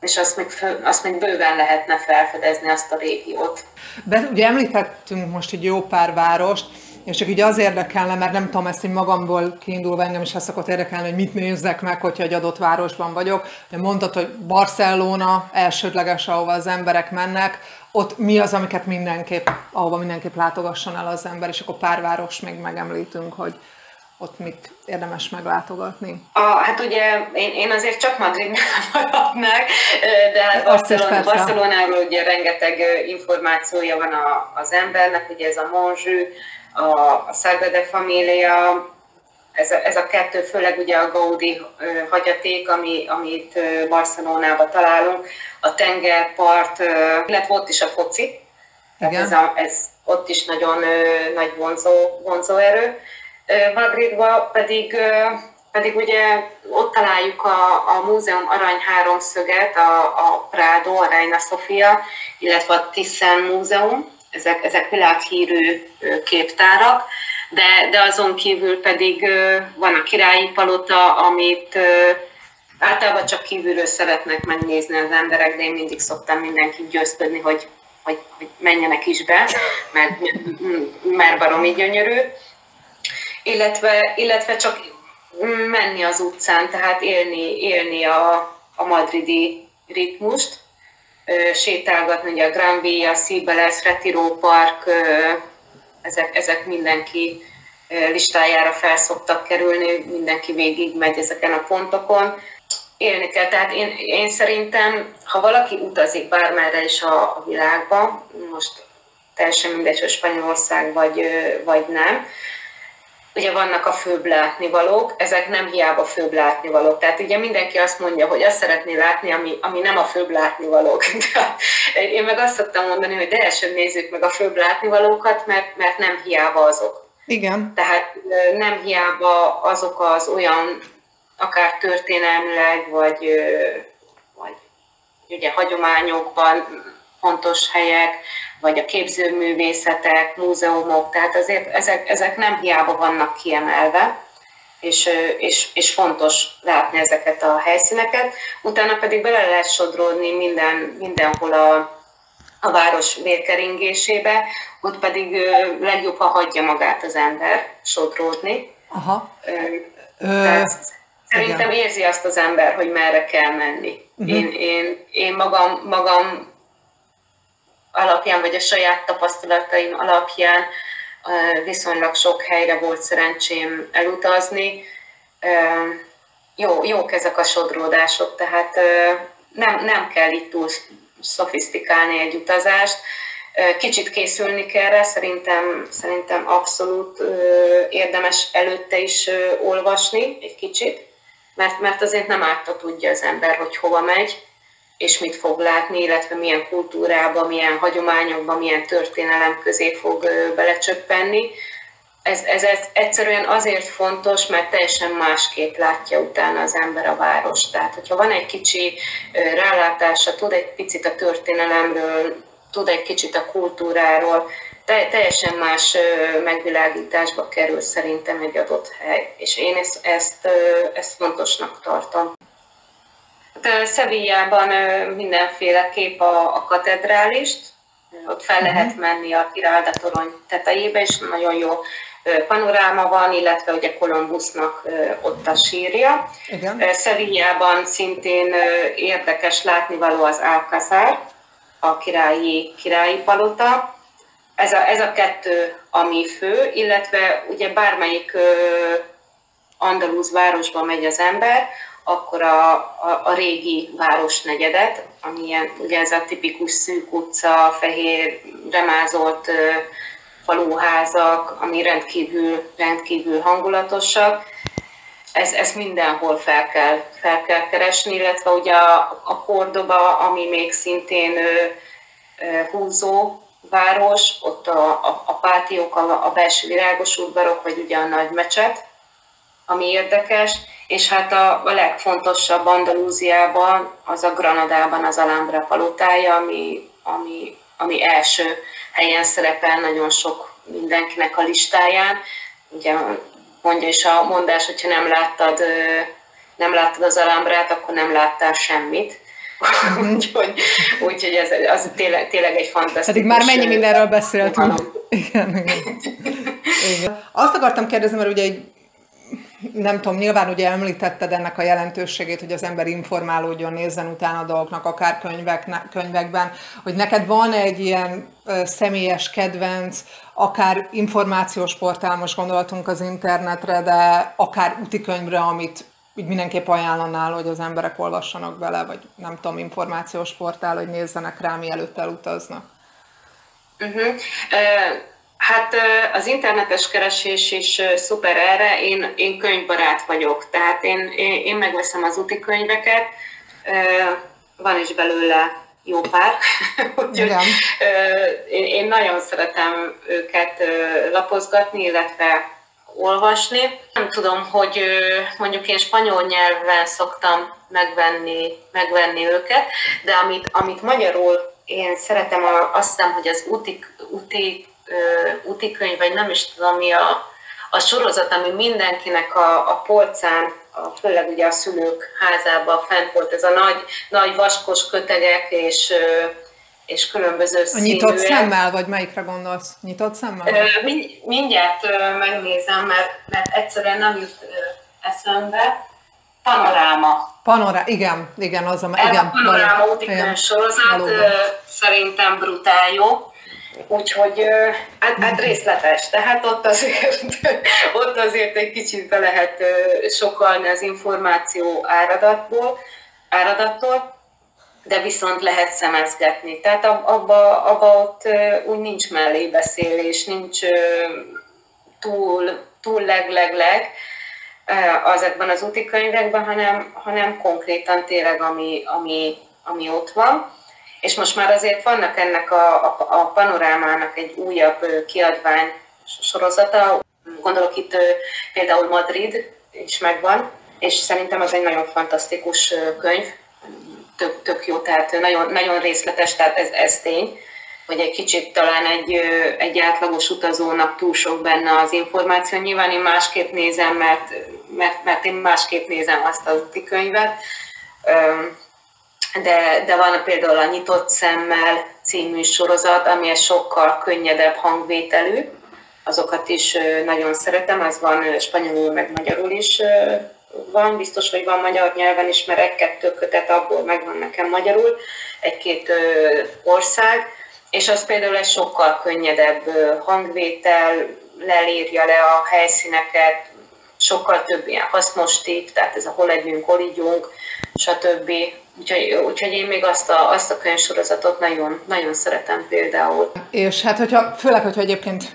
és azt még, azt még bőven lehetne felfedezni azt a régiót. Be, ugye említettünk most egy jó pár várost, és csak így az érdekelne, mert nem tudom ezt így magamból kiindulva engem is ezt szokott érdekelni, hogy mit nézzek meg, hogyha egy adott városban vagyok. Mondtad, hogy Barcelona elsődleges, ahova az emberek mennek, ott mi az, amiket mindenképp, ahova mindenképp látogasson el az ember, és akkor pár város még megemlítünk, hogy ott mit érdemes meglátogatni? A, hát ugye én, én azért csak Madridnál maradnak, de hát Barcelona, Barcelonáról ugye rengeteg információja van a, az embernek, ugye ez a Monzsű, a, a Sagrada Familia, ez a, ez a kettő, főleg ugye a Gaudi hagyaték, ami, amit Barcelonába találunk, a tengerpart, illetve ott is a foci, Igen. ez, a, ez ott is nagyon nagy vonzó, vonzó erő. Madridban pedig, pedig ugye ott találjuk a, a múzeum arany háromszöget, a, a Prado, a Reina Sofia, illetve a Thyssen Múzeum, ezek, ezek világhírű képtárak, de, de azon kívül pedig van a királyi palota, amit általában csak kívülről szeretnek megnézni az emberek, de én mindig szoktam mindenkit győzködni, hogy, hogy, hogy menjenek is be, mert, mert baromi gyönyörű. Illetve, illetve csak menni az utcán, tehát élni, élni a, a madridi ritmust, sétálgatni, ugye a Gran Via, Cibeles, Retiro Park, ezek, ezek mindenki listájára felszoktak kerülni, mindenki végig megy ezeken a pontokon. Élni kell, tehát én, én szerintem, ha valaki utazik bármerre is a, a világban, most teljesen mindegy, hogy Spanyolország vagy, vagy nem, ugye vannak a főbb látnivalók, ezek nem hiába főbb látnivalók. Tehát ugye mindenki azt mondja, hogy azt szeretné látni, ami, ami nem a főbb látnivalók. én meg azt szoktam mondani, hogy de első nézzük meg a főbb látnivalókat, mert, mert nem hiába azok. Igen. Tehát nem hiába azok az olyan, akár történelmileg, vagy, vagy ugye hagyományokban fontos helyek, vagy a képzőművészetek, múzeumok, tehát azért ezek, ezek nem hiába vannak kiemelve, és, és, és fontos látni ezeket a helyszíneket. Utána pedig bele lehet sodródni minden, mindenhol a, a város vérkeringésébe, ott pedig legjobb, ha hagyja magát az ember sodródni. Aha. Tehát szerintem igen. érzi azt az ember, hogy merre kell menni. Uh-huh. Én, én, én magam, magam alapján, vagy a saját tapasztalataim alapján viszonylag sok helyre volt szerencsém elutazni. Jó, jók ezek a sodródások, tehát nem, nem kell itt túl szofisztikálni egy utazást. Kicsit készülni kell rá, szerintem, szerintem abszolút érdemes előtte is olvasni egy kicsit, mert, mert azért nem árta tudja az ember, hogy hova megy és mit fog látni, illetve milyen kultúrába, milyen hagyományokba, milyen történelem közé fog belecsöppenni. Ez, ez, ez egyszerűen azért fontos, mert teljesen másképp látja utána az ember a város. Tehát, hogyha van egy kicsi rálátása, tud egy picit a történelemről, tud egy kicsit a kultúráról, teljesen más megvilágításba kerül szerintem egy adott hely, és én ezt, ezt, ezt fontosnak tartom. Szevillában mindenféle kép a, a katedrálist, ott fel uh-huh. lehet menni a Giralda torony tetejébe, és nagyon jó panoráma van, illetve ugye Kolumbusznak ott a sírja. Igen. Szintén érdekes látnivaló az Alcázar, a királyi, királyi palota. Ez a, ez a kettő, ami fő, illetve ugye bármelyik andalúz városba megy az ember, akkor a, a, a régi városnegyedet, amilyen ugye ez a tipikus szűk utca, fehér, remázolt faluházak, ami rendkívül, rendkívül hangulatosak. Ez, ez mindenhol fel kell, fel kell keresni, illetve ugye a, a Kordoba, ami még szintén ö, húzó város, ott a, a, a pátiók, a, a belső virágos udvarok, vagy ugye a nagy mecset, ami érdekes, és hát a, a legfontosabb Andalúziában, az a Granadában az Alhambra palotája, ami, ami, ami első helyen szerepel nagyon sok mindenkinek a listáján. Ugye mondja is a mondás, hogyha nem láttad, nem láttad az Alhambrát, akkor nem láttál semmit. Úgyhogy, úgyhogy ez az tényleg, tényleg egy fantasztikus... Pedig már mennyi mindenről beszéltünk. Igen, igen. igen. Azt akartam kérdezni, mert ugye egy nem tudom, nyilván ugye említetted ennek a jelentőségét, hogy az ember informálódjon, nézzen utána a dolgoknak, akár könyvek, könyvekben, hogy neked van egy ilyen személyes kedvenc, akár információs portál, most gondoltunk az internetre, de akár utikönyvre, amit úgy mindenképp ajánlanál, hogy az emberek olvassanak bele, vagy nem tudom, információs portál, hogy nézzenek rá, mielőtt elutaznak. Uh-huh. Uh Hát az internetes keresés is szuper erre, én, én könyvbarát vagyok, tehát én, én, én megveszem az úti könyveket, van is belőle jó pár, úgyhogy én, én nagyon szeretem őket lapozgatni, illetve olvasni. Nem tudom, hogy mondjuk én spanyol nyelven szoktam megvenni, megvenni őket, de amit, amit magyarul én szeretem, azt hiszem, hogy az úti, úti útikönyv, vagy nem is tudom mi a, a sorozat, ami mindenkinek a, a polcán, a, főleg ugye a szülők házában fent volt, ez a nagy, nagy vaskos kötegek, és és különböző A nyitott szemmel, vagy melyikre gondolsz? Nyitott szemmel? Mind, mindjárt megnézem, mert, mert egyszerűen nem jut eszembe. Panoráma. Panoráma, igen, igen, az a... Igen, a panoráma útikönyv sorozat valóban. szerintem brutál jó. Úgyhogy hát, hát részletes, tehát ott azért, ott azért egy kicsit be lehet sokalni az információ áradatból, áradattól, de viszont lehet szemezgetni. Tehát abba, abba ott úgy nincs mellébeszélés, nincs túl túl leg-leg-leg azokban az úti könyvekben, hanem, hanem konkrétan tényleg, ami, ami, ami ott van. És most már azért vannak ennek a, a, a panorámának egy újabb kiadvány sorozata, gondolok itt például Madrid is megvan, és szerintem az egy nagyon fantasztikus könyv, tök, tök jó, tehát nagyon, nagyon részletes, tehát ez, ez tény, hogy egy kicsit talán egy, egy átlagos utazónak túl sok benne az információ. Nyilván én másképp nézem, mert, mert, mert én másképp nézem azt az úti könyvet, de, de van például a Nyitott Szemmel című sorozat, ami egy sokkal könnyedebb hangvételű, azokat is nagyon szeretem, az van spanyolul meg magyarul is van, biztos, hogy van magyar nyelven is, mert egy-kettő kötet abból megvan nekem magyarul, egy-két ország, és az például egy sokkal könnyedebb hangvétel, lelírja le a helyszíneket, sokkal több ilyen hasznos tip, tehát ez a hol legyünk, hol ígyunk, stb. Úgyhogy, úgyhogy én még azt a, azt a könyvsorozatot nagyon, nagyon szeretem például. És hát, hogyha, főleg, hogyha egyébként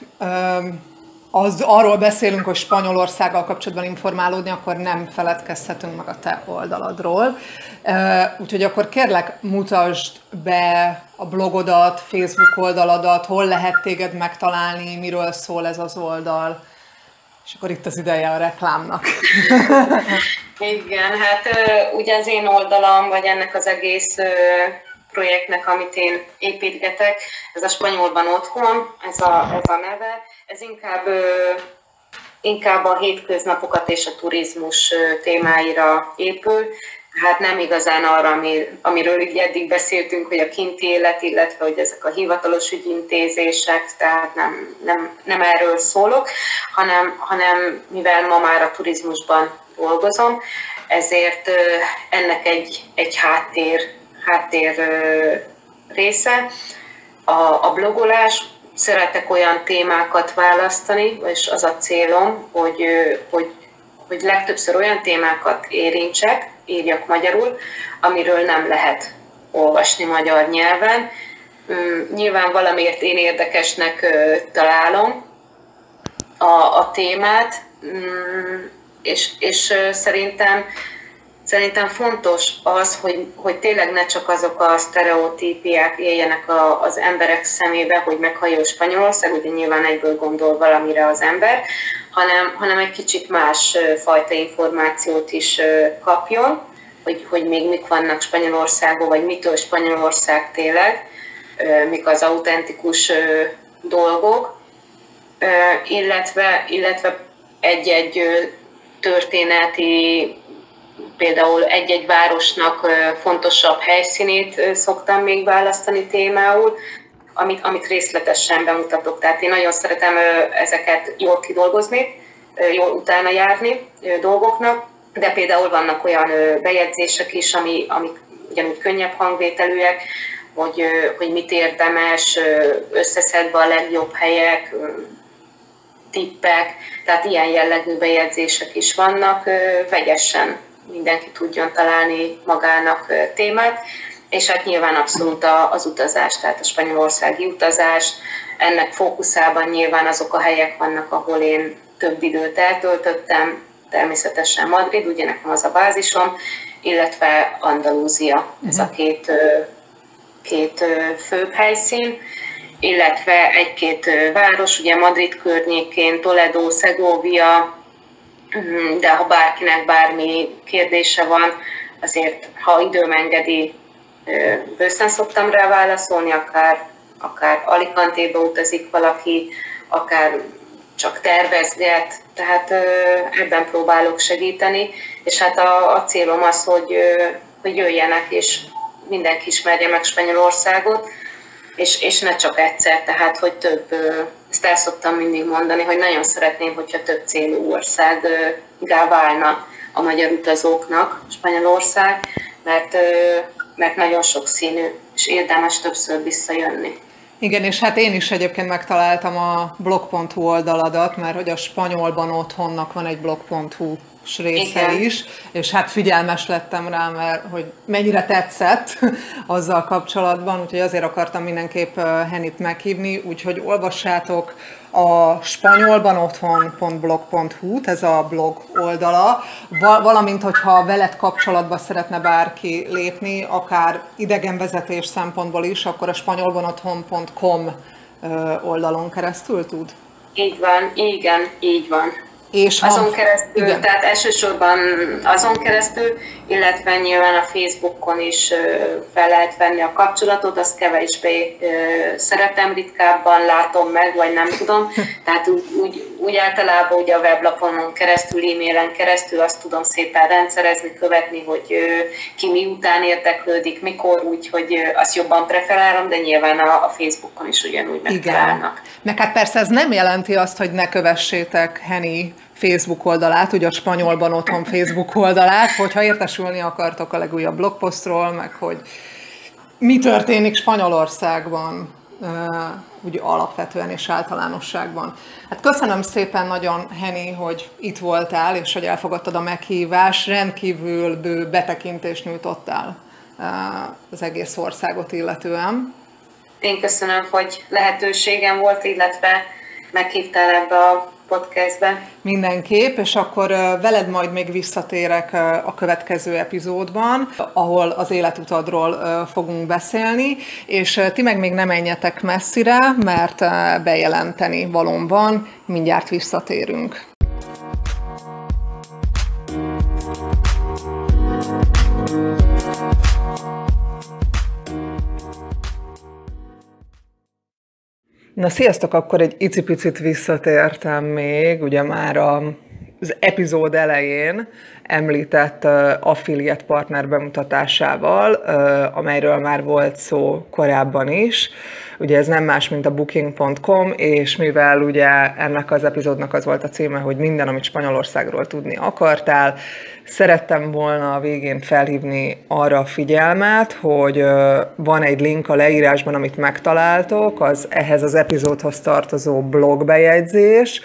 az, arról beszélünk, hogy Spanyolországgal kapcsolatban informálódni, akkor nem feledkezhetünk meg a te oldaladról. Úgyhogy akkor kérlek, mutasd be a blogodat, Facebook oldaladat, hol lehet téged megtalálni, miről szól ez az oldal. És akkor itt az ideje a reklámnak. Igen, hát ugye az én oldalam, vagy ennek az egész projektnek, amit én építgetek, ez a spanyolban otthon, ez a, ez a neve, ez inkább, inkább a hétköznapokat és a turizmus témáira épül, hát nem igazán arra, ami, amiről így eddig beszéltünk, hogy a kinti élet, illetve hogy ezek a hivatalos ügyintézések, tehát nem, nem, nem erről szólok, hanem, hanem mivel ma már a turizmusban dolgozom, ezért ennek egy, egy háttér, háttér része. A, a blogolás, szeretek olyan témákat választani, és az a célom, hogy, hogy, hogy legtöbbször olyan témákat érintsek, írjak magyarul, amiről nem lehet olvasni magyar nyelven. Mm, nyilván valamiért én érdekesnek találom a, a témát, mm, és, és szerintem Szerintem fontos az, hogy, hogy tényleg ne csak azok a sztereotípiák éljenek a, az emberek szemébe, hogy meghajó Spanyolország, ugye nyilván egyből gondol valamire az ember, hanem, hanem egy kicsit más fajta információt is kapjon, hogy, hogy még mik vannak Spanyolországban, vagy mitől Spanyolország tényleg, mik az autentikus dolgok, illetve, illetve egy-egy történeti például egy-egy városnak fontosabb helyszínét szoktam még választani témául, amit, amit részletesen bemutatok. Tehát én nagyon szeretem ezeket jól kidolgozni, jól utána járni dolgoknak, de például vannak olyan bejegyzések is, ami, amik ugyanúgy könnyebb hangvételűek, hogy, hogy mit érdemes, összeszedve a legjobb helyek, tippek, tehát ilyen jellegű bejegyzések is vannak, vegyesen mindenki tudjon találni magának témát, és hát nyilván abszolút az utazás, tehát a spanyolországi utazás, ennek fókuszában nyilván azok a helyek vannak, ahol én több időt eltöltöttem, természetesen Madrid, ugye nekem az a bázisom, illetve Andalúzia, ez a mhm. két, két főbb helyszín, illetve egy-két város, ugye Madrid környékén, Toledo, Segovia, Mhm, de ha bárkinek bármi kérdése van, azért ha időm engedi, bőszen szoktam rá válaszolni, akár, akár Alicante-ba utazik valaki, akár csak tervezget, tehát ebben próbálok segíteni, és hát a, a célom az, hogy, hogy jöjjenek, és mindenki ismerje meg Spanyolországot, és, és ne csak egyszer, tehát hogy több, ezt el szoktam mindig mondani, hogy nagyon szeretném, hogyha több célú országgá válna a magyar utazóknak Spanyolország, mert, mert nagyon sok színű, és érdemes többször visszajönni. Igen, és hát én is egyébként megtaláltam a blog.hu oldaladat, mert hogy a spanyolban otthonnak van egy blog.hu része Igen. is, és hát figyelmes lettem rá, mert hogy mennyire tetszett azzal kapcsolatban, úgyhogy azért akartam mindenképp Henit meghívni, úgyhogy olvassátok a spanyolban otthon.blog.hu, ez a blog oldala, valamint, hogyha veled kapcsolatba szeretne bárki lépni, akár idegenvezetés szempontból is, akkor a spanyolban otthon.com oldalon keresztül tud? Így van, igen, így van. És azon keresztül, igen. tehát elsősorban azon keresztül, illetve nyilván a Facebookon is fel lehet venni a kapcsolatot, azt kevésbé szeretem, ritkábban látom meg, vagy nem tudom. Tehát úgy, úgy, úgy általában ugye a weblaponon keresztül, e-mailen keresztül azt tudom szépen rendszerezni, követni, hogy ki miután érdeklődik, mikor, úgy, hogy azt jobban preferálom, de nyilván a, a Facebookon is ugyanúgy megtalálnak. Meg hát persze ez nem jelenti azt, hogy ne kövessétek Henny Facebook oldalát, ugye a spanyolban otthon Facebook oldalát, hogyha értesülni akartok a legújabb blogposztról, meg hogy mi történik Spanyolországban, úgy alapvetően és általánosságban. Hát köszönöm szépen nagyon, Heni, hogy itt voltál, és hogy elfogadtad a meghívást, rendkívül bő betekintést nyújtottál az egész országot illetően. Én köszönöm, hogy lehetőségem volt, illetve meghívtál ebbe a podcastbe. Mindenképp, és akkor veled majd még visszatérek a következő epizódban, ahol az életutadról fogunk beszélni, és ti meg még nem menjetek messzire, mert bejelenteni valóm van, mindjárt visszatérünk. Na sziasztok, akkor egy icipicit visszatértem még, ugye már a, az epizód elején említett uh, affiliate partner bemutatásával, uh, amelyről már volt szó korábban is. Ugye ez nem más, mint a booking.com, és mivel ugye ennek az epizódnak az volt a címe, hogy minden, amit Spanyolországról tudni akartál, Szerettem volna a végén felhívni arra a figyelmet, hogy van egy link a leírásban, amit megtaláltok, az ehhez az epizódhoz tartozó blogbejegyzés.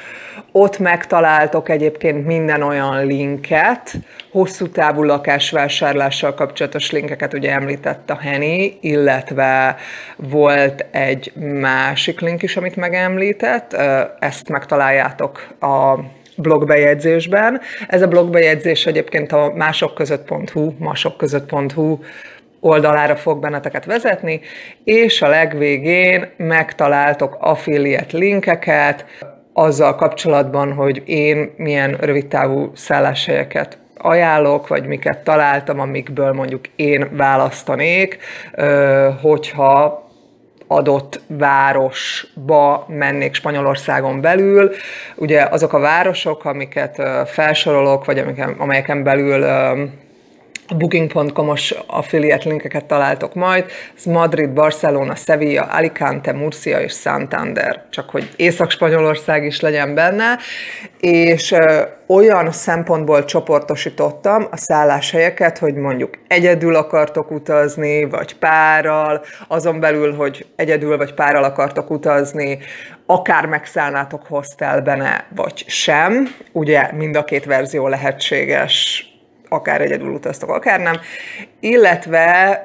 Ott megtaláltok egyébként minden olyan linket, hosszú távú lakásvásárlással kapcsolatos linkeket ugye említett a Henny, illetve volt egy másik link is, amit megemlített, ezt megtaláljátok a blogbejegyzésben. Ez a blogbejegyzés egyébként a másokközött.hu, másokközött.hu oldalára fog benneteket vezetni, és a legvégén megtaláltok affiliate linkeket azzal kapcsolatban, hogy én milyen rövidtávú szálláshelyeket ajánlok, vagy miket találtam, amikből mondjuk én választanék, hogyha adott városba mennék Spanyolországon belül. Ugye azok a városok, amiket felsorolok, vagy amelyeken belül Booking.com-os affiliate linkeket találtok majd. Ez Madrid, Barcelona, Sevilla, Alicante, Murcia és Santander, csak hogy Észak-Spanyolország is legyen benne. És olyan szempontból csoportosítottam a szálláshelyeket, hogy mondjuk egyedül akartok utazni, vagy párral, azon belül, hogy egyedül vagy párral akartok utazni, akár megszállnátok hostelben, vagy sem. Ugye mind a két verzió lehetséges akár egyedül utaztok, akár nem. Illetve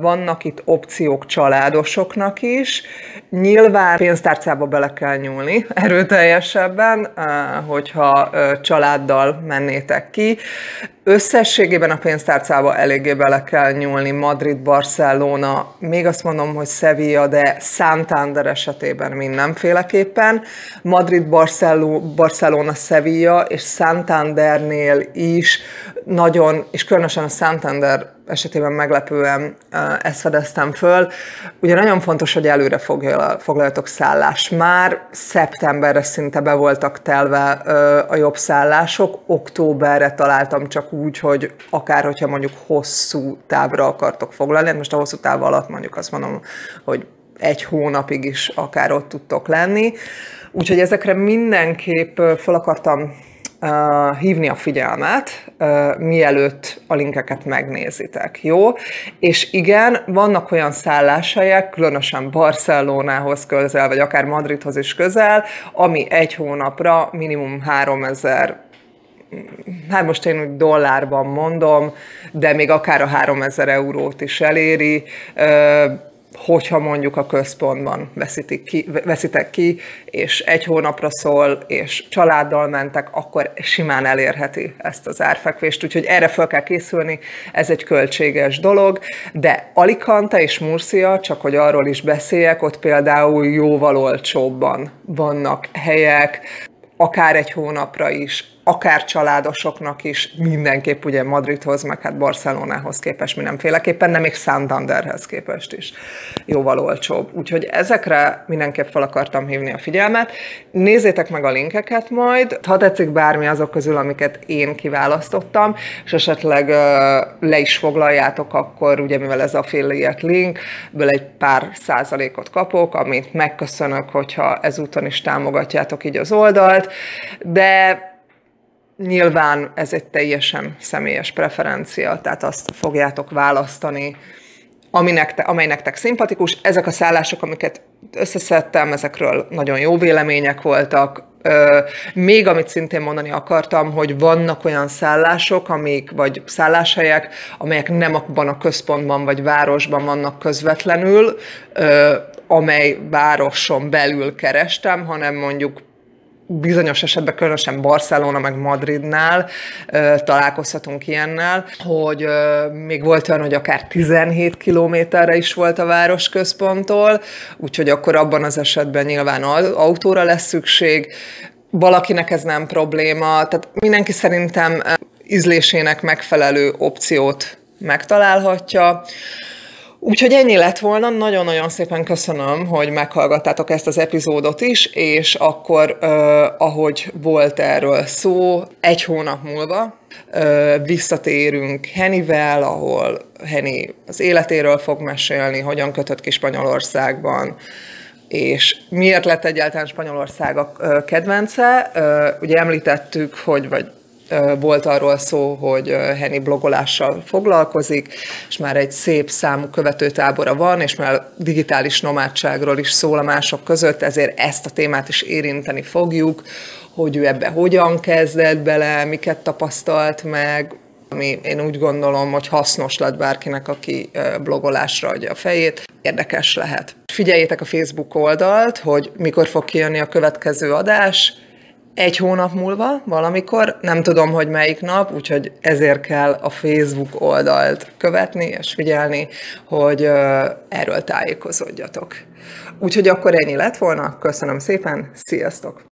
vannak itt opciók családosoknak is. Nyilván pénztárcába bele kell nyúlni erőteljesebben, hogyha családdal mennétek ki. Összességében a pénztárcába eléggé bele kell nyúlni Madrid, Barcelona, még azt mondom, hogy Sevilla, de Santander esetében mindenféleképpen. Madrid, Barcelona, Sevilla és Santandernél is nagyon, és különösen a Santander esetében meglepően ezt fedeztem föl. Ugye nagyon fontos, hogy előre foglaljatok szállás. Már szeptemberre szinte be voltak telve a jobb szállások, októberre találtam csak úgy, hogy akár hogyha mondjuk hosszú távra akartok foglalni, most a hosszú táv alatt mondjuk azt mondom, hogy egy hónapig is akár ott tudtok lenni. Úgyhogy ezekre mindenképp fel akartam hívni a figyelmet, mielőtt a linkeket megnézitek, jó? És igen, vannak olyan szálláshelyek, különösen Barcelonához közel, vagy akár Madridhoz is közel, ami egy hónapra minimum 3000 hát most én úgy dollárban mondom, de még akár a 3000 eurót is eléri hogyha mondjuk a központban veszitek ki, veszitek ki, és egy hónapra szól, és családdal mentek, akkor simán elérheti ezt az árfekvést, úgyhogy erre fel kell készülni, ez egy költséges dolog, de Alicante és Murcia, csak hogy arról is beszéljek, ott például jóval olcsóbban vannak helyek, akár egy hónapra is, akár családosoknak is, mindenképp ugye Madridhoz, meg hát Barcelonához képest mindenféleképpen, nem még Santanderhez képest is jóval olcsóbb. Úgyhogy ezekre mindenképp fel akartam hívni a figyelmet. Nézzétek meg a linkeket majd, ha tetszik bármi azok közül, amiket én kiválasztottam, és esetleg le is foglaljátok, akkor ugye mivel ez a affiliate link, ből egy pár százalékot kapok, amit megköszönök, hogyha ezúton is támogatjátok így az oldalt, de Nyilván ez egy teljesen személyes preferencia, tehát azt fogjátok választani, ami nektek, amely nektek szimpatikus. Ezek a szállások, amiket összeszedtem, ezekről nagyon jó vélemények voltak. Még amit szintén mondani akartam, hogy vannak olyan szállások, amik, vagy szálláshelyek, amelyek nem abban a központban vagy városban vannak közvetlenül, amely városon belül kerestem, hanem mondjuk bizonyos esetben, különösen Barcelona meg Madridnál találkozhatunk ilyennel, hogy még volt olyan, hogy akár 17 kilométerre is volt a város központtól, úgyhogy akkor abban az esetben nyilván autóra lesz szükség, valakinek ez nem probléma, tehát mindenki szerintem ízlésének megfelelő opciót megtalálhatja. Úgyhogy ennyi lett volna, nagyon-nagyon szépen köszönöm, hogy meghallgattátok ezt az epizódot is, és akkor, uh, ahogy volt erről szó, egy hónap múlva uh, visszatérünk Henivel, ahol Heni az életéről fog mesélni, hogyan kötött ki Spanyolországban, és miért lett egyáltalán Spanyolország a kedvence. Ugye említettük, hogy vagy volt arról szó, hogy Henny blogolással foglalkozik, és már egy szép számú követőtábora van, és már digitális nomádságról is szól a mások között, ezért ezt a témát is érinteni fogjuk, hogy ő ebbe hogyan kezdett bele, miket tapasztalt meg, ami én úgy gondolom, hogy hasznos lett bárkinek, aki blogolásra adja a fejét. Érdekes lehet. Figyeljétek a Facebook oldalt, hogy mikor fog kijönni a következő adás, egy hónap múlva valamikor, nem tudom, hogy melyik nap, úgyhogy ezért kell a Facebook oldalt követni és figyelni, hogy erről tájékozódjatok. Úgyhogy akkor ennyi lett volna, köszönöm szépen, sziasztok!